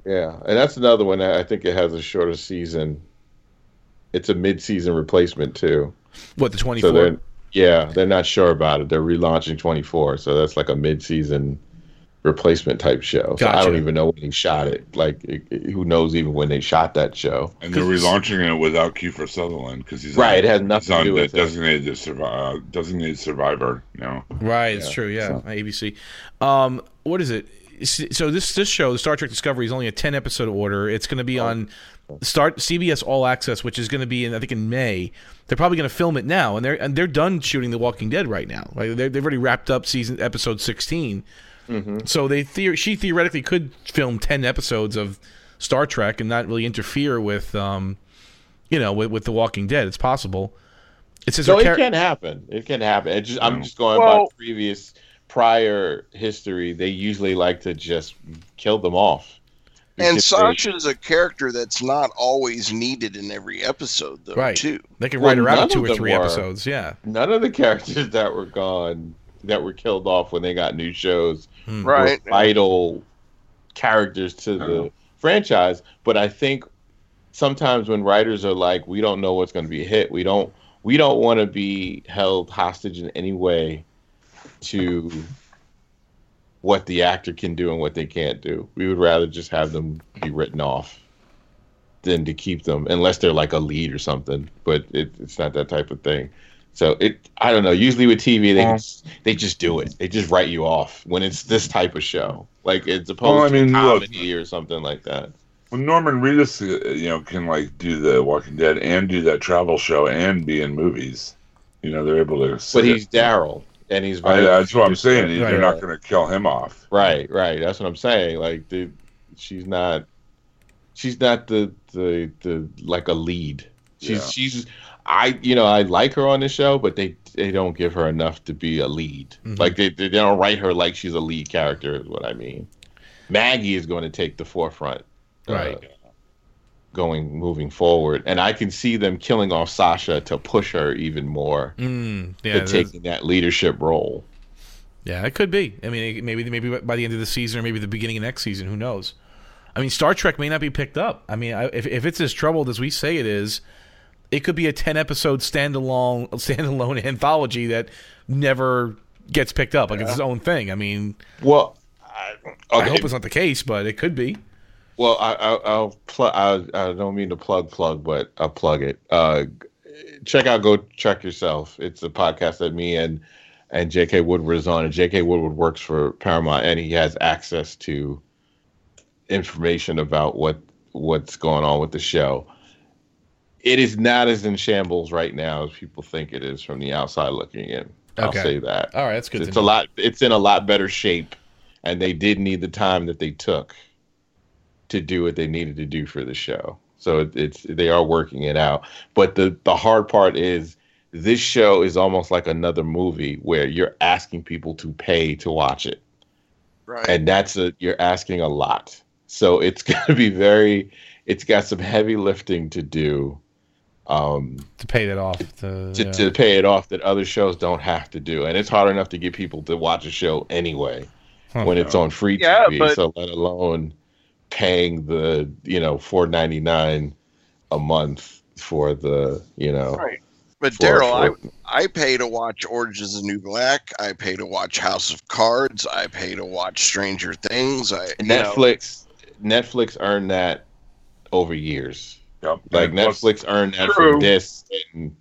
Yeah, and that's another one that I think it has a shorter season. It's a mid-season replacement too. What the 24? So yeah, they're not sure about it. They're relaunching 24, so that's like a mid-season replacement type show. So I don't even know when they shot it. Like, it, it- who knows even when they shot that show? And they're relaunching it without Kiefer Sutherland because he's Right, on, it has nothing he's on to do with designated survi- uh, designated survivor. You know, Right, it's true. Yeah, so- ABC. Um, what is it? So this this show, the Star Trek Discovery, is only a ten episode order. It's going to be on start CBS All Access, which is going to be in I think in May. They're probably going to film it now, and they're and they're done shooting The Walking Dead right now. Like they're, they've already wrapped up season episode 16 So they theor- she theoretically could film ten episodes of Star Trek and not really interfere with um, you know, with, with The Walking Dead. It's possible. It says So her it char- can happen. It can happen. It just, I'm just going Well- by previous prior history. They usually like to just kill them off. And Sasha is a character that's not always needed in every episode, though. Right. Too. they can Well, write her out two or three were. episodes. Yeah. none of the characters that were gone that were killed off when they got new shows Hmm. Right. were vital characters to the Oh. franchise. But I think sometimes when writers are like, we don't know what's going to be a hit, we don't we don't want to be held hostage in any way to what the actor can do and what they can't do. We would rather just have them be written off than to keep them, unless they're like a lead or something. But it, it's not that type of thing. So it, I don't know. Usually with TV, they Well- they just do it. They just write you off when it's this type of show, like it's opposed Well, I mean, to look- comedy or something like that. when Norman Reedus, uh, you know, can like do the Walking Dead and do that travel show and be in movies, you know, they're able to. But he's. Daryl, and he's I, that's what I'm saying. Right, They're right. not going to kill him off. Right, right. That's what I'm saying. Like, the, she's not, she's not the the the like a lead. She's Yeah. she's, I you know I like her on the show, but they they don't give her enough to be a lead. Mhm. Like they they don't write her like she's a lead character. Is what I mean. Maggie is going to take the forefront, uh, Right. going moving forward, and I can see them killing off Sasha to push her even more Mm, yeah, to taking that leadership role. Yeah, it could be. I mean, maybe maybe by the end of the season or maybe the beginning of next season. Who knows? I mean, Star Trek may not be picked up. I mean, I, if if it's as troubled as we say it is, it could be a ten episode standalone standalone anthology that never gets picked up. Like it's its own thing. I mean, Well, I, I hope it's not the case, but it could be. Well, I, I, I'll plug. I, I don't mean to plug plug, but I'll plug it. Uh, check out Go Check Yourself. It's a podcast that me and and J.K. Woodward is on, and J.K. Woodward works for Paramount, and he has access to information about what what's going on with the show. It is not as in shambles right now as people think it is from the outside looking in. I'll Okay. say that All right, that's good. it's to a know. lot it's in a lot better shape and they did need the time that they took to do what they needed to do for the show so it, it's they are working it out but the the hard part is this show is almost like another movie where you're asking people to pay to watch it Right. and that's a you're asking a lot so it's going to be very it's got some heavy lifting to do um to pay that off. To, to, yeah. to pay it off that other shows don't have to do. And it's hard enough to get people to watch a show anyway Huh. when it's on free Yeah, TV. but- So let alone paying the you know four ninety nine a month for the you know. Right. But Daryl, I for- I pay to watch Orange is the New Black. I pay to watch House of Cards. I pay to watch Stranger Things. I you know, Netflix Netflix earned that over years. Yep. Like And plus- Netflix earned that True. from this and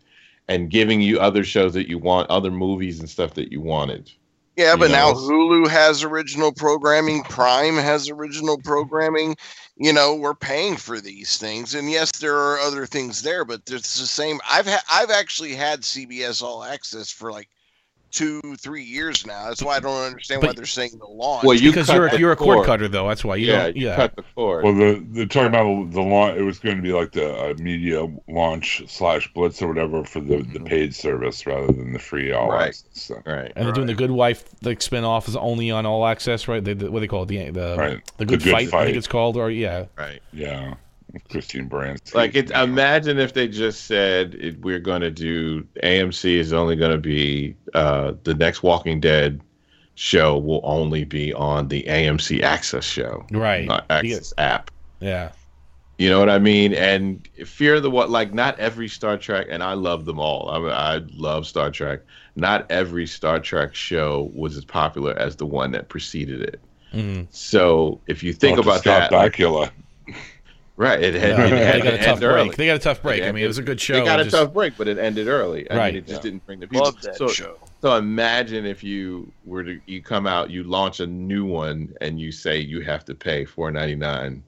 and giving you other shows that you want, other movies and stuff that you wanted. Yeah, you but now know. Hulu has original programming. Prime has original programming. You know, we're paying for these things, and yes, there are other things there, but it's the same. I've ha- I've actually had CBS All Access for like two, three years now. That's why I don't understand why they're saying the launch. Well, you because you're, a, the you're a cord cord. cutter though. That's why you yeah, don't. you Yeah, cut the cord. Well, the they're talking about the launch. It was going to be like the uh, media launch slash blitz or whatever for the, the paid service rather than the free all Right. access. So, right. and they're doing the Good Wife like spin off is only on All Access, right? They, the, what do they call it? The the, Right. the The Good, Good Fight, I think it's called, or yeah, Right. yeah, Christine Baranski. Like it. Imagine if they just said it, we're going to do AMC is only going to be uh, the next Walking Dead show will only be on the AMC Access show, right, Access app. yeah. You know what I mean? And Fear the what? Like not every Star Trek, and I love them all. I, mean, I love Star Trek. Not every Star Trek show was as popular as the one that preceded it. Mm. So if you think Well, to about start that, like, Bakula. Right? It had, No, it they had got a tough end early. break. They got a tough break. It I mean, it was a good show. They got a just- tough break, but it ended early. I Right. mean, it just Yeah. didn't bring the people. love that so, show. so imagine if you were to you come out, you launch a new one, and you say you have to pay four ninety nine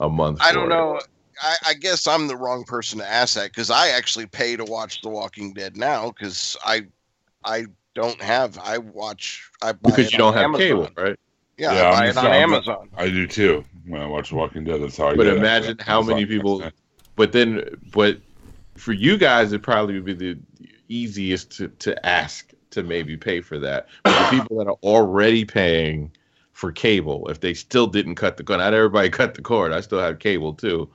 a month. I don't it. know. I, I guess I'm the wrong person to ask that because I actually pay to watch The Walking Dead now because I I don't have I watch I buy because it you don't on have Amazon. cable, right? Yeah, Yeah, I buy I'm it on Amazon. I do too. When I watch Walking Dead, that's how I But get it. imagine how Amazon many people- But then, but for you guys, it probably would be the easiest to, to ask to maybe pay for that. But the people that are already paying for cable, if they still didn't cut the cord, not everybody cut the cord. I still have cable too.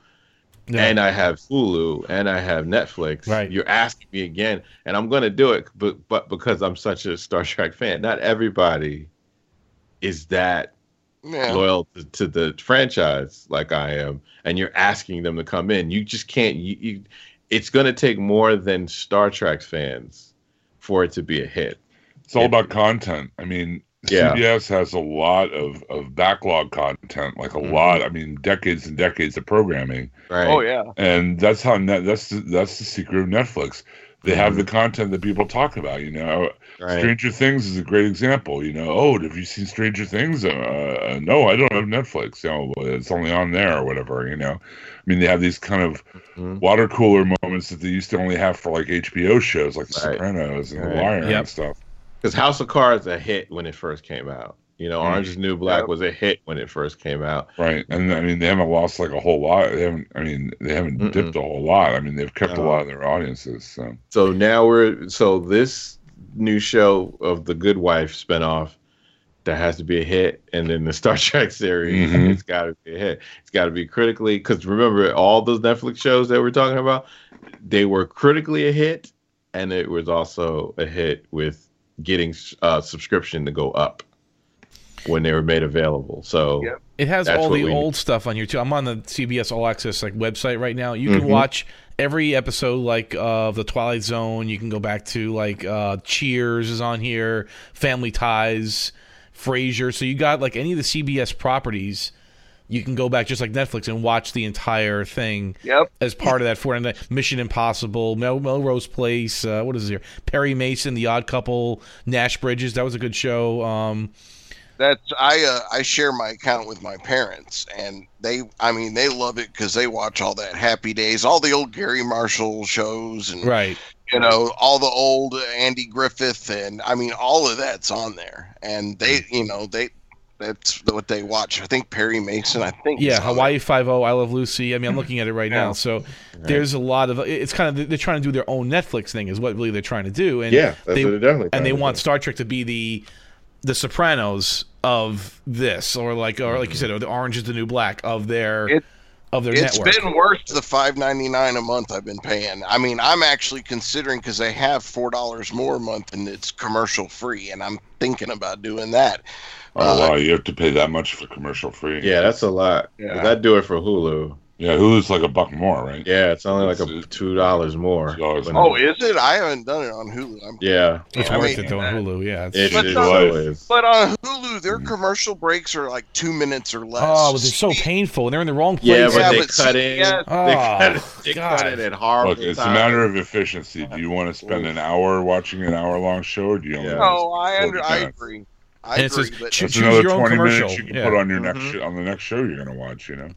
Yeah. and I have Hulu and I have Netflix. Right. You're asking me again, and I'm going to do it, but but because I'm such a Star Trek fan, not everybody is that Yeah. loyal to, to the franchise like I am, and you're asking them to come in. You just can't. You, you it's going to take more than Star Trek fans for it to be a hit. It's all about content. I mean, Yeah. CBS has a lot of, of backlog content, like a Mhm. lot. I mean, decades and decades of programming, Right. Oh yeah. and that's how net. That's the, that's the secret of Netflix. They have the content that people talk about. You know, Right. Stranger Things is a great example. You know, oh, have you seen Stranger Things? Uh, Uh, no, I don't have Netflix. You know, it's only on there or whatever. You know, I mean, they have these kind of Mhm. water cooler moments that they used to only have for like HBO shows, like The Right. Sopranos and Right. The Wire Yep. and stuff. Because House of Cards a hit when it first came out. You know, Mm. Orange is New Black Yep. was a hit when it first came out. Right, and I mean they haven't lost like a whole lot. They haven't. I mean they haven't Mm-mm. dipped a whole lot. I mean they've kept a lot of their audiences. So So now we're so this new show of the Good Wife spinoff that has to be a hit, and then the Star Trek series, Mhm. it's got to be a hit. It's got to be critically because remember all those Netflix shows that we're talking about, they were critically a hit, and it was also a hit with getting uh, subscription to go up when they were made available. So Yep. It has all the we old stuff on here too. I'm on the CBS All Access like website right now. You can Mhm. watch every episode like of the Twilight Zone. You can go back to like uh, Cheers is on here, Family Ties, Frasier. So you got like any of the CBS properties. You can go back just like Netflix and watch the entire thing Yep. as part of that For Mission Impossible, Mel- Melrose Place. Uh, what is it here? Perry Mason, The Odd Couple, Nash Bridges. That was a good show. Um, That's I uh, I share my account with my parents, and they I mean they love it because they watch all that Happy Days, all the old Garry Marshall shows, and right. you know all the old Andy Griffith, and I mean all of that's on there, and they you know they that's what they watch. I think Perry Mason. I think Yeah, Hawaii Five O, I Love Lucy. I mean, I'm looking at it right now. Yeah. So there's a lot of. It's kind of they're trying to do their own Netflix thing, is what really they're trying to do. And Yeah, that's they, what they're definitely and they want do. Star Trek to be the the Sopranos of this, or like, or like you said, or the Orange is the New Black of their It- of their It's network. been worth the five ninety nine a month I've been paying. I mean, I'm actually considering because they have four dollars more a month and it's commercial free, and I'm thinking about doing that. oh Uh, wow, you have to pay that much for commercial free. yeah, that's a lot. Yeah. I do it for Hulu. yeah. Hulu's like a buck more, right? Yeah, it's only like a two dollars more. $2 Oh, is it? I haven't done it on Hulu. I'm, yeah, it's I worth mean, it though on Hulu. Yeah. It's, it, But it no- but on Hulu, their commercial breaks are like two minutes or less. oh, but they're so painful, and they're in the wrong place. Yeah, but Yeah, they but cut in. yeah. they Oh, cut it, they God. cut it at horrible Look, it's a matter of efficiency. Do you want to spend an hour watching an hour long show, or do you only? Yeah. want to No, I under, I agree. I And it agree. says but choose another your own twenty commercial. minutes you can Yeah. put on your next Mhm. sh- on the next show you're gonna watch. You know.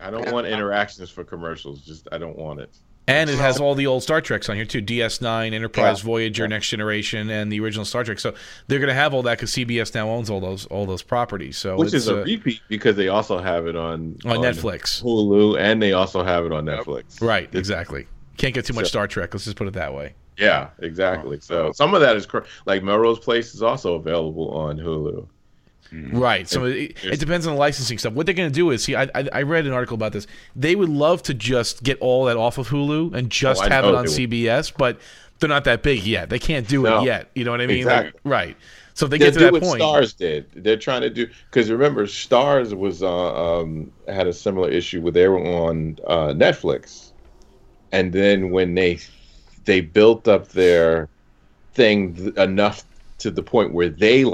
I don't want interactions for commercials. Just I don't want it. And it has all the old Star Treks on here too: DS9, Enterprise, Yeah. Voyager, Next Generation, and the original Star Trek. So they're going to have all that because CBS now owns all those all those properties. So Which it's, is a uh, repeat because they also have it on on Netflix. Hulu, and they also have it on Netflix. Right, exactly. Can't get too much So- Star Trek. Let's just put it that way. Yeah, exactly. So some of that is cor- like Melrose Place is also available on Hulu. Right. So it, it depends on the licensing stuff. What they're going to do is, see, I, I I read an article about this. They would love to just get all that off of Hulu and just Oh, have it on. CBS, but they're not that big yet. They can't do No. it yet. You know what I mean? Exactly. Like, right. So if they They get to do that what point, Starz did. They're trying to do because remember Starz was uh, um, had a similar issue where they were on uh, Netflix, and then when they they built up their thing th- enough to the point where they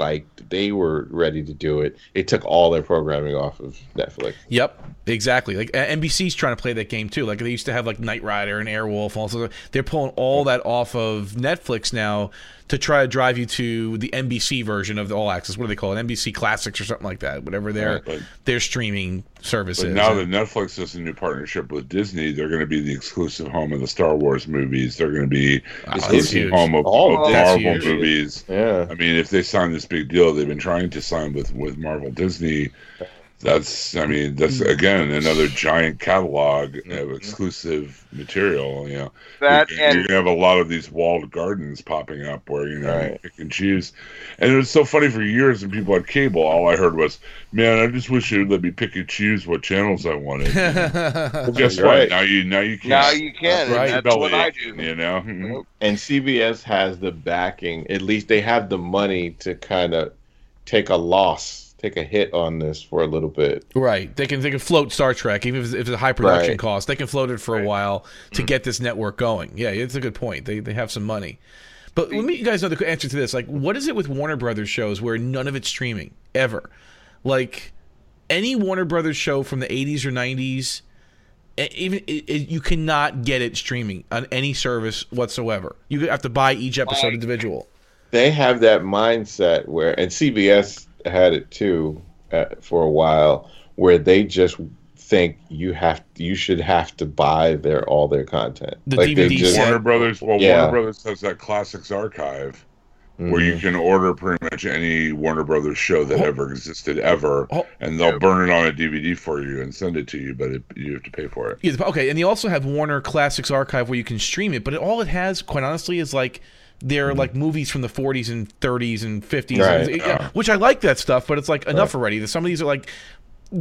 liked they were ready to do it, they took all their programming off of Netflix. Yep, exactly. Like NBC's trying to play that game too. Like they used to have like Knight Rider and Airwolf. Also, they're pulling all that off of Netflix now to try to drive you to the NBC version of the All Access. What do they call it? NBC Classics or something like that. Whatever their Right. their streaming service But is. now that Netflix has a new partnership with Disney, they're going to be the exclusive home of the Star Wars movies. They're going to be Wow, the exclusive huge. home of, All of of Marvel huge. movies. Yeah, I mean, if they sign this big deal, they've been trying to sign with with Marvel Disney. That's, I mean, that's Mm-hmm. again another giant catalog of exclusive material. You know, That you're, you're gonna have a lot of these walled gardens popping up where you know you Right. pick and choose. And it was so funny for years when people had cable. All I heard was, "Man, I just wish you'd let me pick and choose what channels I wanted." well, guess You're what? right. Now you now you can't. now you can. Right. That's what I do. You know. and CBS has the backing. At least they have the money to kind of take a loss, take a hit on this for a little bit. Right. They can they can float Star Trek even if it's, if it's a high production Right. cost. They can float it for a while to Mm-hmm. get this network going. Yeah, it's a good point. They they have some money. But let me you guys know the answer to this. Like, what is it with Warner Brothers shows where none of it's streaming ever? Like any Warner Brothers show from the 80s or 90s, e- even it, it, you cannot get it streaming on any service whatsoever. You have to buy each episode individual. They have that mindset where, and CBS had it too uh, for a while, where they just think you have you should have to buy their all their content. The they DVD just- set. Warner Brothers. Well, Yeah. Warner Brothers has that classics archive where Mhm. you can order pretty much any Warner Brothers show that ever existed ever, Oh. and they'll burn it on a DVD for you and send it to you, but it, you have to pay for it. Yeah, okay, and they also have Warner Classics Archive where you can stream it, but it, all it has, quite honestly, is like they're mm-hmm. like movies from the 40s and 30s and 50s, Right. and- yeah, which I like that stuff, but it's like enough already. Some of these are like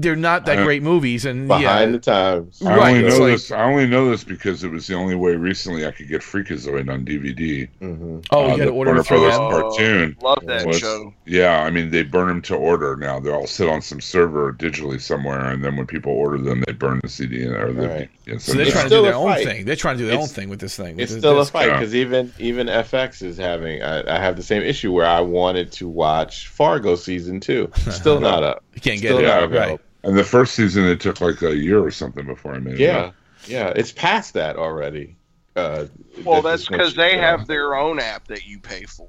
they're not that Uh, great movies, and behind yeah, the times. I Right, only know like- this. I only know this because it was the only way recently I could get Freakazoid on DVD. hmm oh, Uh, you got to order Warner it through Brothers. Oh, cartoon Love that was- show. Yeah, I mean they burn them to order now. They all sit on some server digitally somewhere, and then when people order them, they burn the CD or the. Right. yeah, So they're trying to do their own fight. thing. They're trying to do their own thing with this thing. It's With still a this- fight Yeah. because even even FX is having. I, I have the same issue where I wanted to watch Fargo season two. Still not up. You can't get Still it. not Right. Available. And the first season, it took like a year or something before I made it. Yeah, up. yeah, it's past that already. Uh, Well, that's because they have their own app that you pay for.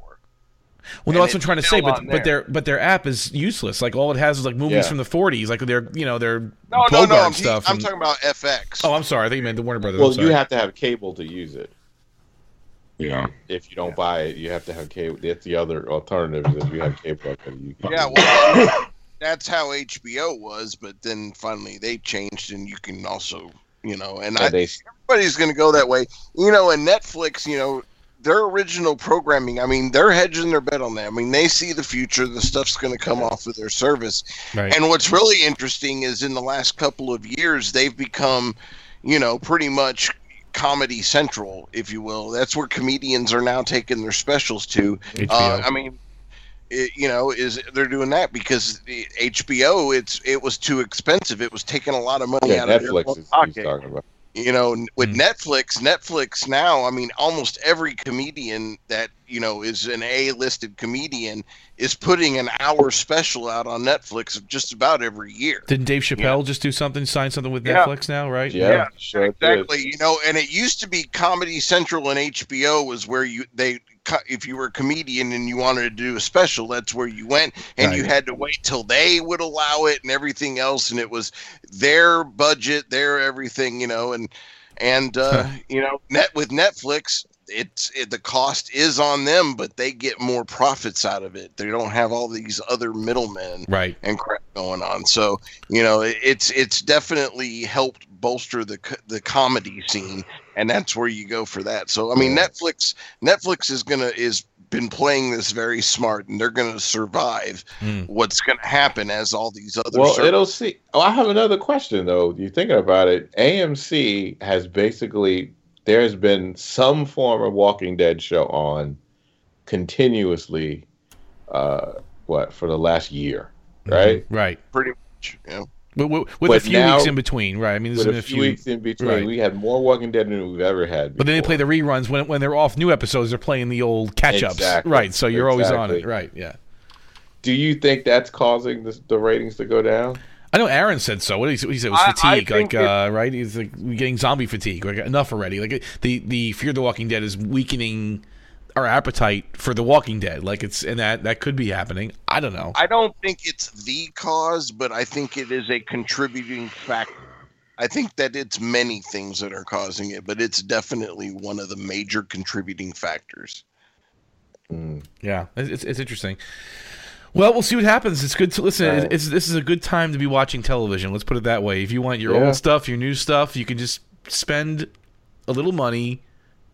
Well, no, And that's what I'm trying to say. But on but their but their app is useless. Like all it has is like movies Yeah. from the 40s. Like they're you know they're No, no, no. I'm, stuff. I'm and- talking about FX. oh, I'm sorry. I think you meant the Warner Brothers. Well, you have to have cable to use it. Yeah. If you don't buy it, you have to have cable. That's the other alternative. Is if you have cable, you can Yeah, well, that's how HBO was, but then finally they changed, and you can also, you know, and I, they everybody's going to go that way. You know, and Netflix, you know, their original programming, I mean, they're hedging their bet on that. I mean, they see the future, the stuff's going to come off of their service. Right. And what's really interesting is in the last couple of years, they've become, you know, pretty much comedy central, if you will. That's where comedians are now taking their specials to. Uh, I mean, it, you know, is they're doing that because the HBO it's it was too expensive. It was taking a lot of money yeah, out of Netflix their is pocket. talking about. You know, with Mm. Netflix, Netflix now, I mean, almost every comedian that you know is an A-listed comedian is putting an hour special out on Netflix just about every year. Didn't Dave Chappelle just do something, sign something with Yeah. Netflix now, right? Yeah, Yeah, sure did. Exactly. You know, and it used to be Comedy Central and HBO was where you they cu- if you were a comedian and you wanted to do a special, that's where you went, and you had to wait till they would allow it and everything else, and it was their budget, their everything, you know, and and uh, you know, net with Netflix, it's it, the cost is on them, but they get more profits out of it. They don't have all these other middlemen Right. and crap going on. So you know, it, it's it's definitely helped bolster the the comedy scene, and that's where you go for that. So I mean, Netflix Netflix is gonna is been playing this very smart, and they're gonna survive Mm. what's gonna happen as all these other. Well, ser- it'll see. Oh, I have another question though. You're thinking about it. AMC has basically there has been some form of Walking Dead show on continuously. Uh, what for the last year, right? Right. pretty much. You know? With, with, with a few now- weeks in between, right? I mean, there's With been a a few few. weeks in between, right. we had more Walking Dead than we've ever had. but then they play the reruns when when they're off new episodes. They're playing the old catch ups, Exactly. right? So you're always on it, right? Yeah. Do you think that's causing the, the ratings to go down? I know Aaron said so. What did he, what he said it was I- I fatigue, think like uh, right? He's like getting zombie fatigue, like enough already. Like the the Fear of the Walking Dead is weakening our appetite for the Walking Dead. Like it's and that that could be happening. I don't know. I don't think it's the cause, but I think it is a contributing factor. I think that it's many things that are causing it, but it's definitely one of the major contributing factors. Mm. Yeah, it's, it's, it's interesting. Well, we'll see what happens. It's good to listen. Right. It's, it's this is a good time to be watching television. Let's put it that way. If you want your Yeah. old stuff, your new stuff, you can just spend a little money,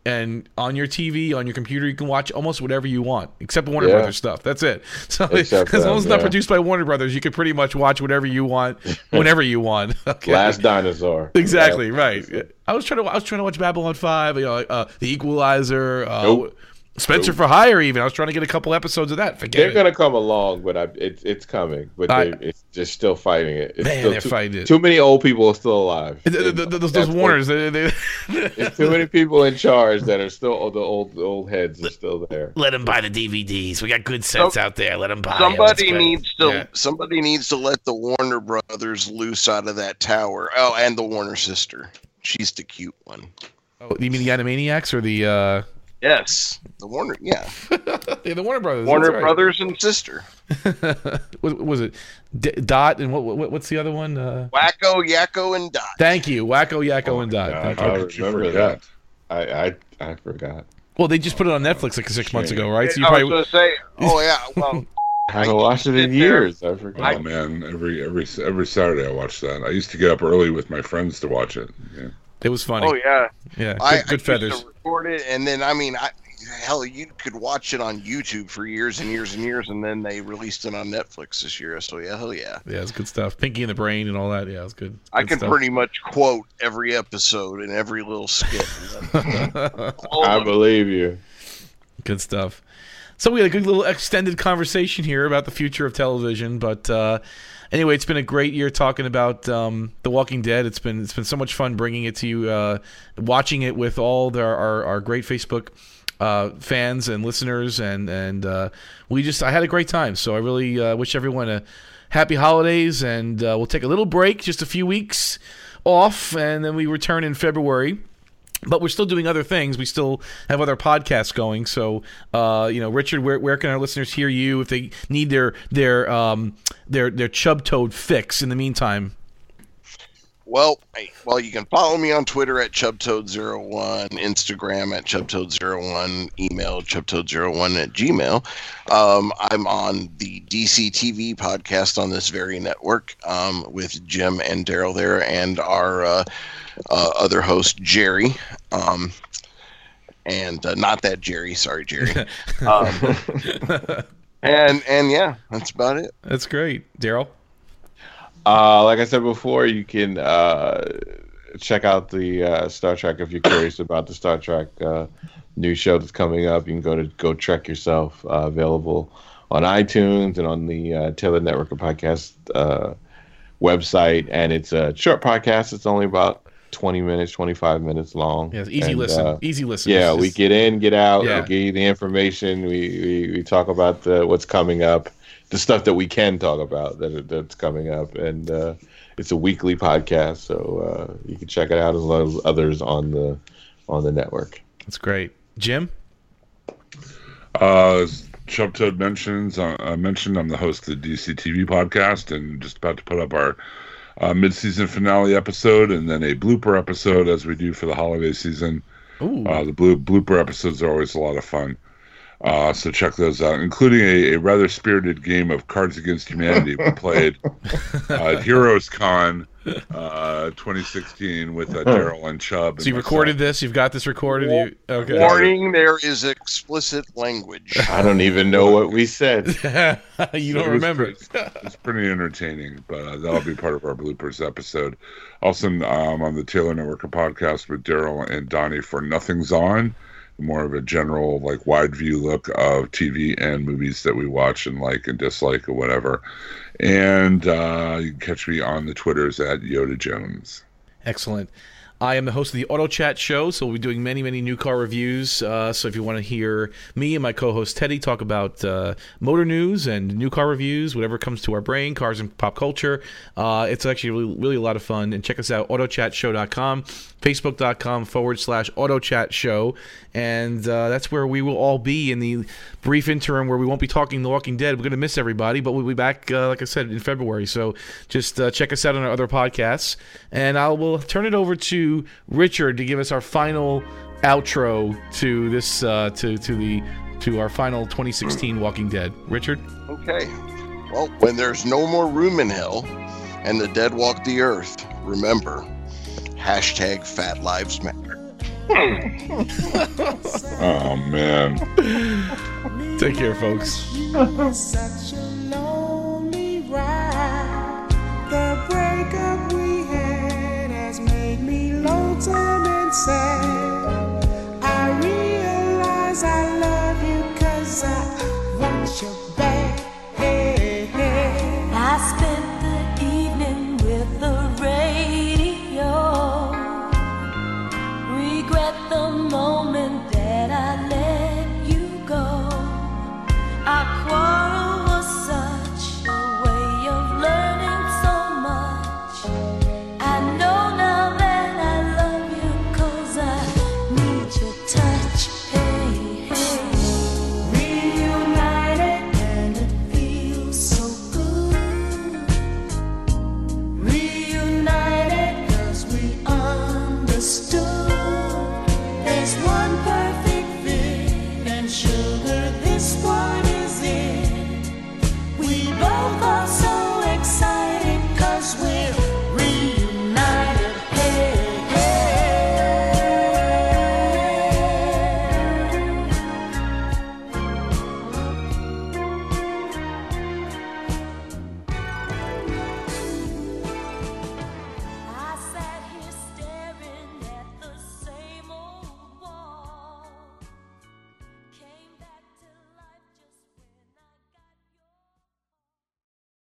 and on your TV, on your computer, you can watch almost whatever you want, except Warner Yeah. Brothers stuff. That's it. So Except as long as it's not yeah. produced by Warner Brothers, you can pretty much watch whatever you want, whenever you want. Okay. Last dinosaur. Exactly Yeah. right. I was trying to I was trying to watch Babylon Five, you know, uh, The Equalizer, uh, Nope. Spencer for Hire. Even I was trying to get a couple episodes of that. Forget They're it. gonna come along, but I, it's it's coming. But I- they, it's just still fighting it. It's Man, still they're too, fighting it. Too many old people are still alive. The- the- the- those, those Warners, they, they, It's too many people in charge that are still the old the old heads are still there. Let them buy the DVDs. We got good sets out there. Let them buy. Somebody It's needs to Yeah. somebody needs to let the Warner Brothers loose out of that tower. Oh, and the Warner sister. She's the cute one. oh, you mean the Animaniacs or the uh, Yes, the Warner. Yeah, yeah, the Warner Brothers? Warner right. Brothers and sister. what was it? D- Dot and what, what? What's the other one? Uh, Wakko, Yakko, and Dot. thank you, Wakko, Yakko, and Dot. God. Thank you. I remember forget? I I, I forgot. Well, they just put it on Netflix like six months ago, right? So you I was probably going to say, oh yeah, well, I haven't watched it in sit there- years. I forgot. Oh man, every every every Saturday I watch that. I used to get up early with my friends to watch it. Yeah. It was funny. oh yeah. yeah, good, I, good I used feathers. to record it, and then I mean, I, hell, you could watch it on YouTube for years and years and years, and then they released it on Netflix this year. So yeah, hell yeah, Yeah, it's good stuff. Pinky and the Brain and all that. Yeah, it's good. I Good can stuff. pretty much quote every episode and every little skit. I believe you. Good stuff. So we had a good little extended conversation here about the future of television, but uh, anyway, it's been a great year talking about um, The Walking Dead. It's been it's been so much fun bringing it to you, uh, watching it with all the, our our great Facebook uh, fans and listeners, and and uh, we just I had a great time. So I really uh, wish everyone a happy holidays, and uh, we'll take a little break, just a few weeks off, and then we return in February but we're still doing other things. We still have other podcasts going. So, uh, you know, Richard, where, where can our listeners hear you if they need their their um, their their chub toad fix? In the meantime, Well, well, you can follow me on Twitter at chubtoad01, Instagram at chubtoad01, email chubtoad01 at gmail. Um, I'm on the DC TV podcast on this very network um, with Jim and Daryl there, and our uh, uh, other host Jerry. Um, and uh, not that Jerry, sorry Jerry. um, and and yeah, that's about it. that's great, Daryl. Uh, like I said before, you can uh, check out the uh, Star Trek if you're curious about the Star Trek uh, new show that's coming up. You can go to Go Trek yourself. Uh, available on iTunes and on the uh, Taylor Network of Podcast uh, website. And it's a short podcast. It's only about 20 minutes, 25 minutes long. Yes, easy And, listen, uh, easy listen. yeah, It's we just- get in, get out, Yeah. we give you the information. We, we, we talk about the, what's coming up, the stuff that we can talk about that that's coming up, and uh, it's a weekly podcast, so uh, you can check it out as well as others on the on the network. That's great, Jim. Uh, Chub Toad mentions, uh, I mentioned I'm the host of the DC TV podcast, and just about to put up our uh, mid-season finale episode, and then a blooper episode as we do for the holiday season. Uh, the blue blooper episodes are always a lot of fun. Uh, so check those out, including a, a rather spirited game of Cards Against Humanity we played uh, at Heroes Con uh, 2016 with uh, Daryl and Chub. so you recorded this. You've got this recorded. You, okay. Warning: There is explicit language. I don't even know what we said. you So don't it remember. pretty- It's pretty entertaining, but uh, that'll be part of our bloopers episode. Also, um, on the Taylor Network podcast with Daryl and Donnie for Nothing's On, more of a general, like, wide view look of TV and movies that we watch and like and dislike or whatever. And uh, you can catch me on the Twitters at Yoda Jones. Excellent. I am the host of the Auto Chat Show, so we'll be doing many, many new car reviews. Uh, so if you want to hear me and my co-host Teddy talk about uh, motor news and new car reviews, whatever comes to our brain, cars and pop culture, uh, it's actually really, really a lot of fun. And check us out, autochatshow.com, facebook.com forward slash autochat show. And uh, that's where we will all be in the brief interim where we won't be talking The Walking Dead. We're going to miss everybody, but we'll be back, uh, like I said, in February. So just uh, check us out on our other podcasts. And I will turn it over to Richard to give us our final outro to this, uh, to, to the, to our final 2016 Walking Dead. Richard? Okay. Well, when there's no more room in hell and the dead walk the earth, remember hashtag fat lives matter. Oh, man. Take care, folks. Such a lonely ride. The breakup we had has made me lonesome and sad. I realize I love you cause I want you